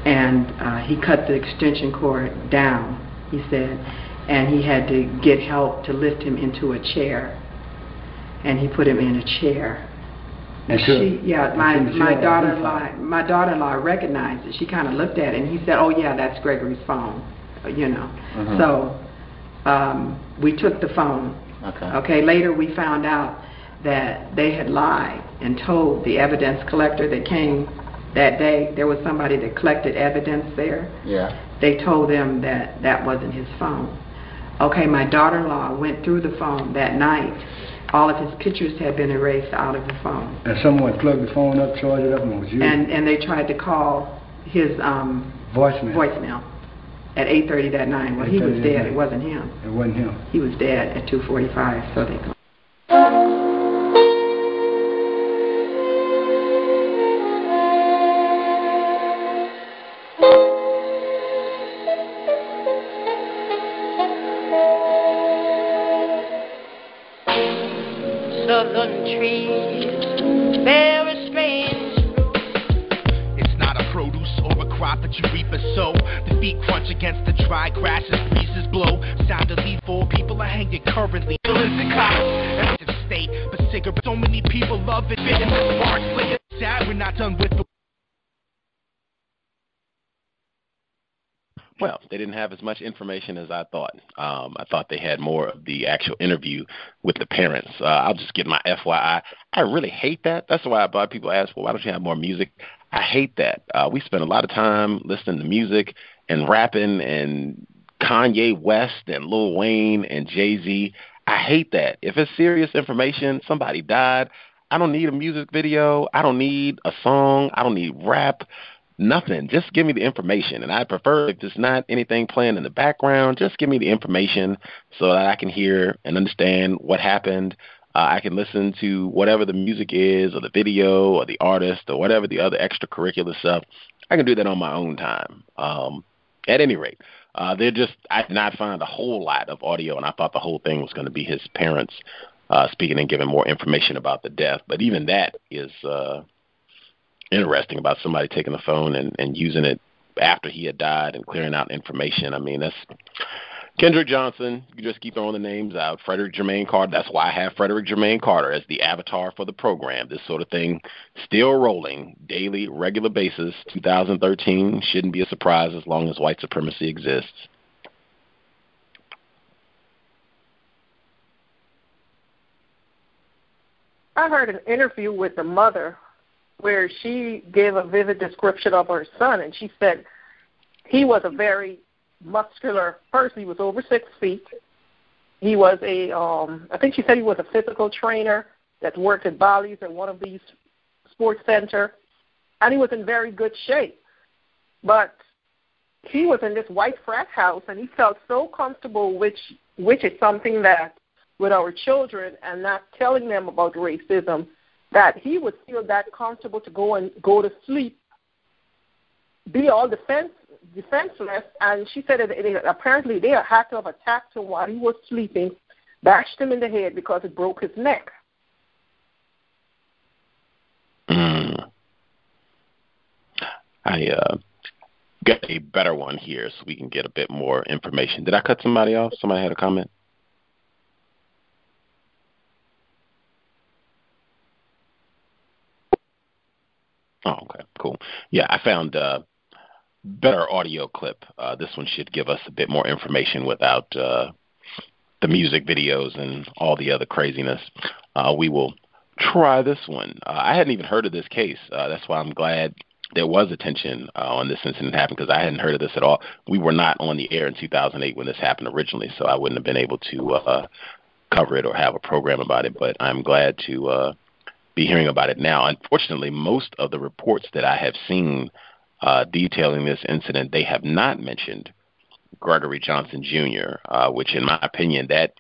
And uh, he cut the extension cord down, he said, and he had to get help to lift him into a chair. And he put him in a chair. And she, yeah, my my daughter-in-law, my daughter-in-law recognized it. She kind of looked at it, and he said, "Oh yeah, that's Gregory's phone," uh, you know. Mhm. So um, we took the phone. Okay. Okay. Later, we found out that they had lied and told the evidence collector that came that day. There was somebody that collected evidence there. Yeah. They told them that that wasn't his phone. Okay, my daughter-in-law went through the phone that night. All of his pictures had been erased out of the phone. And someone plugged the phone up, charged it up, and it was you. And and they tried to call his um voicemail. voicemail at 8:30 that night. Well, he was dead. It wasn't him. It wasn't him. He was dead at 2:45. So they. Have as much information as I thought. Um, I thought they had more of the actual interview with the parents. Uh, I'll just get my FYI. I really hate that. That's why a lot of people ask, well, why don't you have more music? I hate that. Uh, we spend a lot of time listening to music and rapping and Kanye West and Lil Wayne and Jay Z. I hate that. If it's serious information, somebody died. I don't need a music video. I don't need a song. I don't need rap. Nothing. Just give me the information. And I prefer if there's not anything playing in the background, just give me the information so that I can hear and understand what happened. Uh, I can listen to whatever the music is, or the video, or the artist, or whatever the other extracurricular stuff. I can do that on my own time. Um, at any rate, uh, they're just I did not find a whole lot of audio, and I thought the whole thing was going to be his parents uh, speaking and giving more information about the death. But even that is uh, interesting about somebody taking the phone and, and using it after he had died and clearing out information. I mean, that's Kendrick Johnson. You just keep throwing the names out. Frederick Jermaine Carter. That's why I have Frederick Jermaine Carter as the avatar for the program. This sort of thing still rolling daily, regular basis. 2013 shouldn't be a surprise as long as white supremacy exists. I heard an interview with the mother where she gave a vivid description of her son, and she said he was a very muscular person. He was over six feet. He was a, um, I think she said he was a physical trainer that worked at Bally's and one of these sports center, and he was in very good shape. But he was in this white frat house, and he felt so comfortable, which which is something that with our children and not telling them about racism, that he would feel that comfortable to go and go to sleep, be all defense defenseless. And she said that apparently they had to have attacked him while he was sleeping, bashed him in the head because it broke his neck. Mm. I uh, got a better one here so we can get a bit more information. Did I cut somebody off? Somebody had a comment? Oh, okay, cool. Yeah, I found a better audio clip. Uh, this one should give us a bit more information without uh, the music videos and all the other craziness. Uh, we will try this one. Uh, I hadn't even heard of this case. Uh, that's why I'm glad there was attention uh, on this incident happened because I hadn't heard of this at all. We were not on the air in 2008 when this happened originally, so I wouldn't have been able to cover it or have a program about it. But I'm glad to be hearing about it now. Unfortunately, most of the reports that I have seen uh, detailing this incident, they have not mentioned Gregory Johnson Jr., uh, which, in my opinion, that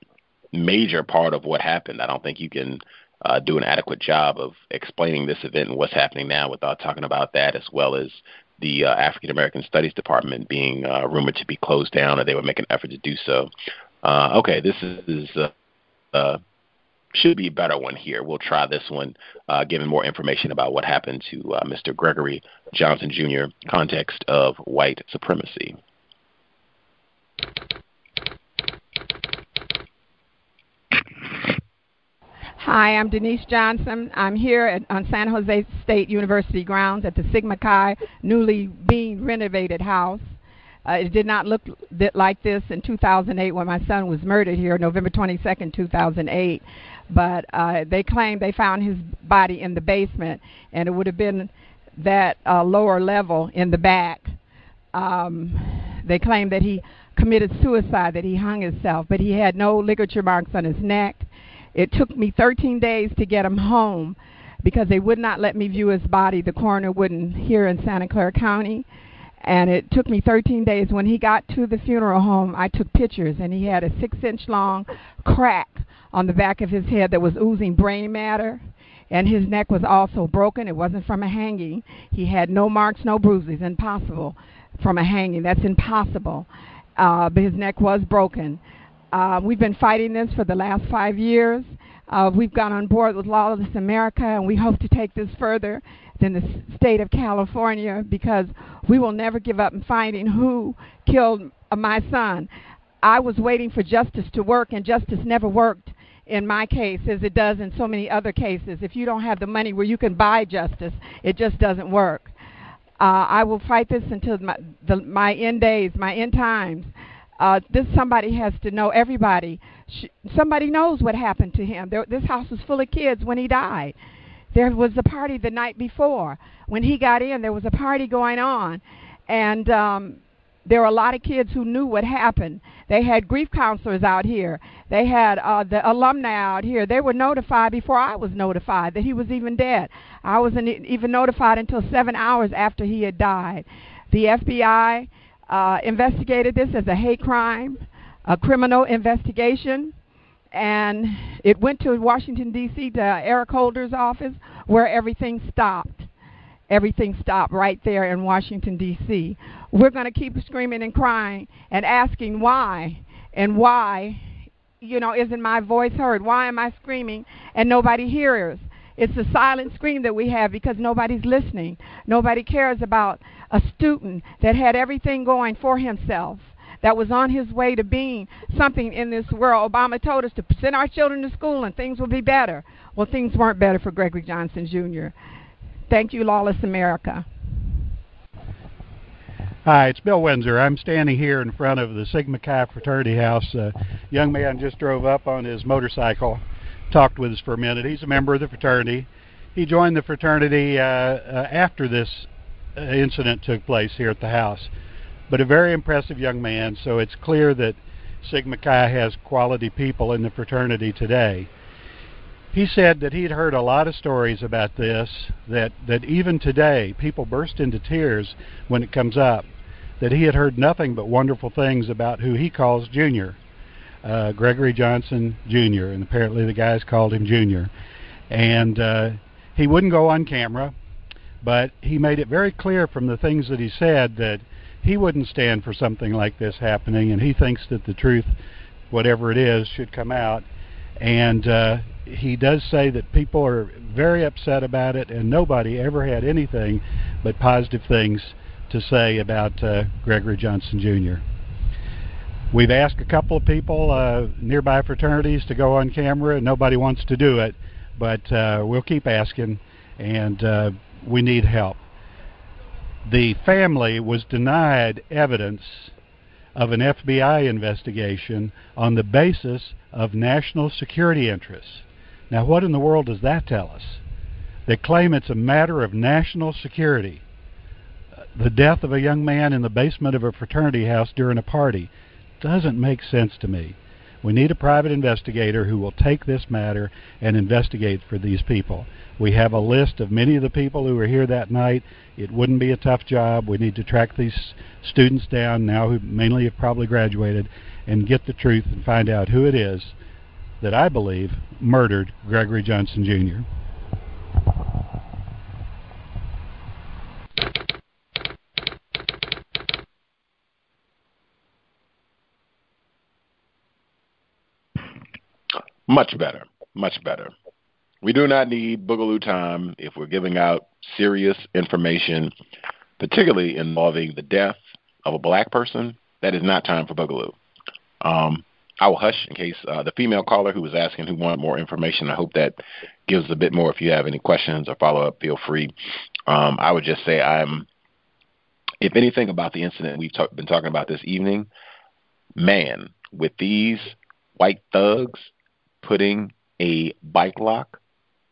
major part of what happened, I don't think you can uh, do an adequate job of explaining this event and what's happening now without talking about that, as well as the uh, African American Studies Department being uh, rumored to be closed down, or they would make an effort to do so. Uh, okay, this is uh, uh, should be a better one here. We'll try this one, uh, given more information about what happened to uh, Mr. Gregory Johnson Jr. context of white supremacy. Hi, I'm Denise Johnson. I'm here at, on San Jose State University grounds at the Sigma Chi newly being renovated house. Uh, it did not look th- like this in 2008 when my son was murdered here, November 22nd, 2008. But uh, they claim they found his body in the basement, and it would have been that uh, lower level in the back. Um, they claim that he committed suicide, that he hung himself, but he had no ligature marks on his neck it took me 13 days to get him home because they would not let me view his body. The coroner wouldn't here in Santa Clara County. And it took me 13 days. When he got to the funeral home, I took pictures, and he had a six inch long crack on the back of his head that was oozing brain matter. And his neck was also broken. It wasn't from a hanging. He had no marks, no bruises. Impossible from a hanging. That's impossible. Uh, but his neck was broken. Uh, we've been fighting this for the last five years. Uh, we've gone on board with Lawless America, and we hope to take this further than the state of California because we will never give up in finding who killed my son. I was waiting for justice to work, and justice never worked in my case as it does in so many other cases. If you don't have the money where you can buy justice, it just doesn't work. Uh, I will fight this until my, the, my end days, my end times. Uh, this somebody has to know. Everybody, somebody knows what happened to him. There, this house was full of kids when he died. There was a party the night before. When he got in, there was a party going on, and um, there were a lot of kids who knew what happened. They had grief counselors out here. They had uh, the alumni out here. They were notified before I was notified that he was even dead. I wasn't even notified until seven hours after he had died. The FBI uh, investigated this as a hate crime, a criminal investigation, and it went to Washington, D.C., to Eric Holder's office, where everything stopped. Everything stopped right there in Washington, D.C. We're going to keep screaming and crying and asking why and why, you know, isn't my voice heard? Why am I screaming and nobody hears? It's a silent scream that we have because nobody's listening. Nobody cares about a student that had everything going for himself, that was on his way to being something in this world. Obama told us to send our children to school and things will be better. Well, things weren't better for Gregory Johnson Jr. Thank you, Lawless America. Hi, it's Bill Windsor. I'm standing here in front of the Sigma Chi fraternity house. A young man just drove up on his motorcycle talked with us for a minute. He's a member of the fraternity. He joined the fraternity uh, uh, after this uh, incident took place here at the house. But a very impressive young man, so it's clear that Sigma Chi has quality people in the fraternity today. He said that he'd heard a lot of stories about this, that, that even today people burst into tears when it comes up, that he had heard nothing but wonderful things about who he calls Junior uh, Gregory Johnson Jr., and apparently the guys called him Junior. And uh, he wouldn't go on camera, but he made it very clear from the things that he said that he wouldn't stand for something like this happening, and he thinks that the truth, whatever it is, should come out. And uh, he does say that people are very upset about it, and nobody ever had anything but positive things to say about uh, Gregory Johnson Jr. We've asked a couple of people, uh, nearby fraternities, to go on camera, and nobody wants to do it. But uh, we'll keep asking, and uh, we need help. The family was denied evidence of an FBI investigation on the basis of national security interests. Now, what in the world does that tell us? They claim it's a matter of national security. The death of a young man in the basement of a fraternity house during a party doesn't make sense to me. We need a private investigator who will take this matter and investigate for these people. We have a list of many of the people who were here that night. It wouldn't be a tough job. We need to track these students down now who mainly have probably graduated and get the truth and find out who it is that I believe murdered Gregory Johnson Jr. Much better. Much better. We do not need boogaloo time if we're giving out serious information, particularly involving the death of a black person. That is not time for boogaloo. Um, I will hush in case uh, the female caller who was asking who wanted more information. I hope that gives a bit more. If you have any questions or follow up, feel free. Um, I would just say I'm, if anything about the incident we've been talking about this evening, man, with these white thugs putting a bike lock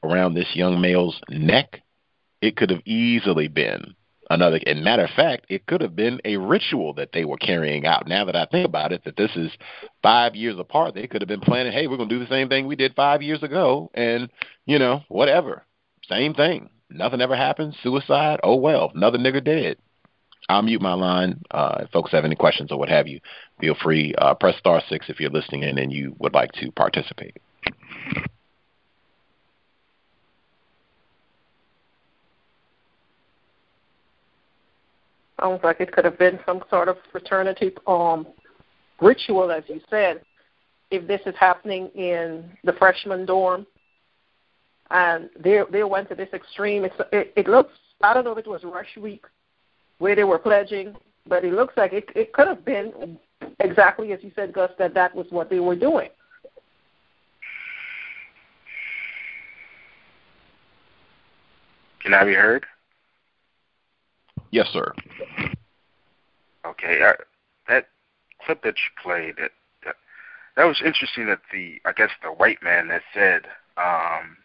around this young male's neck, it could have easily been another and matter of fact it could have been a ritual that they were carrying out. Now that i think about it that this is five years apart they could have been planning hey we're going to do the same thing we did five years ago and you know whatever. Same thing. Nothing ever happened. Suicide. Oh well. Another nigga dead. I'll mute my line. Uh, if folks have any questions or what have you feel free uh, press star six if you're listening in and you would like to participate Sounds like it could have been some sort of fraternity um, ritual, as you said. If this is happening in the freshman dorm, and they they went to this extreme, it's, it, it looks. I don't know if it was rush week where they were pledging, but it looks like it it could have been exactly as you said, Gus, that that was what they were doing. Can I be heard? Yes, sir. Okay, I, that clip that you played, that, that that was interesting. That the I guess the white man that said um,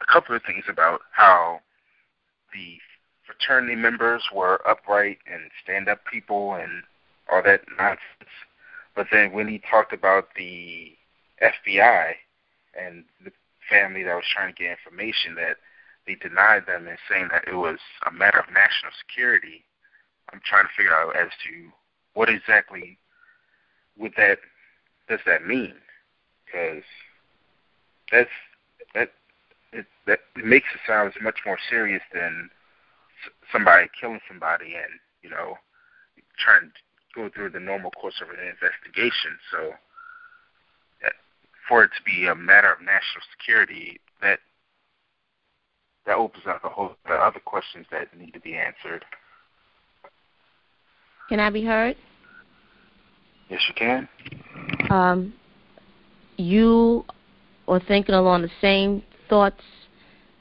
a couple of things about how the fraternity members were upright and stand-up people and all that nonsense. But then when he talked about the FBI and the family that was trying to get information, that they denied them and saying that it was a matter of national security. I'm trying to figure out as to what exactly would that does that mean? Because that's that it that it makes it sound much more serious than somebody killing somebody and you know trying to go through the normal course of an investigation. So for it to be a matter of national security, that that opens up a whole the other questions that need to be answered. Can I be heard? Yes, you can. Um, you are thinking along the same thoughts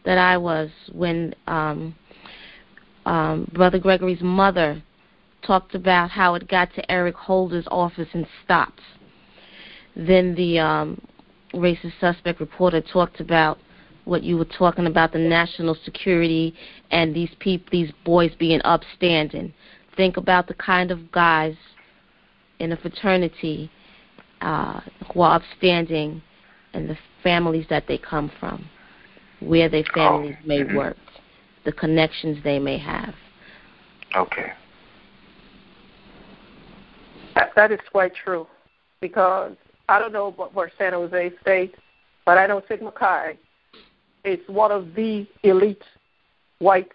that I was when um, um, Brother Gregory's mother talked about how it got to Eric Holder's office and stopped. Then the um, racist suspect reporter talked about what you were talking about the national security and these people these boys being upstanding think about the kind of guys in a fraternity uh, who are upstanding and the families that they come from where their families oh. may mm-hmm. work the connections they may have okay that, that is quite true because I don't know what where San Jose State, but I know Sigma Chi it's one of the elite white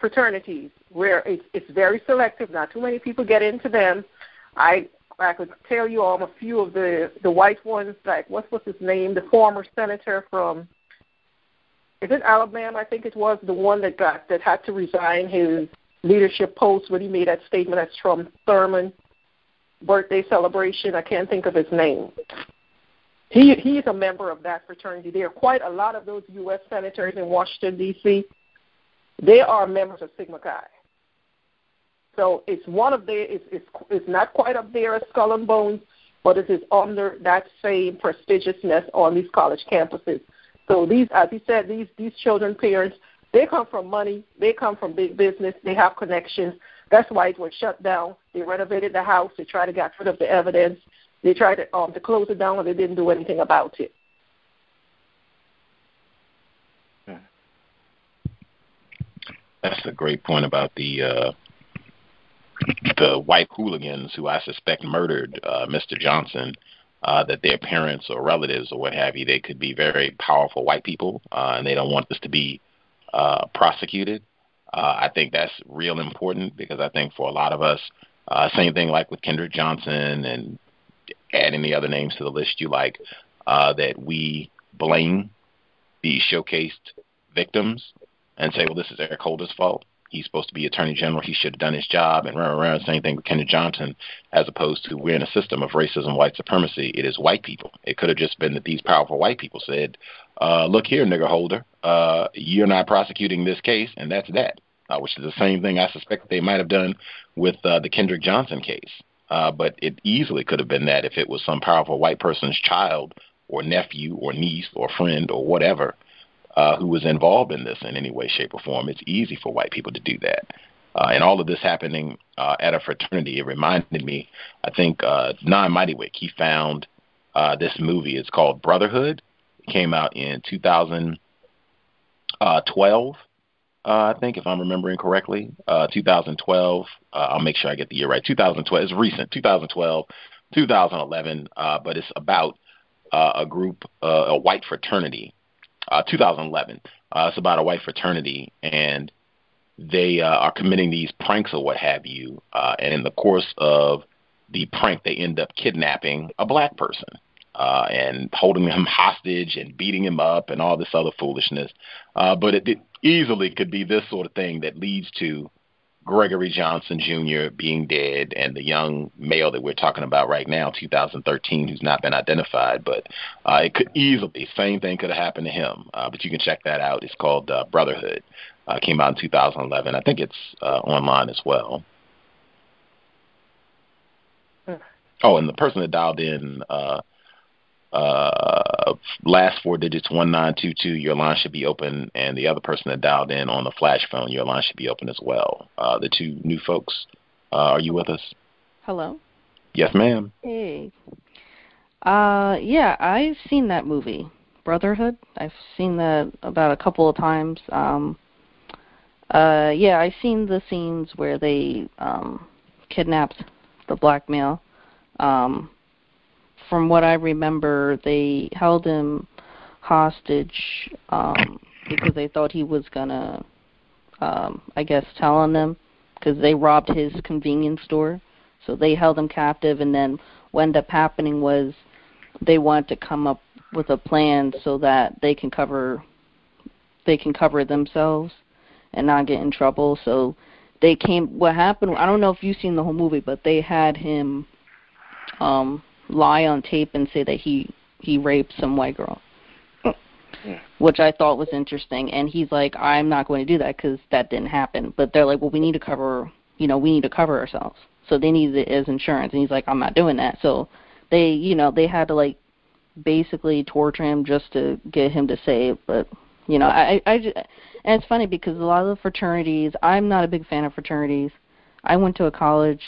fraternities where it's, it's very selective. Not too many people get into them. I I could tell you all a few of the the white ones, like what's what's his name, the former senator from is it Alabama? I think it was the one that got that had to resign his leadership post when he made that statement at Strom Thurmond birthday celebration. I can't think of his name. He he is a member of that fraternity. There are quite a lot of those U.S. senators in Washington D.C. They are members of Sigma Chi. So it's one of their it's it's, it's not quite up there as Skull and Bones, but it is under that same prestigiousness on these college campuses. So these, as he said, these these children parents they come from money, they come from big business, they have connections. That's why it was shut down. They renovated the house. They tried to get rid of the evidence. They tried to, um, to close it down, and they didn't do anything about it. That's a great point about the uh, the white hooligans who I suspect murdered uh, Mr. Johnson. Uh, that their parents or relatives or what have you, they could be very powerful white people, uh, and they don't want this to be uh, prosecuted. Uh, I think that's real important because I think for a lot of us, uh, same thing like with Kendrick Johnson and add any other names to the list you like, uh, that we blame the showcased victims and say, well, this is Eric Holder's fault. He's supposed to be Attorney General. He should have done his job. And rah, rah, same thing with Kendrick Johnson, as opposed to we're in a system of racism, white supremacy. It is white people. It could have just been that these powerful white people said, uh, look here, nigger holder, uh, you're not prosecuting this case, and that's that. Uh, which is the same thing I suspect they might have done with uh, the Kendrick Johnson case. Uh, but it easily could have been that if it was some powerful white person's child or nephew or niece or friend or whatever uh, who was involved in this in any way, shape, or form. It's easy for white people to do that. Uh, and all of this happening uh, at a fraternity, it reminded me, I think, uh, Nine Mightywick, he found uh, this movie. It's called Brotherhood. It came out in 2012, uh, I think, if I'm remembering correctly. Uh, 2012. Uh, I'll make sure I get the year right. 2012. It's recent. 2012, 2011. Uh, but it's about uh, a group, uh, a white fraternity uh, 2011. Uh, it's about a white fraternity, and they are committing these pranks or what have you. Uh, and in the course of the prank, they end up kidnapping a black person uh, and holding him (laughs) hostage and beating him up and all this other foolishness. Uh, but it, it easily could be this sort of thing that leads to Gregory Johnson Jr. being dead, and the young male that we're talking about right now, 2013, who's not been identified. But uh, it could easily, same thing could have happened to him. Uh, but you can check that out. It's called uh, Brotherhood. Uh, came out in 2011. I think it's uh, online as well. Oh, and the person that dialed in uh, uh, last four digits one nine two two. Your line should be open, and the other person that dialed in on the flash phone, your line should be open as well. Uh, the two new folks, uh, are you with us? Hello. Yes, ma'am. Hey. Uh, yeah, I've seen that movie, Brotherhood. I've seen that about a couple of times. Um, uh, yeah, I've seen the scenes where they um, kidnapped the black male. Um, from what I remember, they held him hostage um, because they thought he was gonna, um, I guess, tell on them because they robbed his convenience store. So they held him captive, and then what ended up happening was they wanted to come up with a plan so that they can cover they can cover themselves and not get in trouble. So they came. What happened? I don't know if you've seen the whole movie, but they had him um lie on tape and say that he he raped some white girl, which I thought was interesting. And he's like, I'm not going to do that because that didn't happen. But they're like, well, we need to cover, you know, we need to cover ourselves. So they need it as insurance. And he's like, I'm not doing that. So they, you know, they had to like basically torture him just to get him to say it. But you know, I, I, just, and it's funny because a lot of the fraternities, I'm not a big fan of fraternities. I went to a college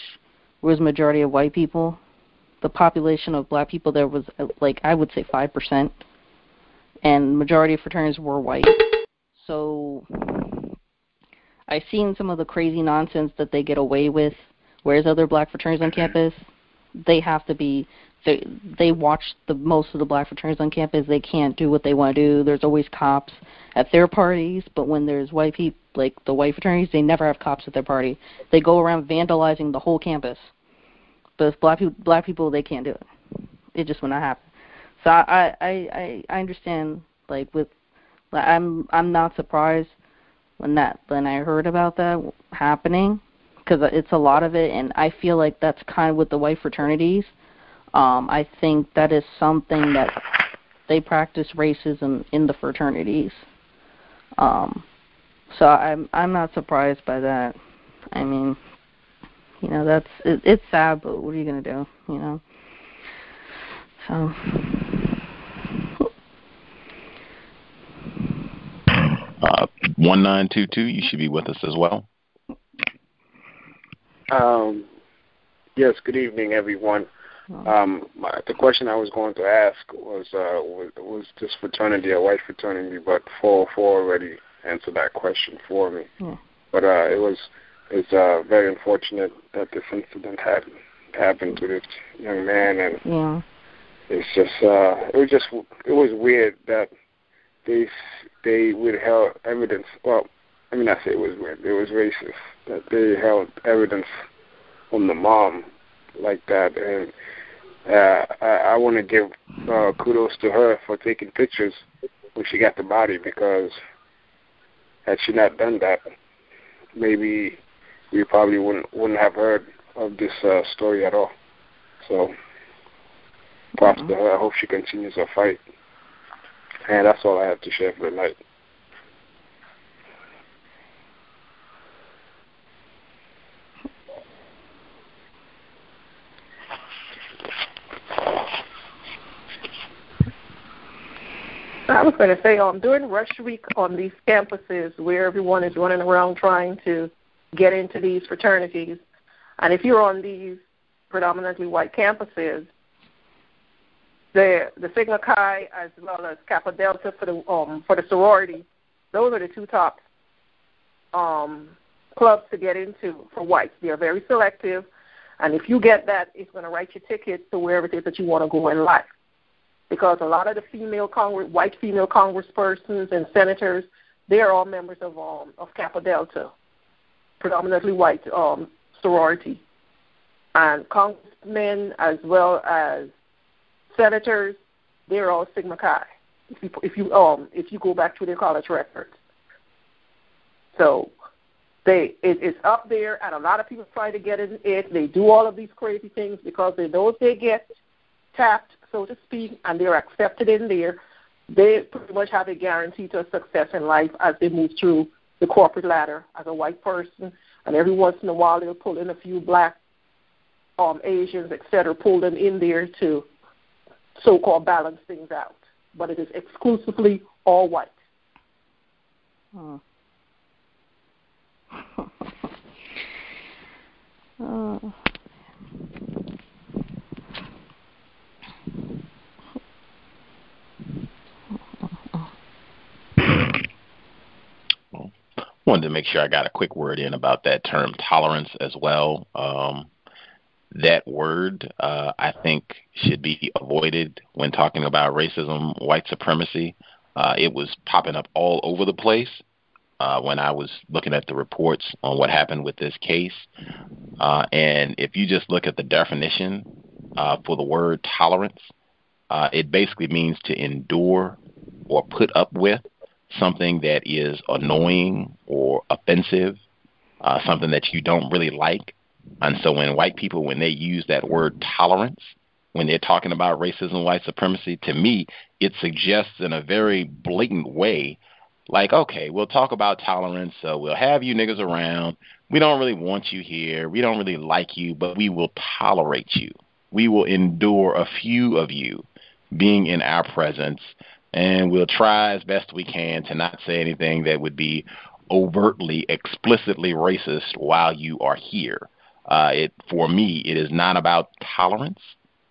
where it was majority of white people, the population of black people there was uh, like I would say five percent, and majority of fraternities were white. So I've seen some of the crazy nonsense that they get away with, whereas other black fraternities on campus, they have to be they they watch the most of the black fraternities on campus. They can't do what they want to do. There's always cops at their parties, but when there's white people like the white fraternities, they never have cops at their party. They go around vandalizing the whole campus. But black people, black people, they can't do it. It just will not happen. So I, I, I, I understand. Like with, like I'm, I'm not surprised when that when I heard about that happening, because it's a lot of it, and I feel like that's kind of with the white fraternities. Um, I think that is something that they practice racism in the fraternities. Um, so I'm I'm not surprised by that. I mean, you know that's it, it's sad but what are you going to do you know? So. Uh, 1922 you should be with us as well. Um yes good evening everyone. Um my, the question i was going to ask was uh was, was this fraternity a white fraternity but four four already answered that question for me. Yeah. but uh it was it's uh, very unfortunate that this incident had happened to this young man, and yeah. it's just uh, it was just it was weird that they they withheld evidence. Well, I mean, I say it was weird. It was racist that they held evidence from the mom like that, and uh, I, I want to give uh, kudos to her for taking pictures when she got the body because had she not done that, maybe we probably wouldn't wouldn't have heard of this uh, story at all. So, props to her. I hope she continues her fight. And that's all I have to share for tonight. I was going to say, um, during Rush Week on these campuses where everyone is running around trying to get into these fraternities, and if you're on these predominantly white campuses, the the Sigma Chi as well as Kappa Delta for the um for the sorority, those are the two top um clubs to get into for whites. They are very selective, and if you get that, it's going to write your ticket to wherever it is that you want to go in life. Because a lot of the female Congress, white female congresspersons and senators, they are all members of um, of Kappa Delta, predominantly white um, sorority, and congressmen as well as senators, they're all Sigma Chi. If you if you um if you go back to their college records, so they it, it's up there, and a lot of people try to get in it. They do all of these crazy things because they know if they get tapped so to speak, and they're accepted in there, they pretty much have a guarantee to success in life as they move through the corporate ladder as a white person. And every once in a while, they'll pull in a few black, um, Asians, etc., pull them in there to so-called balance things out. But it is exclusively all white. Hmm. (laughs) wanted to make sure I got a quick word in about that term tolerance as well. Um, that word, uh, I think, should be avoided when talking about racism, white supremacy. Uh, it was popping up all over the place uh, when I was looking at the reports on what happened with this case. Uh, and if you just look at the definition uh, for the word tolerance, uh, it basically means to endure or put up with something that is annoying or offensive, uh, something that you don't really like. And so when white people, when they use that word tolerance, when they're talking about racism, white supremacy, to me, it suggests in a very blatant way, like, okay, we'll talk about tolerance, so we'll have you niggas around. We don't really want you here. We don't really like you, but we will tolerate you. We will endure a few of you being in our presence and we'll try as best we can to not say anything that would be overtly, explicitly racist while you are here. Uh, it for me, it is not about tolerance.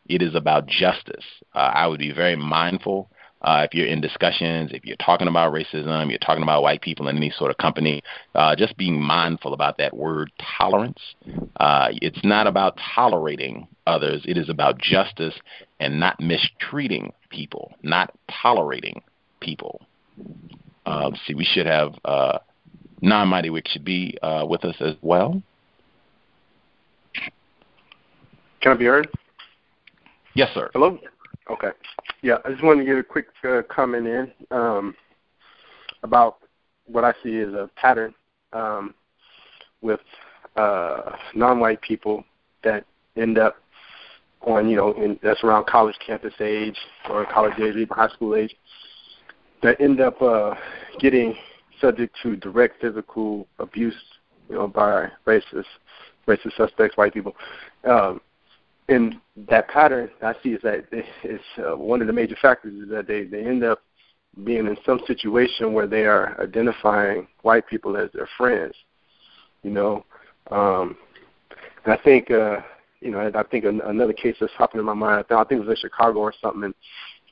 It is about justice. Uh, I would be very mindful uh, if you're in discussions, if you're talking about racism, you're talking about white people in any sort of company, uh, just being mindful about that word tolerance. Uh, it's not about tolerating others, it is about justice and not mistreating people, not tolerating people. Uh, see, we should have uh, non Mighty Wick should be uh, with us as well. Can I be heard? Yes, sir. Hello. Okay. Yeah, I just wanted to get a quick uh, comment in um, about what I see as a pattern um, with uh, non-white people that end up on, you know, in, that's around college campus age or college age, even high school age, that end up uh, getting subject to direct physical abuse, you know, by racist, racist suspects, white people. Um, and that pattern I see is that it's uh, one of the major factors is that they they end up being in some situation where they are identifying white people as their friends, you know. Um, and I think uh, you know I think another case that's popping in my mind. I think it was in Chicago or something. And,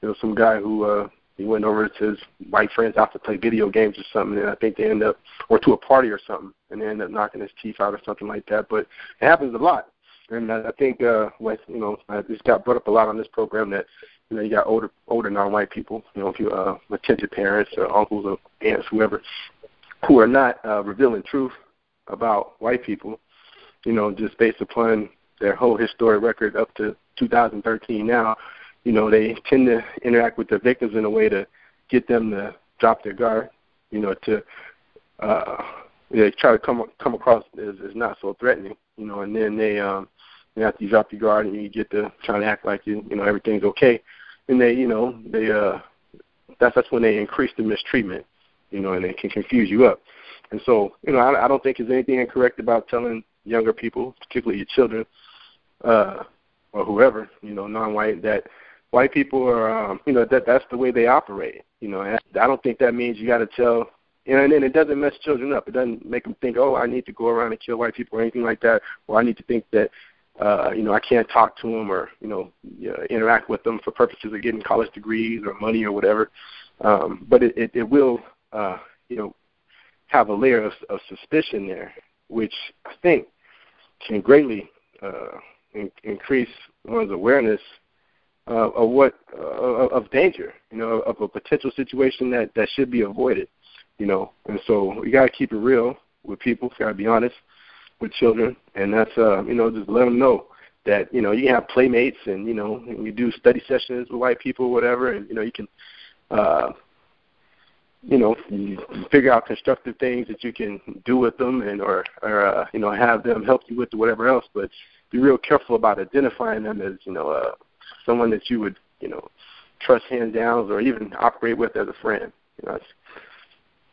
you know, some guy who uh, he went over to his white friend's house to play video games or something, and I think they end up or to a party or something, and they end up knocking his teeth out or something like that. But it happens a lot and I think uh, what you know, this got brought up a lot on this program that you know you got older older non-white people, you know, if you uh, attentive parents or uncles or aunts, whoever, who are not uh, revealing truth about white people, you know, just based upon their whole historic record up to 2013 now, you know, they tend to interact with the victims in a way to get them to drop their guard, you know, to uh they try to come come across as, as not so threatening, you know, and then they um you after you drop your guard and you get to trying to act like you you know everything's okay, and they you know they uh that's that's when they increase the mistreatment, you know, and they can confuse you up. And so, you know, I, I don't think there's anything incorrect about telling younger people, particularly your children, uh, or whoever, you know, non-white, that white people are, um, you know, that that's the way they operate. You know, and I don't think that means you got to tell. And, and it doesn't mess children up. It doesn't make them think, oh, I need to go around and kill white people or anything like that, or I need to think that, uh, you know, I can't talk to them or you know, uh, interact with them for purposes of getting college degrees or money or whatever. Um, but it, it, it will, uh, you know, have a layer of, of suspicion there, which I think can greatly uh, in, increase one's awareness uh, of what uh, of danger, you know, of a potential situation that that should be avoided, you know. And so you got to keep it real with people. Got to be honest with children, and that's uh, you know, just let them know that you know you can have playmates, and you know, you do study sessions with white people, whatever, and you know you can. Uh, you know, you figure out constructive things that you can do with them, and or or uh, you know have them help you with whatever else. But be real careful about identifying them as you know uh, someone that you would you know trust hands down or even operate with as a friend. You know,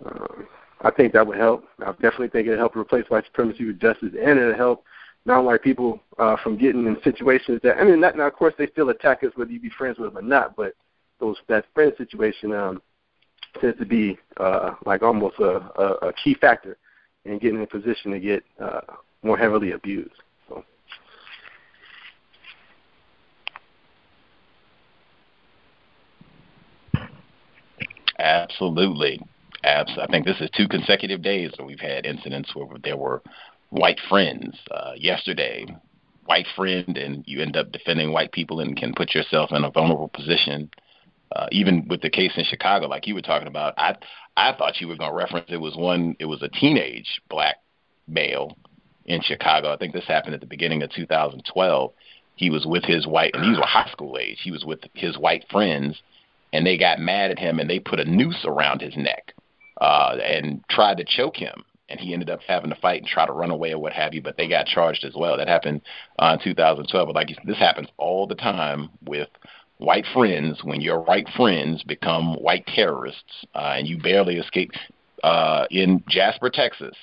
um, I think that would help. I definitely think it'd help replace white supremacy with justice, and it'll help non-white people uh, from getting in situations that I mean, not, now of course they still attack us whether you be friends with them or not, but those that friend situation um, tends to be uh, like almost a, a, a key factor in getting in a position to get uh, more heavily abused. So. Absolutely. Abs- I think this is two consecutive days where we've had incidents where there were white friends. Uh, yesterday, white friend, and you end up defending white people and can put yourself in a vulnerable position. Uh, even with the case in Chicago, like you were talking about, I I thought you were going to reference it was one. It was a teenage black male in Chicago. I think this happened at the beginning of 2012. He was with his white, and these were high school age. He was with his white friends, and they got mad at him and they put a noose around his neck uh, and tried to choke him. And he ended up having to fight and try to run away or what have you, but they got charged as well. That happened uh, in 2012. But like this happens all the time with white friends when your white friends become white terrorists uh, and you barely escape. Uh, in Jasper, Texas,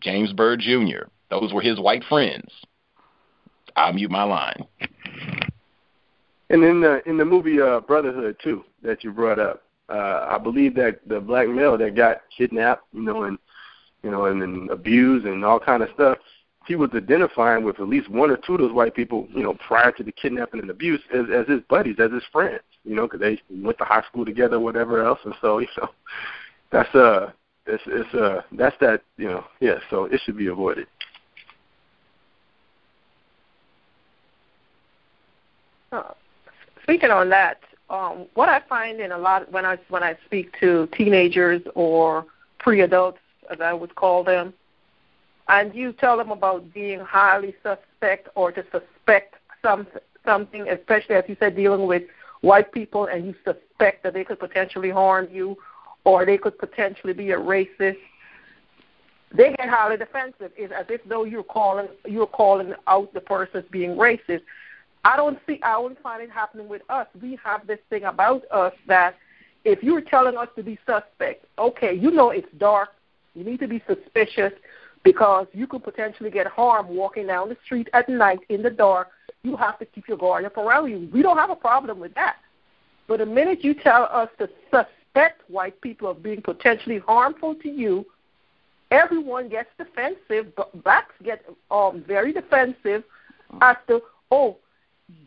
James Byrd Jr., those were his white friends. I'll mute my line. And in the in the movie uh, Brotherhood too that you brought up, uh, I believe that the black male that got kidnapped, you know, and you know, and, and abused and all kind of stuff, he was identifying with at least one or two of those white people, you know, prior to the kidnapping and abuse as as his buddies, as his friends, you know, because they went to high school together, whatever else, and so (laughs) you know, that's uh, it's it's uh, that's that, you know, yeah, so it should be avoided. Uh, speaking on that, um, what I find in a lot when I when I speak to teenagers or pre-adults, as I would call them, and you tell them about being highly suspect or to suspect some something, especially as you said, dealing with white people, and you suspect that they could potentially harm you, or they could potentially be a racist. They get highly defensive. It's as if though you're calling you're calling out the person as being racist. I don't see. I don't find it happening with us. We have this thing about us that if you're telling us to be suspect, okay, you know it's dark. You need to be suspicious because you could potentially get harm walking down the street at night in the dark. You have to keep your guard up around you. We don't have a problem with that. But the minute you tell us to suspect white people of being potentially harmful to you, everyone gets defensive. Blacks get um, very defensive as to, oh,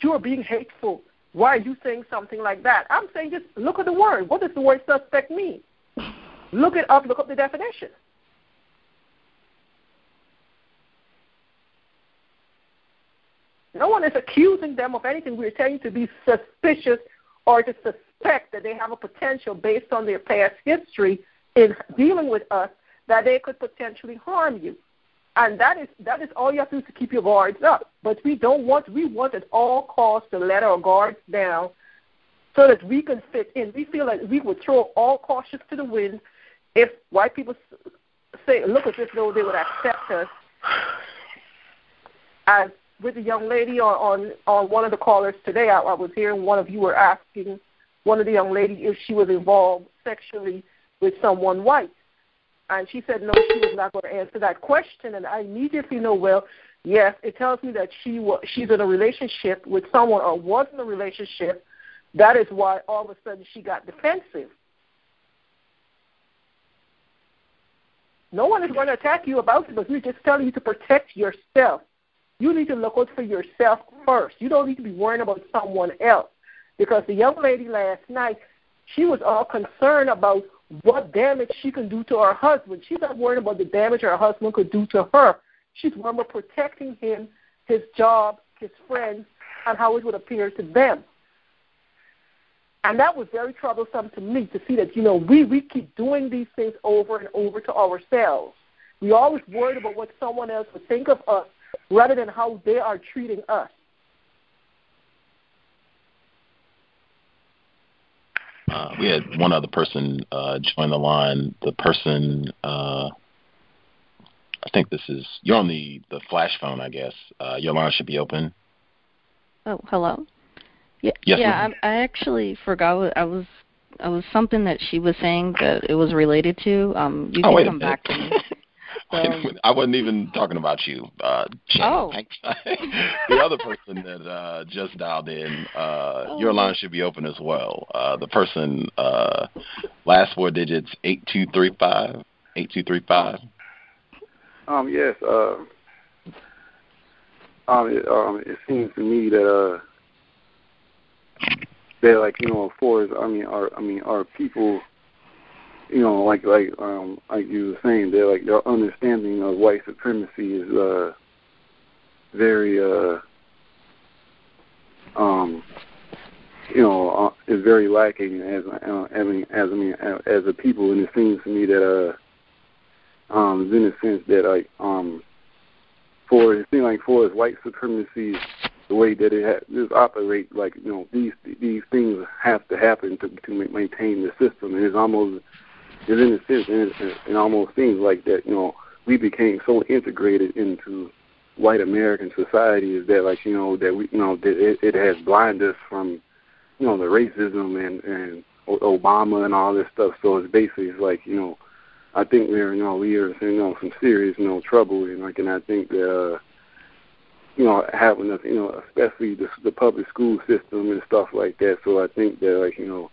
you're being hateful. Why are you saying something like that? I'm saying just look at the word. What does the word suspect mean? (laughs) Look it up, look up the definition. No one is accusing them of anything. We're telling you to be suspicious or to suspect that they have a potential based on their past history in dealing with us that they could potentially harm you. And that is that is all you have to do to keep your guards up. But we don't want we want at all costs to let our guards down so that we can fit in. We feel like we would throw all cautions to the wind if white people say look as if though they would accept us as with the young lady on on, on one of the callers today I, I was hearing one of you were asking one of the young lady if she was involved sexually with someone white and she said no she was not going to answer that question and i immediately know well yes it tells me that she was she's in a relationship with someone or was in a relationship. That is why all of a sudden she got defensive. No one is going to attack you about it but we're just telling you to protect yourself. You need to look out for yourself first. You don't need to be worrying about someone else. Because the young lady last night she was all concerned about what damage she can do to her husband. She's not worried about the damage her husband could do to her. She's worried about protecting him, his job, his friends, and how it would appear to them. And that was very troublesome to me to see that, you know, we, we keep doing these things over and over to ourselves. We always worried about what someone else would think of us rather than how they are treating us. Uh, we had one other person uh, join the line. The person, uh, I think this is you're on the the flash phone, I guess. Uh, your line should be open. Oh, hello. Yeah, Yes, yeah. I, I actually forgot. What I was. I was something that she was saying that it was related to. Um, you oh, can wait come a back to me. Wait. I wasn't even talking about you. Uh, Oh. (laughs) the other person that uh, just dialed in, uh, Oh. your line should be open as well. Uh, the person, uh, last four digits, 8235. 8235. Um, yes. Uh, um, it, um, it seems to me that uh, that like you know, for I mean, our I mean, our people, you know, like like um, like you were saying, they're like their understanding of white supremacy is uh, very uh, um, you know, uh, is very lacking as uh, as I mean, as, as a people, and it seems to me that uh um, in the sense that like um, for it seems like for us white supremacy, the way that it ha- this operate, like you know these these things have to happen to to maintain the system, and it's almost it's in a sense, and it almost seems like that you know we became so integrated into white American society is that like you know that we you know that it, it has blinded us from you know the racism and and Obama and all this stuff. So it's basically it's like you know I think we're you know we are you know some serious you know trouble and like and I think that uh, you know having us you know especially the the public school system and stuff like that. So I think that like you know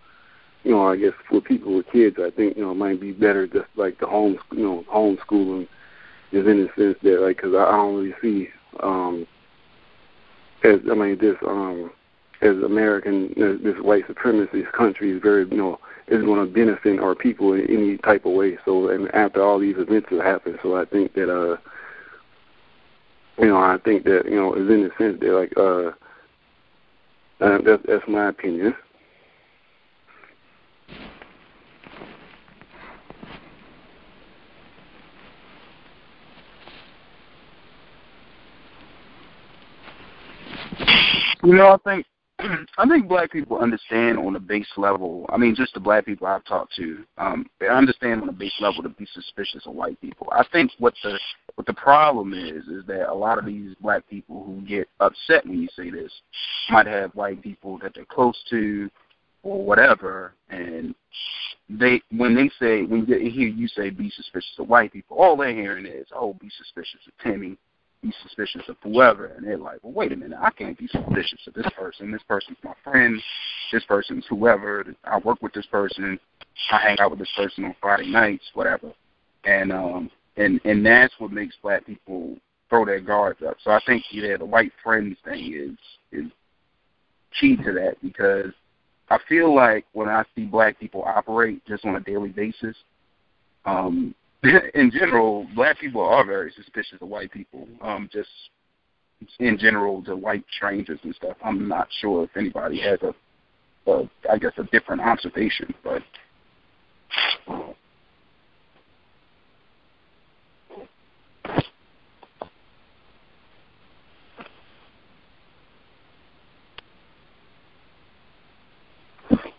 you know I guess for people with kids I think you know it might be better just like the home you know homeschooling is in the sense that like because I, I don't really see um as I mean this um as American this white supremacist country is very you know is going to benefit our people in any type of way. So and after all these events have happened, so I think that uh you know I think that you know is in the sense that like uh, uh that's that's my opinion. You know, I think (clears throat) I think black people understand on a base level. I mean, just the black people I've talked to, um, they understand on a base level to be suspicious of white people. I think what the what the problem is is that a lot of these black people who get upset when you say this might have white people that they're close to or whatever, and they when they say when you hear you say be suspicious of white people, all they're hearing is oh be suspicious of Timmy, be suspicious of whoever, and they're like, well, wait a minute, I can't be suspicious of this person. This person's my friend. This person's whoever. I work with this person. I hang out with this person on Friday nights, whatever. And um, and and that's what makes black people throw their guards up. So I think yeah, the white friends thing is is key to that because I feel like when I see black people operate just on a daily basis, um, (laughs) in general, black people are very suspicious of white people. Um, just in general, to white strangers and stuff. I'm not sure if anybody has a, a I guess, a different observation, but.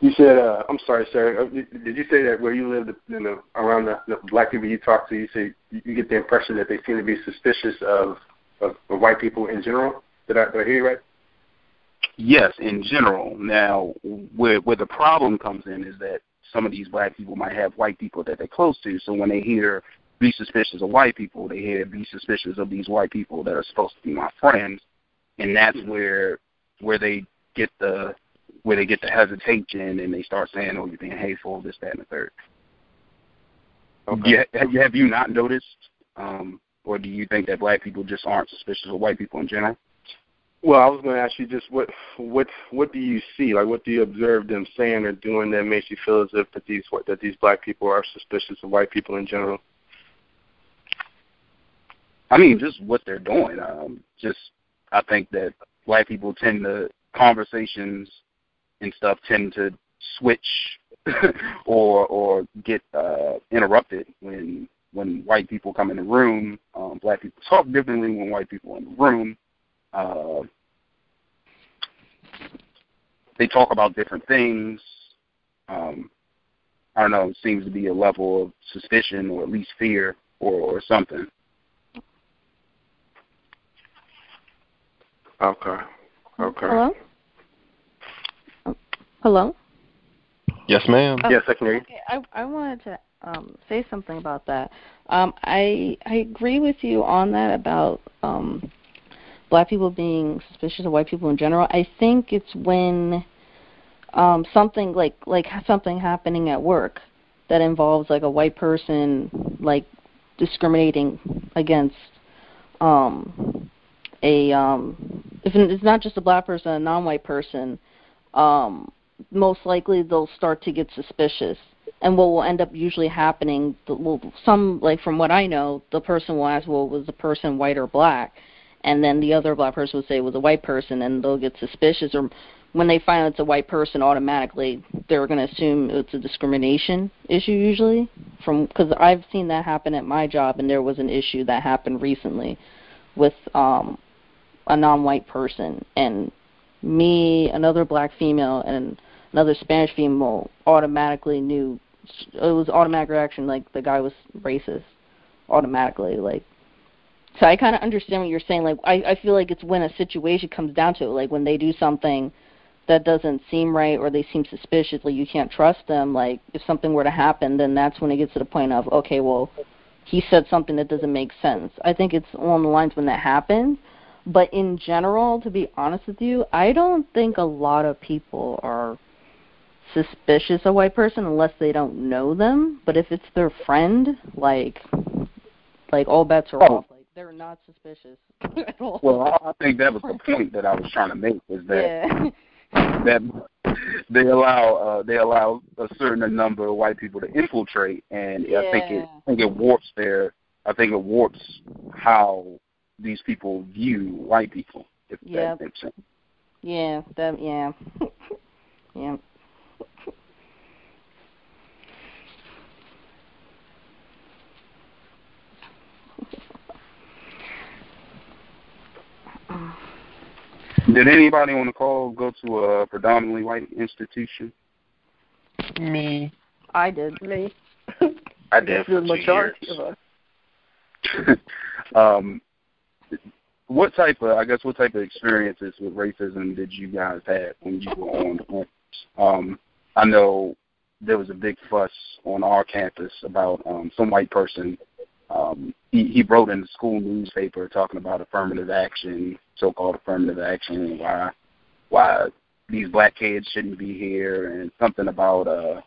You said, uh, I'm sorry, sir. Uh, did you say that where you live, in the, around the, the black people you talk to, you say you get the impression that they seem to be suspicious of, of, of white people in general? Did I, did I hear you right? Yes, in general. Now, where where the problem comes in is that some of these black people might have white people that they're close to. So when they hear be suspicious of white people, they hear be suspicious of these white people that are supposed to be my friends, and that's where where they get the where they get the hesitation and they start saying, "Oh, you're being hateful," this, that, and the third. Okay. Yeah, have you have you not noticed, um, or do you think that black people just aren't suspicious of white people in general? Well, I was going to ask you just what what what do you see? Like, what do you observe them saying or doing that makes you feel as if that these that these black people are suspicious of white people in general? I mean, just what they're doing. Um, just I think that black people tend to conversations and stuff tend to switch (laughs) or or get uh, interrupted when when white people come in the room. Um, black people talk differently when white people are in the room. Uh, they talk about different things. Um, I don't know. It seems to be a level of suspicion or at least fear or, or something. Okay. Okay. Hello. Hello. Yes, ma'am. Oh, yes, I can hear you. Okay, I I wanted to um, say something about that. Um, I I agree with you on that about um, black people being suspicious of white people in general. I think it's when um, something like like something happening at work that involves like a white person like discriminating against um, a um, if it's not just a black person, a non-white person. Um, most likely they'll start to get suspicious. And what will end up usually happening, well, some like from what I know, the person will ask, "Well, was the person white or black?" And then the other black person will say was a white person, and they'll get suspicious. Or when they find it's a white person, automatically they're going to assume it's a discrimination issue. Usually, from because I've seen that happen at my job, and there was an issue that happened recently with um a non-white person, and me, another black female, and another Spanish female automatically knew it was automatic reaction like the guy was racist automatically like. So I kind of understand what you're saying like I I feel like it's when a situation comes down to it like when they do something that doesn't seem right or they seem suspicious like you can't trust them like if something were to happen then that's when it gets to the point of okay well he said something that doesn't make sense. I think it's along the lines when that happens but in general to be honest with you I don't think a lot of people are suspicious a white person unless they don't know them. But if it's their friend, like like all bets are oh. off. Like they're not suspicious (laughs) at all. Well, I think that was the point that I was trying to make is that yeah. (laughs) that they allow uh, they allow a certain number of white people to infiltrate, and yeah. I think it I think it warps their I think it warps how these people view white people. If yeah. that makes sense. Yeah, that yeah. (laughs) yeah. Did anybody on the call go to a predominantly white institution? Me. I did. Me. (laughs) I did the for majority two of us. (laughs) um, what type of, I guess, what type of experiences with racism did you guys have when you were on the campus? Um, I know there was a big fuss on our campus about um, some white person. Um, he, he wrote in the school newspaper talking about affirmative action, so-called affirmative action, and why why these black kids shouldn't be here, and something about uh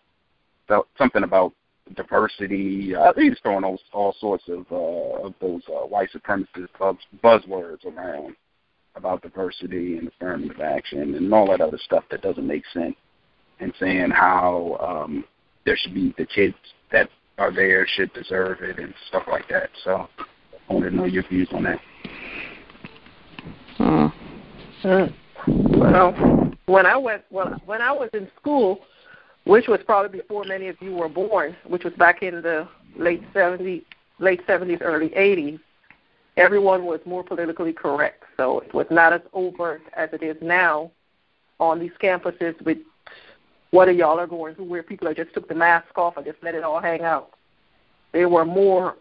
something about diversity. Uh, he's throwing all, all sorts of uh, of those uh, white supremacist buzz, buzzwords around about diversity and affirmative action and all that other stuff that doesn't make sense and saying how um, there should be the kids that are there should deserve it and stuff like that. So I wanted to know your views on that. Hmm. Mm. Well, when I went, well, when I was in school, which was probably before many of you were born, which was back in the late seventies, late seventies, early eighties, everyone was more politically correct. So it was not as overt as it is now on these campuses with whether y'all are going through where people are just took the mask off and just let it all hang out. They were more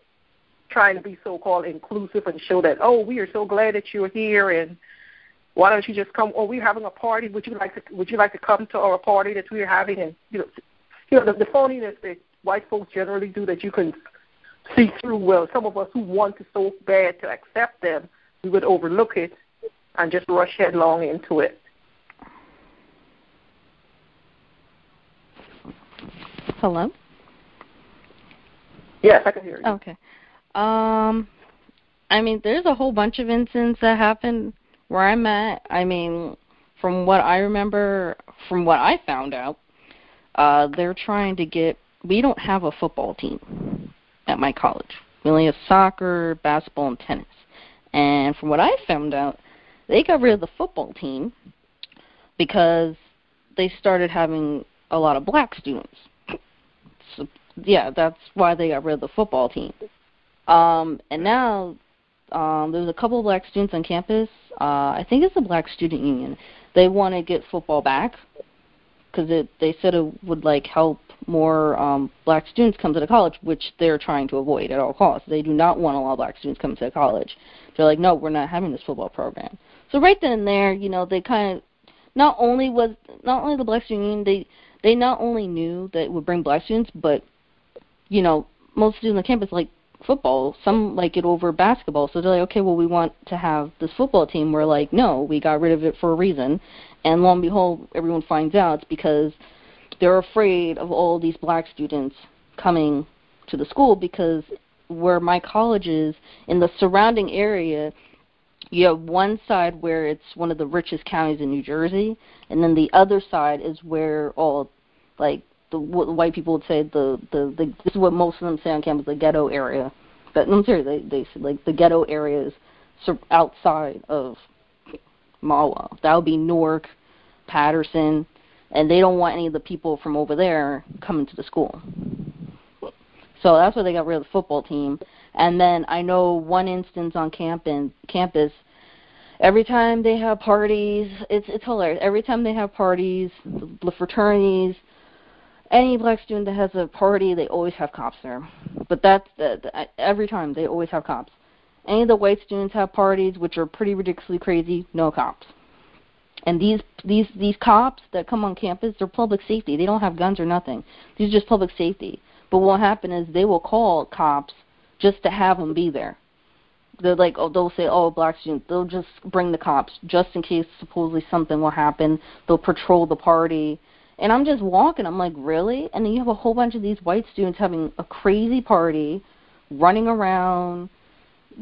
trying to be so-called inclusive and show that, oh, we are so glad that you're here, and why don't you just come? Oh, we're having a party. Would you like to? Would you like to come to our party that we're having? And you know, you know the, the phoniness that white folks generally do that you can see through. Well, some of us who want to so bad to accept them, we would overlook it and just rush headlong into it. Hello. Yes, I can hear you. Okay. Um, I mean, there's a whole bunch of incidents that happened where I'm at. I mean, from what I remember, from what I found out, uh, they're trying to get. We don't have a football team at my college. We only have soccer, basketball, and tennis. And from what I found out, they got rid of the football team because they started having a lot of black students. Yeah, that's why they got rid of the football team. Um, and now um, there's a couple of black students on campus. Uh, I think it's the Black Student Union. They want to get football back because it they said it would like help more um, black students come to the college, which they're trying to avoid at all costs. They do not want a lot of black students coming to the college. They're like, no, we're not having this football program. So right then and there, you know, they kind of not only was not only the black student union, they they not only knew that it would bring black students, but you know, most students on the campus like football. Some like it over basketball. So they're like, okay, well, we want to have this football team. We're like, no, we got rid of it for a reason. And lo and behold, everyone finds out it's because they're afraid of all these black students coming to the school because where my college is in the surrounding area you have one side where it's one of the richest counties in New Jersey, and then the other side is where all like the what white people would say the, the the this is what most of them say on campus the ghetto area. But I'm serious, they they say like the ghetto areas outside of Mahwah. That would be Newark, Paterson, and they don't want any of the people from over there coming to the school. So that's why they got rid of the football team. And then I know one instance on camp campus. Every time they have parties, it's it's hilarious. Every time they have parties, the fraternities, any black student that has a party, they always have cops there. But that's the, the, every time they always have cops. Any of the white students have parties, which are pretty ridiculously crazy, no cops. And these these these cops that come on campus, they're public safety. They don't have guns or nothing. These are just public safety. But what will happen is they will call cops just to have them be there. They're like, oh, they'll say, oh, black students. They'll just bring the cops just in case supposedly something will happen. They'll patrol the party and I'm just walking. I'm like, really? And then you have a whole bunch of these white students having a crazy party, running around,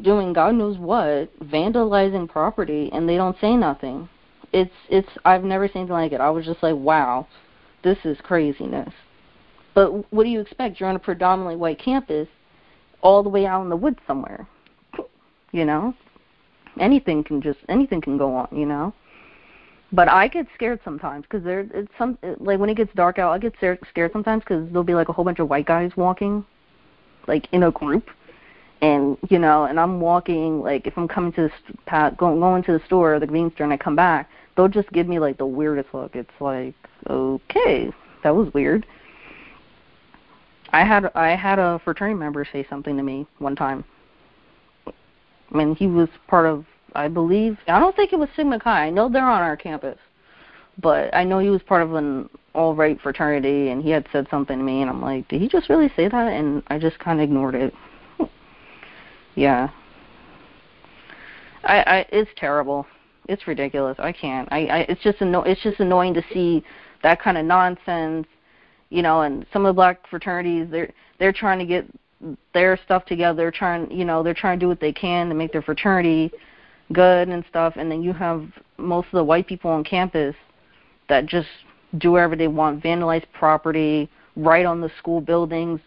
doing God knows what, vandalizing property, and they don't say nothing. It's it's I've never seen anything like it. I was just like, wow, this is craziness. But what do you expect? You're on a predominantly white campus, all the way out in the woods somewhere. You know, anything can just anything can go on. You know. But I get scared sometimes because there it's some like when it gets dark out, I get scared sometimes because there'll be like a whole bunch of white guys walking, like in a group, and you know, and I'm walking like if I'm coming to the path, going going to the store or the convenience store, and I come back, they'll just give me like the weirdest look. It's like, okay, that was weird. I had I had a fraternity member say something to me one time. I mean, he was part of I believe. I don't think it was Sigma Chi. I know they're on our campus, but I know he was part of an all right fraternity, and he had said something to me, and I'm like, did he just really say that? And I just kind of ignored it. (laughs) yeah. I, I, it's terrible. It's ridiculous. I can't. I, I, it's just anno- It's just annoying to see that kind of nonsense. You know, and some of the black fraternities, they're they're trying to get their stuff together. Trying, you know, they're trying to do what they can to make their fraternity good and stuff, and then you have most of the white people on campus that just do whatever they want, vandalize property, right on the school buildings,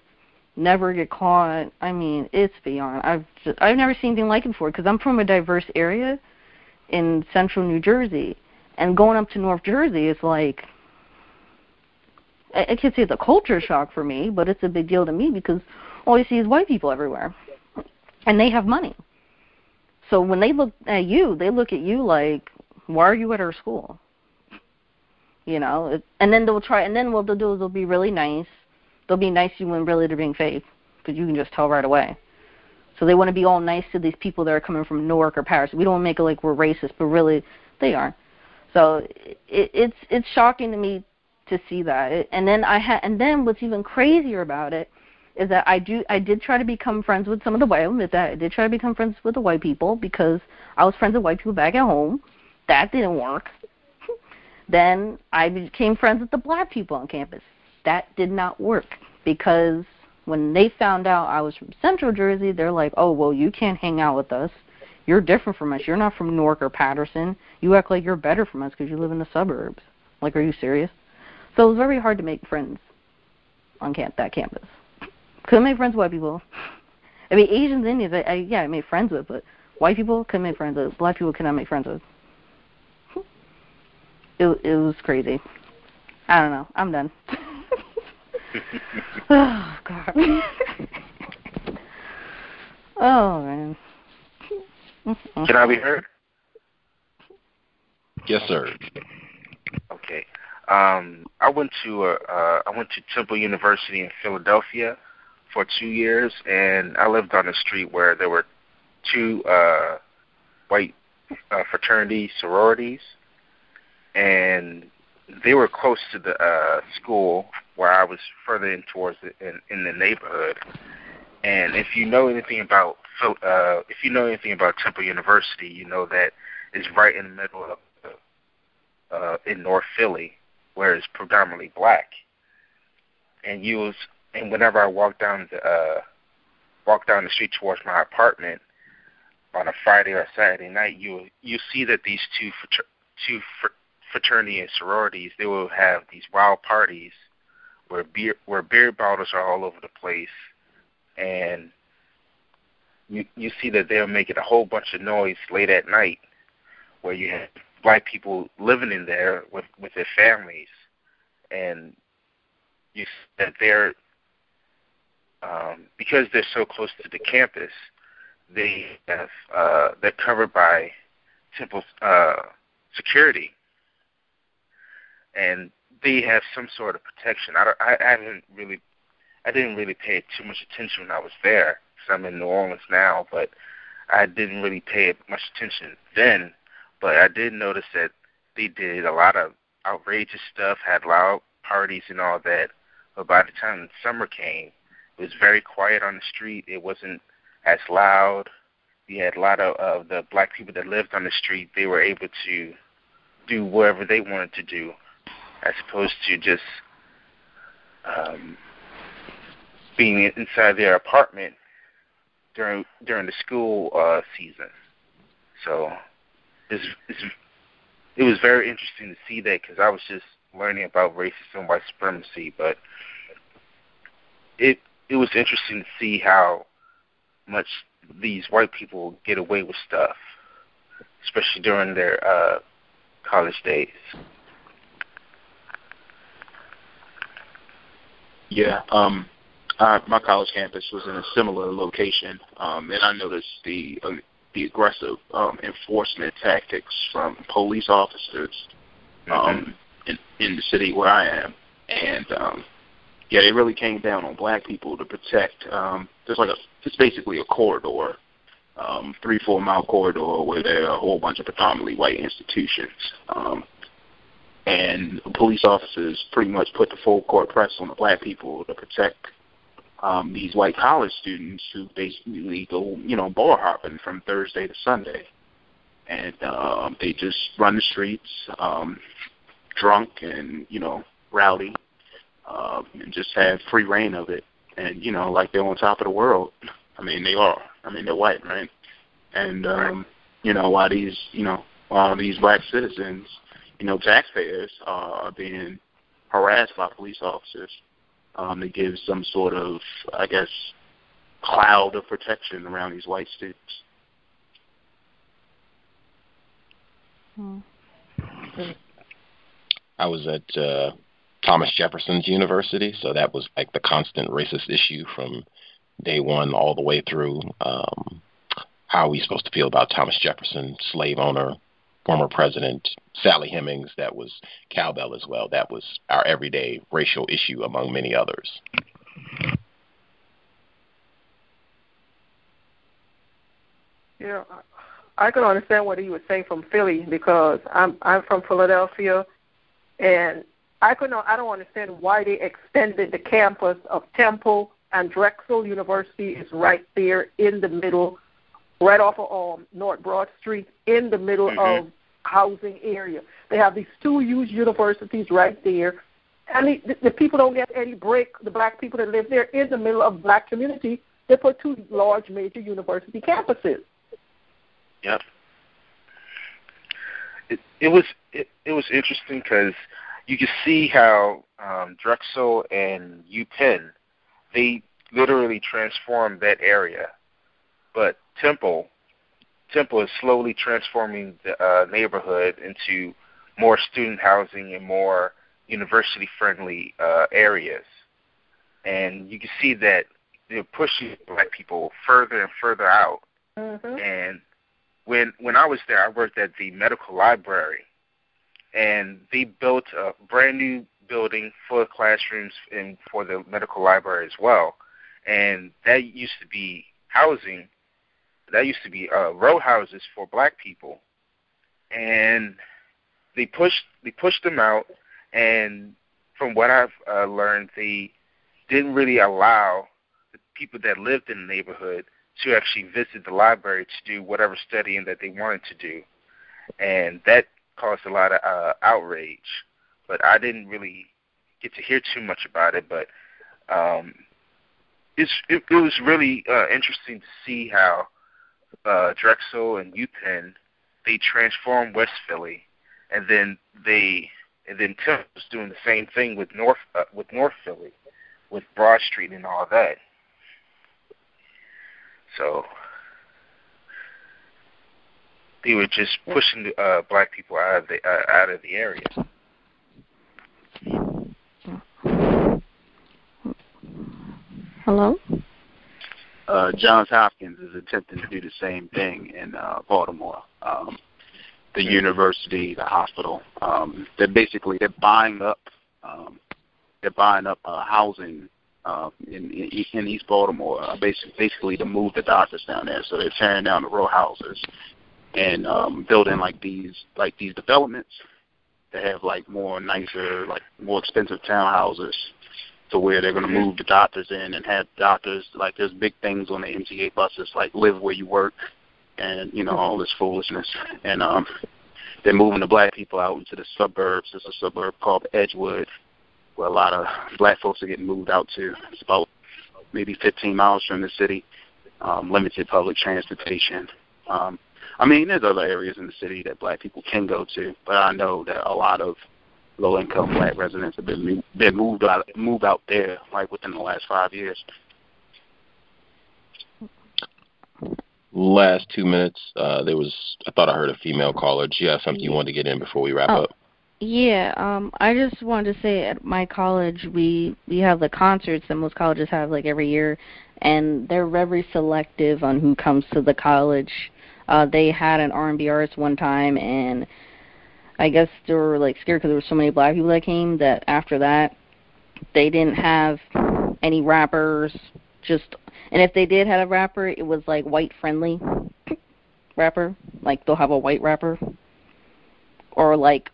never get caught. I mean, it's beyond. I've just, I've never seen anything like it before because I'm from a diverse area in central New Jersey, and going up to North Jersey is like I, I can't say it's a culture shock for me, but it's a big deal to me because all you see is white people everywhere, and they have money. So when they look at you, they look at you like, why are you at our school? You know, it, and then they'll try, and then what they'll do is they'll be really nice. They'll be nice to you when really they're being fake, because you can just tell right away. So they want to be all nice to these people that are coming from Newark or Paris. We don't make it like we're racist, but really they are. So it, it's it's shocking to me to see that. And then I had, and then what's even crazier about it is that I do I did try to become friends with some of the white. Admit that I did try to become friends with the white people because I was friends with white people back at home. That didn't work. (laughs) then I became friends with the black people on campus. That did not work because when they found out I was from Central Jersey, they're like, "Oh, well, you can't hang out with us. You're different from us. You're not from Newark or Paterson. You act like you're better from us because you live in the suburbs." Like, are you serious? So it was very hard to make friends on camp that campus. Couldn't make friends with white people. I mean, Asians, Indians, I, I yeah, I made friends with, but white people couldn't make friends with. Black people could not make friends with. It it was crazy. I don't know. I'm done. (laughs) oh God. oh man. Can I be heard? Yes, sir. Okay. Um, I went to uh, uh, I went to Temple University in Philadelphia for two years, and I lived on a street where there were two uh, white uh, fraternity sororities, and they were close to the uh, school where I was further in towards the, in, in the neighborhood. And if you know anything about uh, if you know anything about Temple University, you know that it's right in the middle of uh, in North Philly, where it's predominantly black. And you was and whenever I walk down the uh, walk down the street towards my apartment on a Friday or Saturday night, you you see that these two frater- two fr- fraternity and sororities they will have these wild parties where beer where beer bottles are all over the place, and you you see that they're making a whole bunch of noise late at night, where you have black people living in there with with their families, and you see that they're um, because they're so close to the campus, they have uh, they're covered by Temple uh, security, and they have some sort of protection. I, I, I haven't really, I didn't really pay too much attention when I was there because I'm in New Orleans now, but I didn't really pay much attention then. But I did notice that they did a lot of outrageous stuff, had loud parties and all that. But by the time summer came, was very quiet on the street. It wasn't as loud. We had a lot of, of the black people that lived on the street. They were able to do whatever they wanted to do, as opposed to just um, being inside their apartment during during the school uh, season. So it's, it's, it was very interesting to see that because I was just learning about racism white supremacy, but it it was interesting to see how much these white people get away with stuff, especially during their uh, college days. Yeah, um, I, my college campus was in a similar location, um, and I noticed the uh, the aggressive um, enforcement tactics from police officers um, mm-hmm. in in the city where I am, and um, yeah, they really came down on black people to protect. Um, there's like a, it's basically a corridor, um, three four mile corridor where there are a whole bunch of predominantly white institutions. Um, and police officers pretty much put the full court press on the black people to protect um, these white college students who basically go, you know, bar hopping from Thursday to Sunday, and um, they just run the streets, um, drunk and you know rowdy, um, and just have free reign of it. And you know, like they're on top of the world. I mean, they are. I mean, they're white, right? And um, you know, while these, you know, while these black citizens, you know, taxpayers are being harassed by police officers, um, to give some sort of, I guess, cloud of protection around these white students. Hmm. I was at uh, Thomas Jefferson's University, so that was like the constant racist issue from day one all the way through. Um, how are we supposed to feel about Thomas Jefferson, slave owner, former President Sally Hemings, that was cowbell as well. That was our everyday racial issue among many others. Yeah, I can understand what he was saying from Philly because I'm I'm from Philadelphia, and I could not I don't understand why they extended the campus of Temple and Drexel University is right there in the middle, right off of um, North Broad Street, in the middle Mhm. of housing area. They have these two huge universities right there, and the, the people don't get any break. The black people that live there in the middle of black community, they put two large major university campuses. Yep. It it was it, it was interesting because you can see how um, Drexel and UPenn they literally transformed that area, but Temple Temple is slowly transforming the uh, neighborhood into more student housing and more university friendly uh, areas, and you can see that they're pushing black people further and further out. Mm-hmm. and when when I was there, I worked at the medical library, and they built a brand new building full of classrooms and for the medical library as well. And that used to be housing. That used to be uh, row houses for black people, and they pushed they pushed them out. And from what I've uh, learned, they didn't really allow the people that lived in the neighborhood to actually visit the library to do whatever studying that they wanted to do, and that caused a lot of uh, outrage. But I didn't really get to hear too much about it. But um, it's it, it was really uh, interesting to see how uh, Drexel and UPenn they transformed West Philly, and then they and then Temple's doing the same thing with North uh, with North Philly, with Broad Street and all that. So they were just pushing uh, black people out of the uh, out of the area. Hello? uh, Johns Hopkins is attempting to do the same thing in uh, Baltimore. Um, the university, the hospital, um, they're basically they're buying up, um, they're buying up uh, housing uh, in, in in East Baltimore, uh, basically basically to move the doctors down there. So they're tearing down the row houses and um, building like these like these developments that have like more nicer, like more expensive townhouses to where they're going to move the doctors in and have doctors like there's big things on the MTA buses like live where you work and you know all this foolishness and um they're moving the black people out into the suburbs. There's a suburb called Edgewood where a lot of black folks are getting moved out to. It's about maybe 15 miles from the city. Um, limited public transportation. Um, I mean, there's other areas in the city that black people can go to, but I know that a lot of low-income black residents have been been moved out moved out there like within the last five years. Last two minutes, uh, there was. I thought I heard a female caller. Do you have something you wanted to get in before we wrap Oh. up? Yeah, um, I just wanted to say at my college we we have the concerts that most colleges have like every year, and they're very selective on who comes to the college. Uh, they had an R&B artist one time, and I guess they were like scared because there were so many black people that came that after that they didn't have any rappers. Just and if they did have a rapper, it was like white friendly (coughs) rapper. Like they'll have a white rapper, or like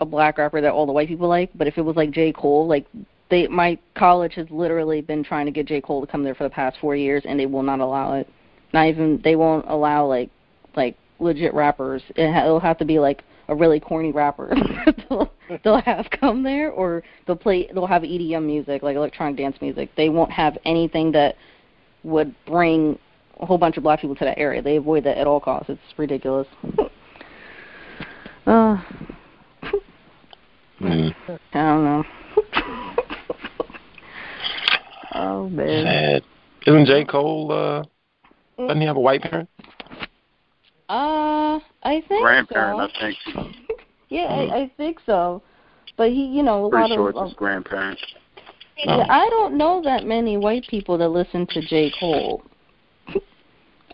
a black rapper that all the white people like. But if it was like J. Cole, like they my college has literally been trying to get J. Cole to come there for the past four years and they will not allow it. Not even they won't allow like like legit rappers. It ha- it'll have to be like a really corny rapper (laughs) they'll, they'll have come there or they'll play they'll have EDM music like electronic dance music. They won't have anything that would bring a whole bunch of black people to that area. They avoid that at all costs. It's ridiculous. (laughs) uh, Mm. I don't know. (laughs) oh man. Sad. Isn't J. Cole? Uh, doesn't he have a white parent? Uh, I think Grandparent, so. I think. (laughs) Yeah, I, I think so. But he, you know, a Pretty lot sure of, it's his of grandparents. yeah, I don't know that many white people that listen to J. Cole. (laughs)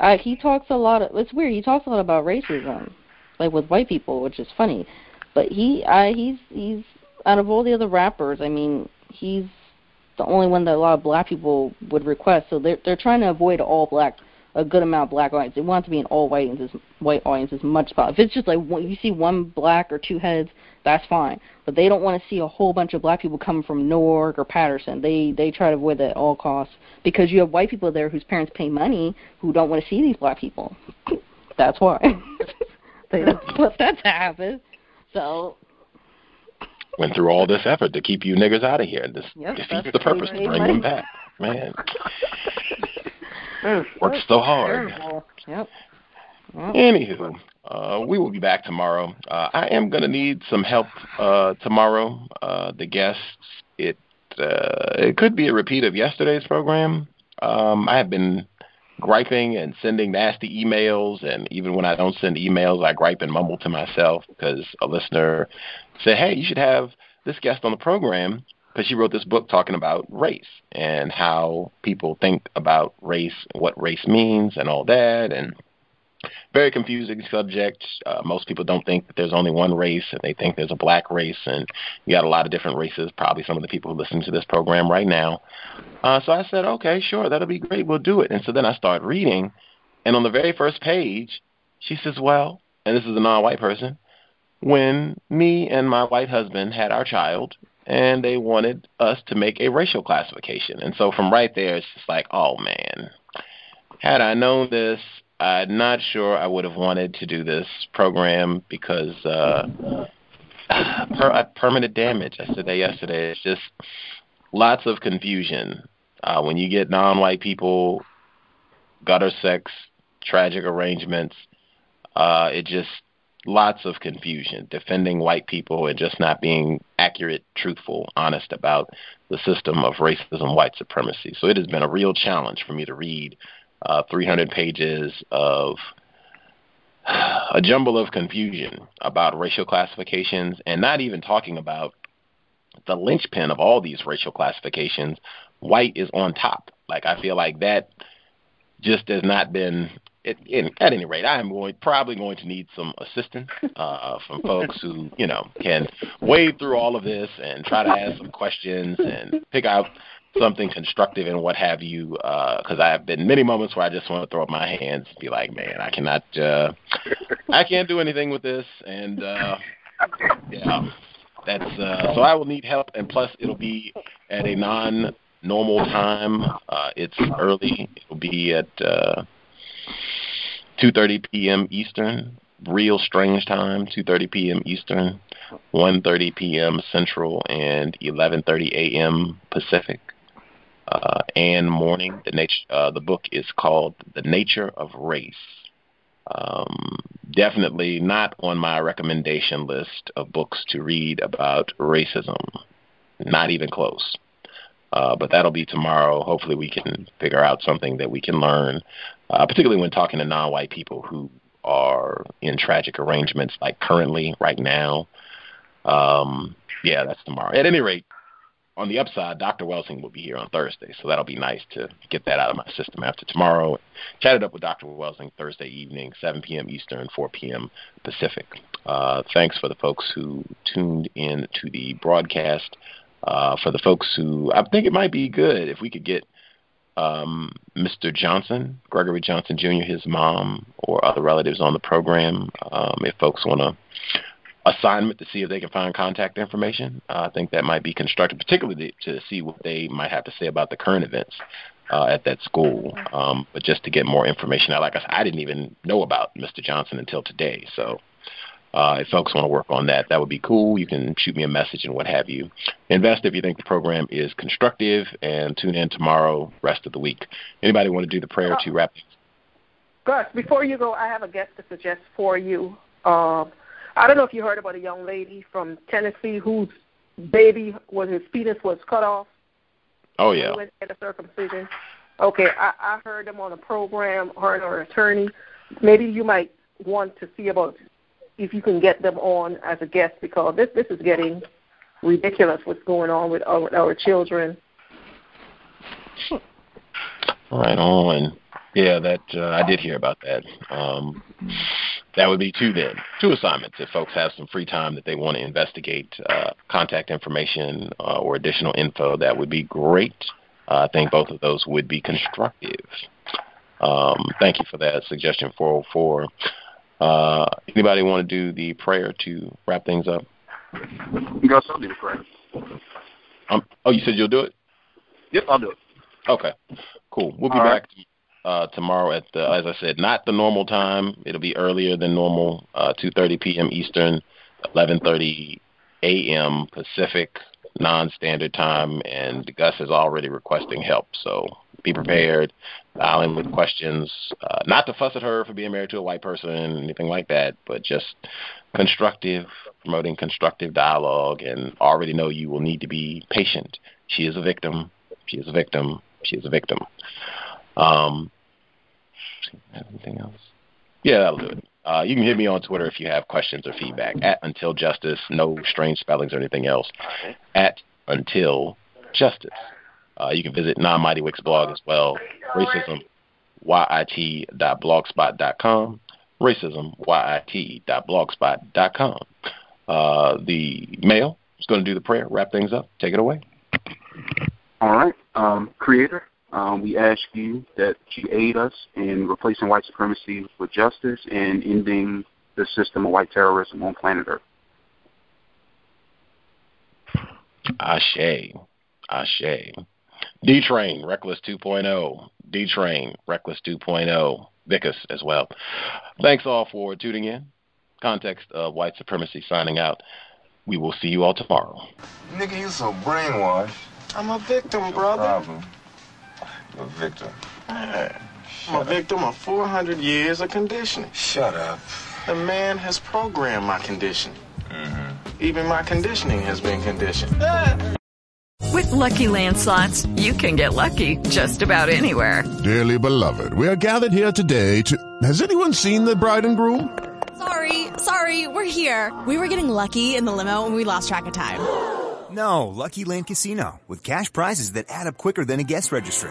Uh, he talks a lot of. It's weird. He talks a lot about racism. like with white people, which is funny. But he, I, he's he's out of all the other rappers, I mean, he's the only one that a lot of black people would request. So they're they're trying to avoid all black a good amount of black audience. They want it to be an all white audience, as white audience as much as possible. If it's just like you see one black or two heads, that's fine. But they don't want to see a whole bunch of black people coming from Newark or Paterson. They they try to avoid that at all costs because you have white people there whose parents pay money who don't want to see these black people. (coughs) that's why (laughs) they don't want that to happen. So Went through all this effort to keep you niggers out of here. This Yep, defeats the purpose to bring them back. Man, (laughs) worked so hard. terrible. Yep. Well, Anywho, uh, we will be back tomorrow. Uh, I am going to need some help uh, tomorrow. Uh, the guests, it uh, it could be a repeat of yesterday's program. Um, I have been griping and sending nasty emails, and even when I don't send emails, I gripe and mumble to myself because a listener said, "Hey, you should have this guest on the program." Because she wrote this book talking about race and how people think about race, what race means, and all that, and very confusing subject. Uh, most people don't think that there's only one race, and they think there's a black race, and you got a lot of different races. Probably some of the people who listen to this program right now. Uh, so I said, okay, sure, that'll be great. We'll do it. And so then I start reading, and on the very first page, she says, well, and this is a non-white person, when me and my white husband had our child, and they wanted us to make a racial classification. And so from right there, it's just like, oh man, had I known this, I'm not sure I would have wanted to do this program because uh, per, uh, permanent damage. I said that yesterday. It's just lots of confusion uh, when you get non-white people, gutter sex, tragic arrangements. Uh, it just lots of confusion defending white people and just not being accurate, truthful, honest about the system of racism, white supremacy. So it has been a real challenge for me to read uh, 300 pages of (sighs) a jumble of confusion about racial classifications and not even talking about the linchpin of all these racial classifications. White is on top. Like I feel like that just has not been. In, at any rate, I am going probably going to need some assistance (laughs) uh, from folks who you know can wade through all of this and try to ask some questions and pick out something constructive and what have you. Because I have been many moments where I just want to throw up my hands and be like, man, I cannot, uh, I can't do anything with this, and uh, yeah, that's uh, so I will need help, and plus it'll be at a non-normal time. Uh, it's early. It'll be at uh, 2:30 p.m. Eastern. Real strange time, 2:30 p.m. Eastern, 1:30 p.m. Central, and 11:30 a.m. Pacific. Uh, and morning. The nature. Uh, the book is called "The Nature of Race." Um, definitely not on my recommendation list of books to read about racism. Not even close. Uh, but that'll be tomorrow. Hopefully, we can figure out something that we can learn, uh, particularly when talking to non-white people who are in tragic arrangements, like currently, right now. Um, yeah, that's tomorrow. At any rate, on the upside, Dr. Welsing will be here on Thursday, so that'll be nice to get that out of my system after tomorrow. Chatted up with Dr. Welsing Thursday evening, 7 p.m. Eastern, 4 p.m. Pacific. Uh, thanks for the folks who tuned in to the broadcast. Uh, for the folks who, I think it might be good if we could get um, Mr. Johnson, Gregory Johnson Jr., his mom, or other relatives on the program. Um, if folks want to assignment to see if they can find contact information. Uh, I think that might be constructive, particularly to see what they might have to say about the current events uh, at that school. Um, but just to get more information out, like I said, I didn't even know about Mr. Johnson until today. So uh, if folks want to work on that, that would be cool. You can shoot me a message and what have you. Invest if you think the program is constructive, and tune in tomorrow, rest of the week. Anybody want to do the prayer to wrap? Gus, before you go, I have a guest to suggest for you. Um, I don't know if you heard about a young lady from Tennessee whose baby was his fetus was cut off. Oh yeah. Went get a circumcision. Okay, I, I heard them on a program. Her and her attorney. Maybe you might want to see about if you can get them on as a guest because this this is getting ridiculous. What's going on with our, our children? Right on. Yeah, that uh, I did hear about that. Um, that would be two then, two assignments. If folks have some free time that they want to investigate uh, contact information uh, or additional info, that would be great. I think both of those would be constructive. Um, thank you for that suggestion, 404. Uh, anybody want to do the prayer to wrap things up? Gus, I'll do the prayer. Um, oh, you said you'll do it? Yep, I'll do it. Okay, cool. We'll be All back uh, tomorrow at the, as I said, not the normal time. It'll be earlier than normal, uh, 2:30 p.m. Eastern, 11:30 a.m. Pacific, non-standard time. And Gus is already requesting help, so be prepared. Dial in with questions. Uh, not to fuss at her for being married to a white person, or anything like that, but just constructive, promoting constructive dialogue. And already know you will need to be patient. She is a victim. She is a victim. She is a victim. Um, anything else? Yeah, that'll do it. Uh, you can hit me on Twitter if you have questions or feedback at Until Justice. No strange spellings or anything else. At Until Justice. Uh, you can visit Non Mighty Wicks blog as well. Racism yit.blogspot.com. Racism yit.blogspot.com. Uh, the mail is going to do the prayer, wrap things up. Take it away. All right. Um, Creator, um, we ask you that you aid us in replacing white supremacy with justice and ending the system of white terrorism on planet Earth. Ashe. Ashe. D Train, Reckless 2.0. D Train, Reckless 2.0. Vicus as well. Thanks all for tuning in. Context of white supremacy signing out. We will see you all tomorrow. Nigga, you so brainwashed. I'm a victim, brother. problem. You're a victim. I'm a victim of 400 years of conditioning. Shut up. The man has programmed my condition. Mm-hmm. Even my conditioning has been conditioned. (laughs) With Lucky Land slots, you can get lucky just about anywhere. Dearly beloved, we are gathered here today to. Has anyone seen the bride and groom? Sorry, sorry, we're here. We were getting lucky in the limo and we lost track of time. No, Lucky Land Casino, with cash prizes that add up quicker than a guest registry.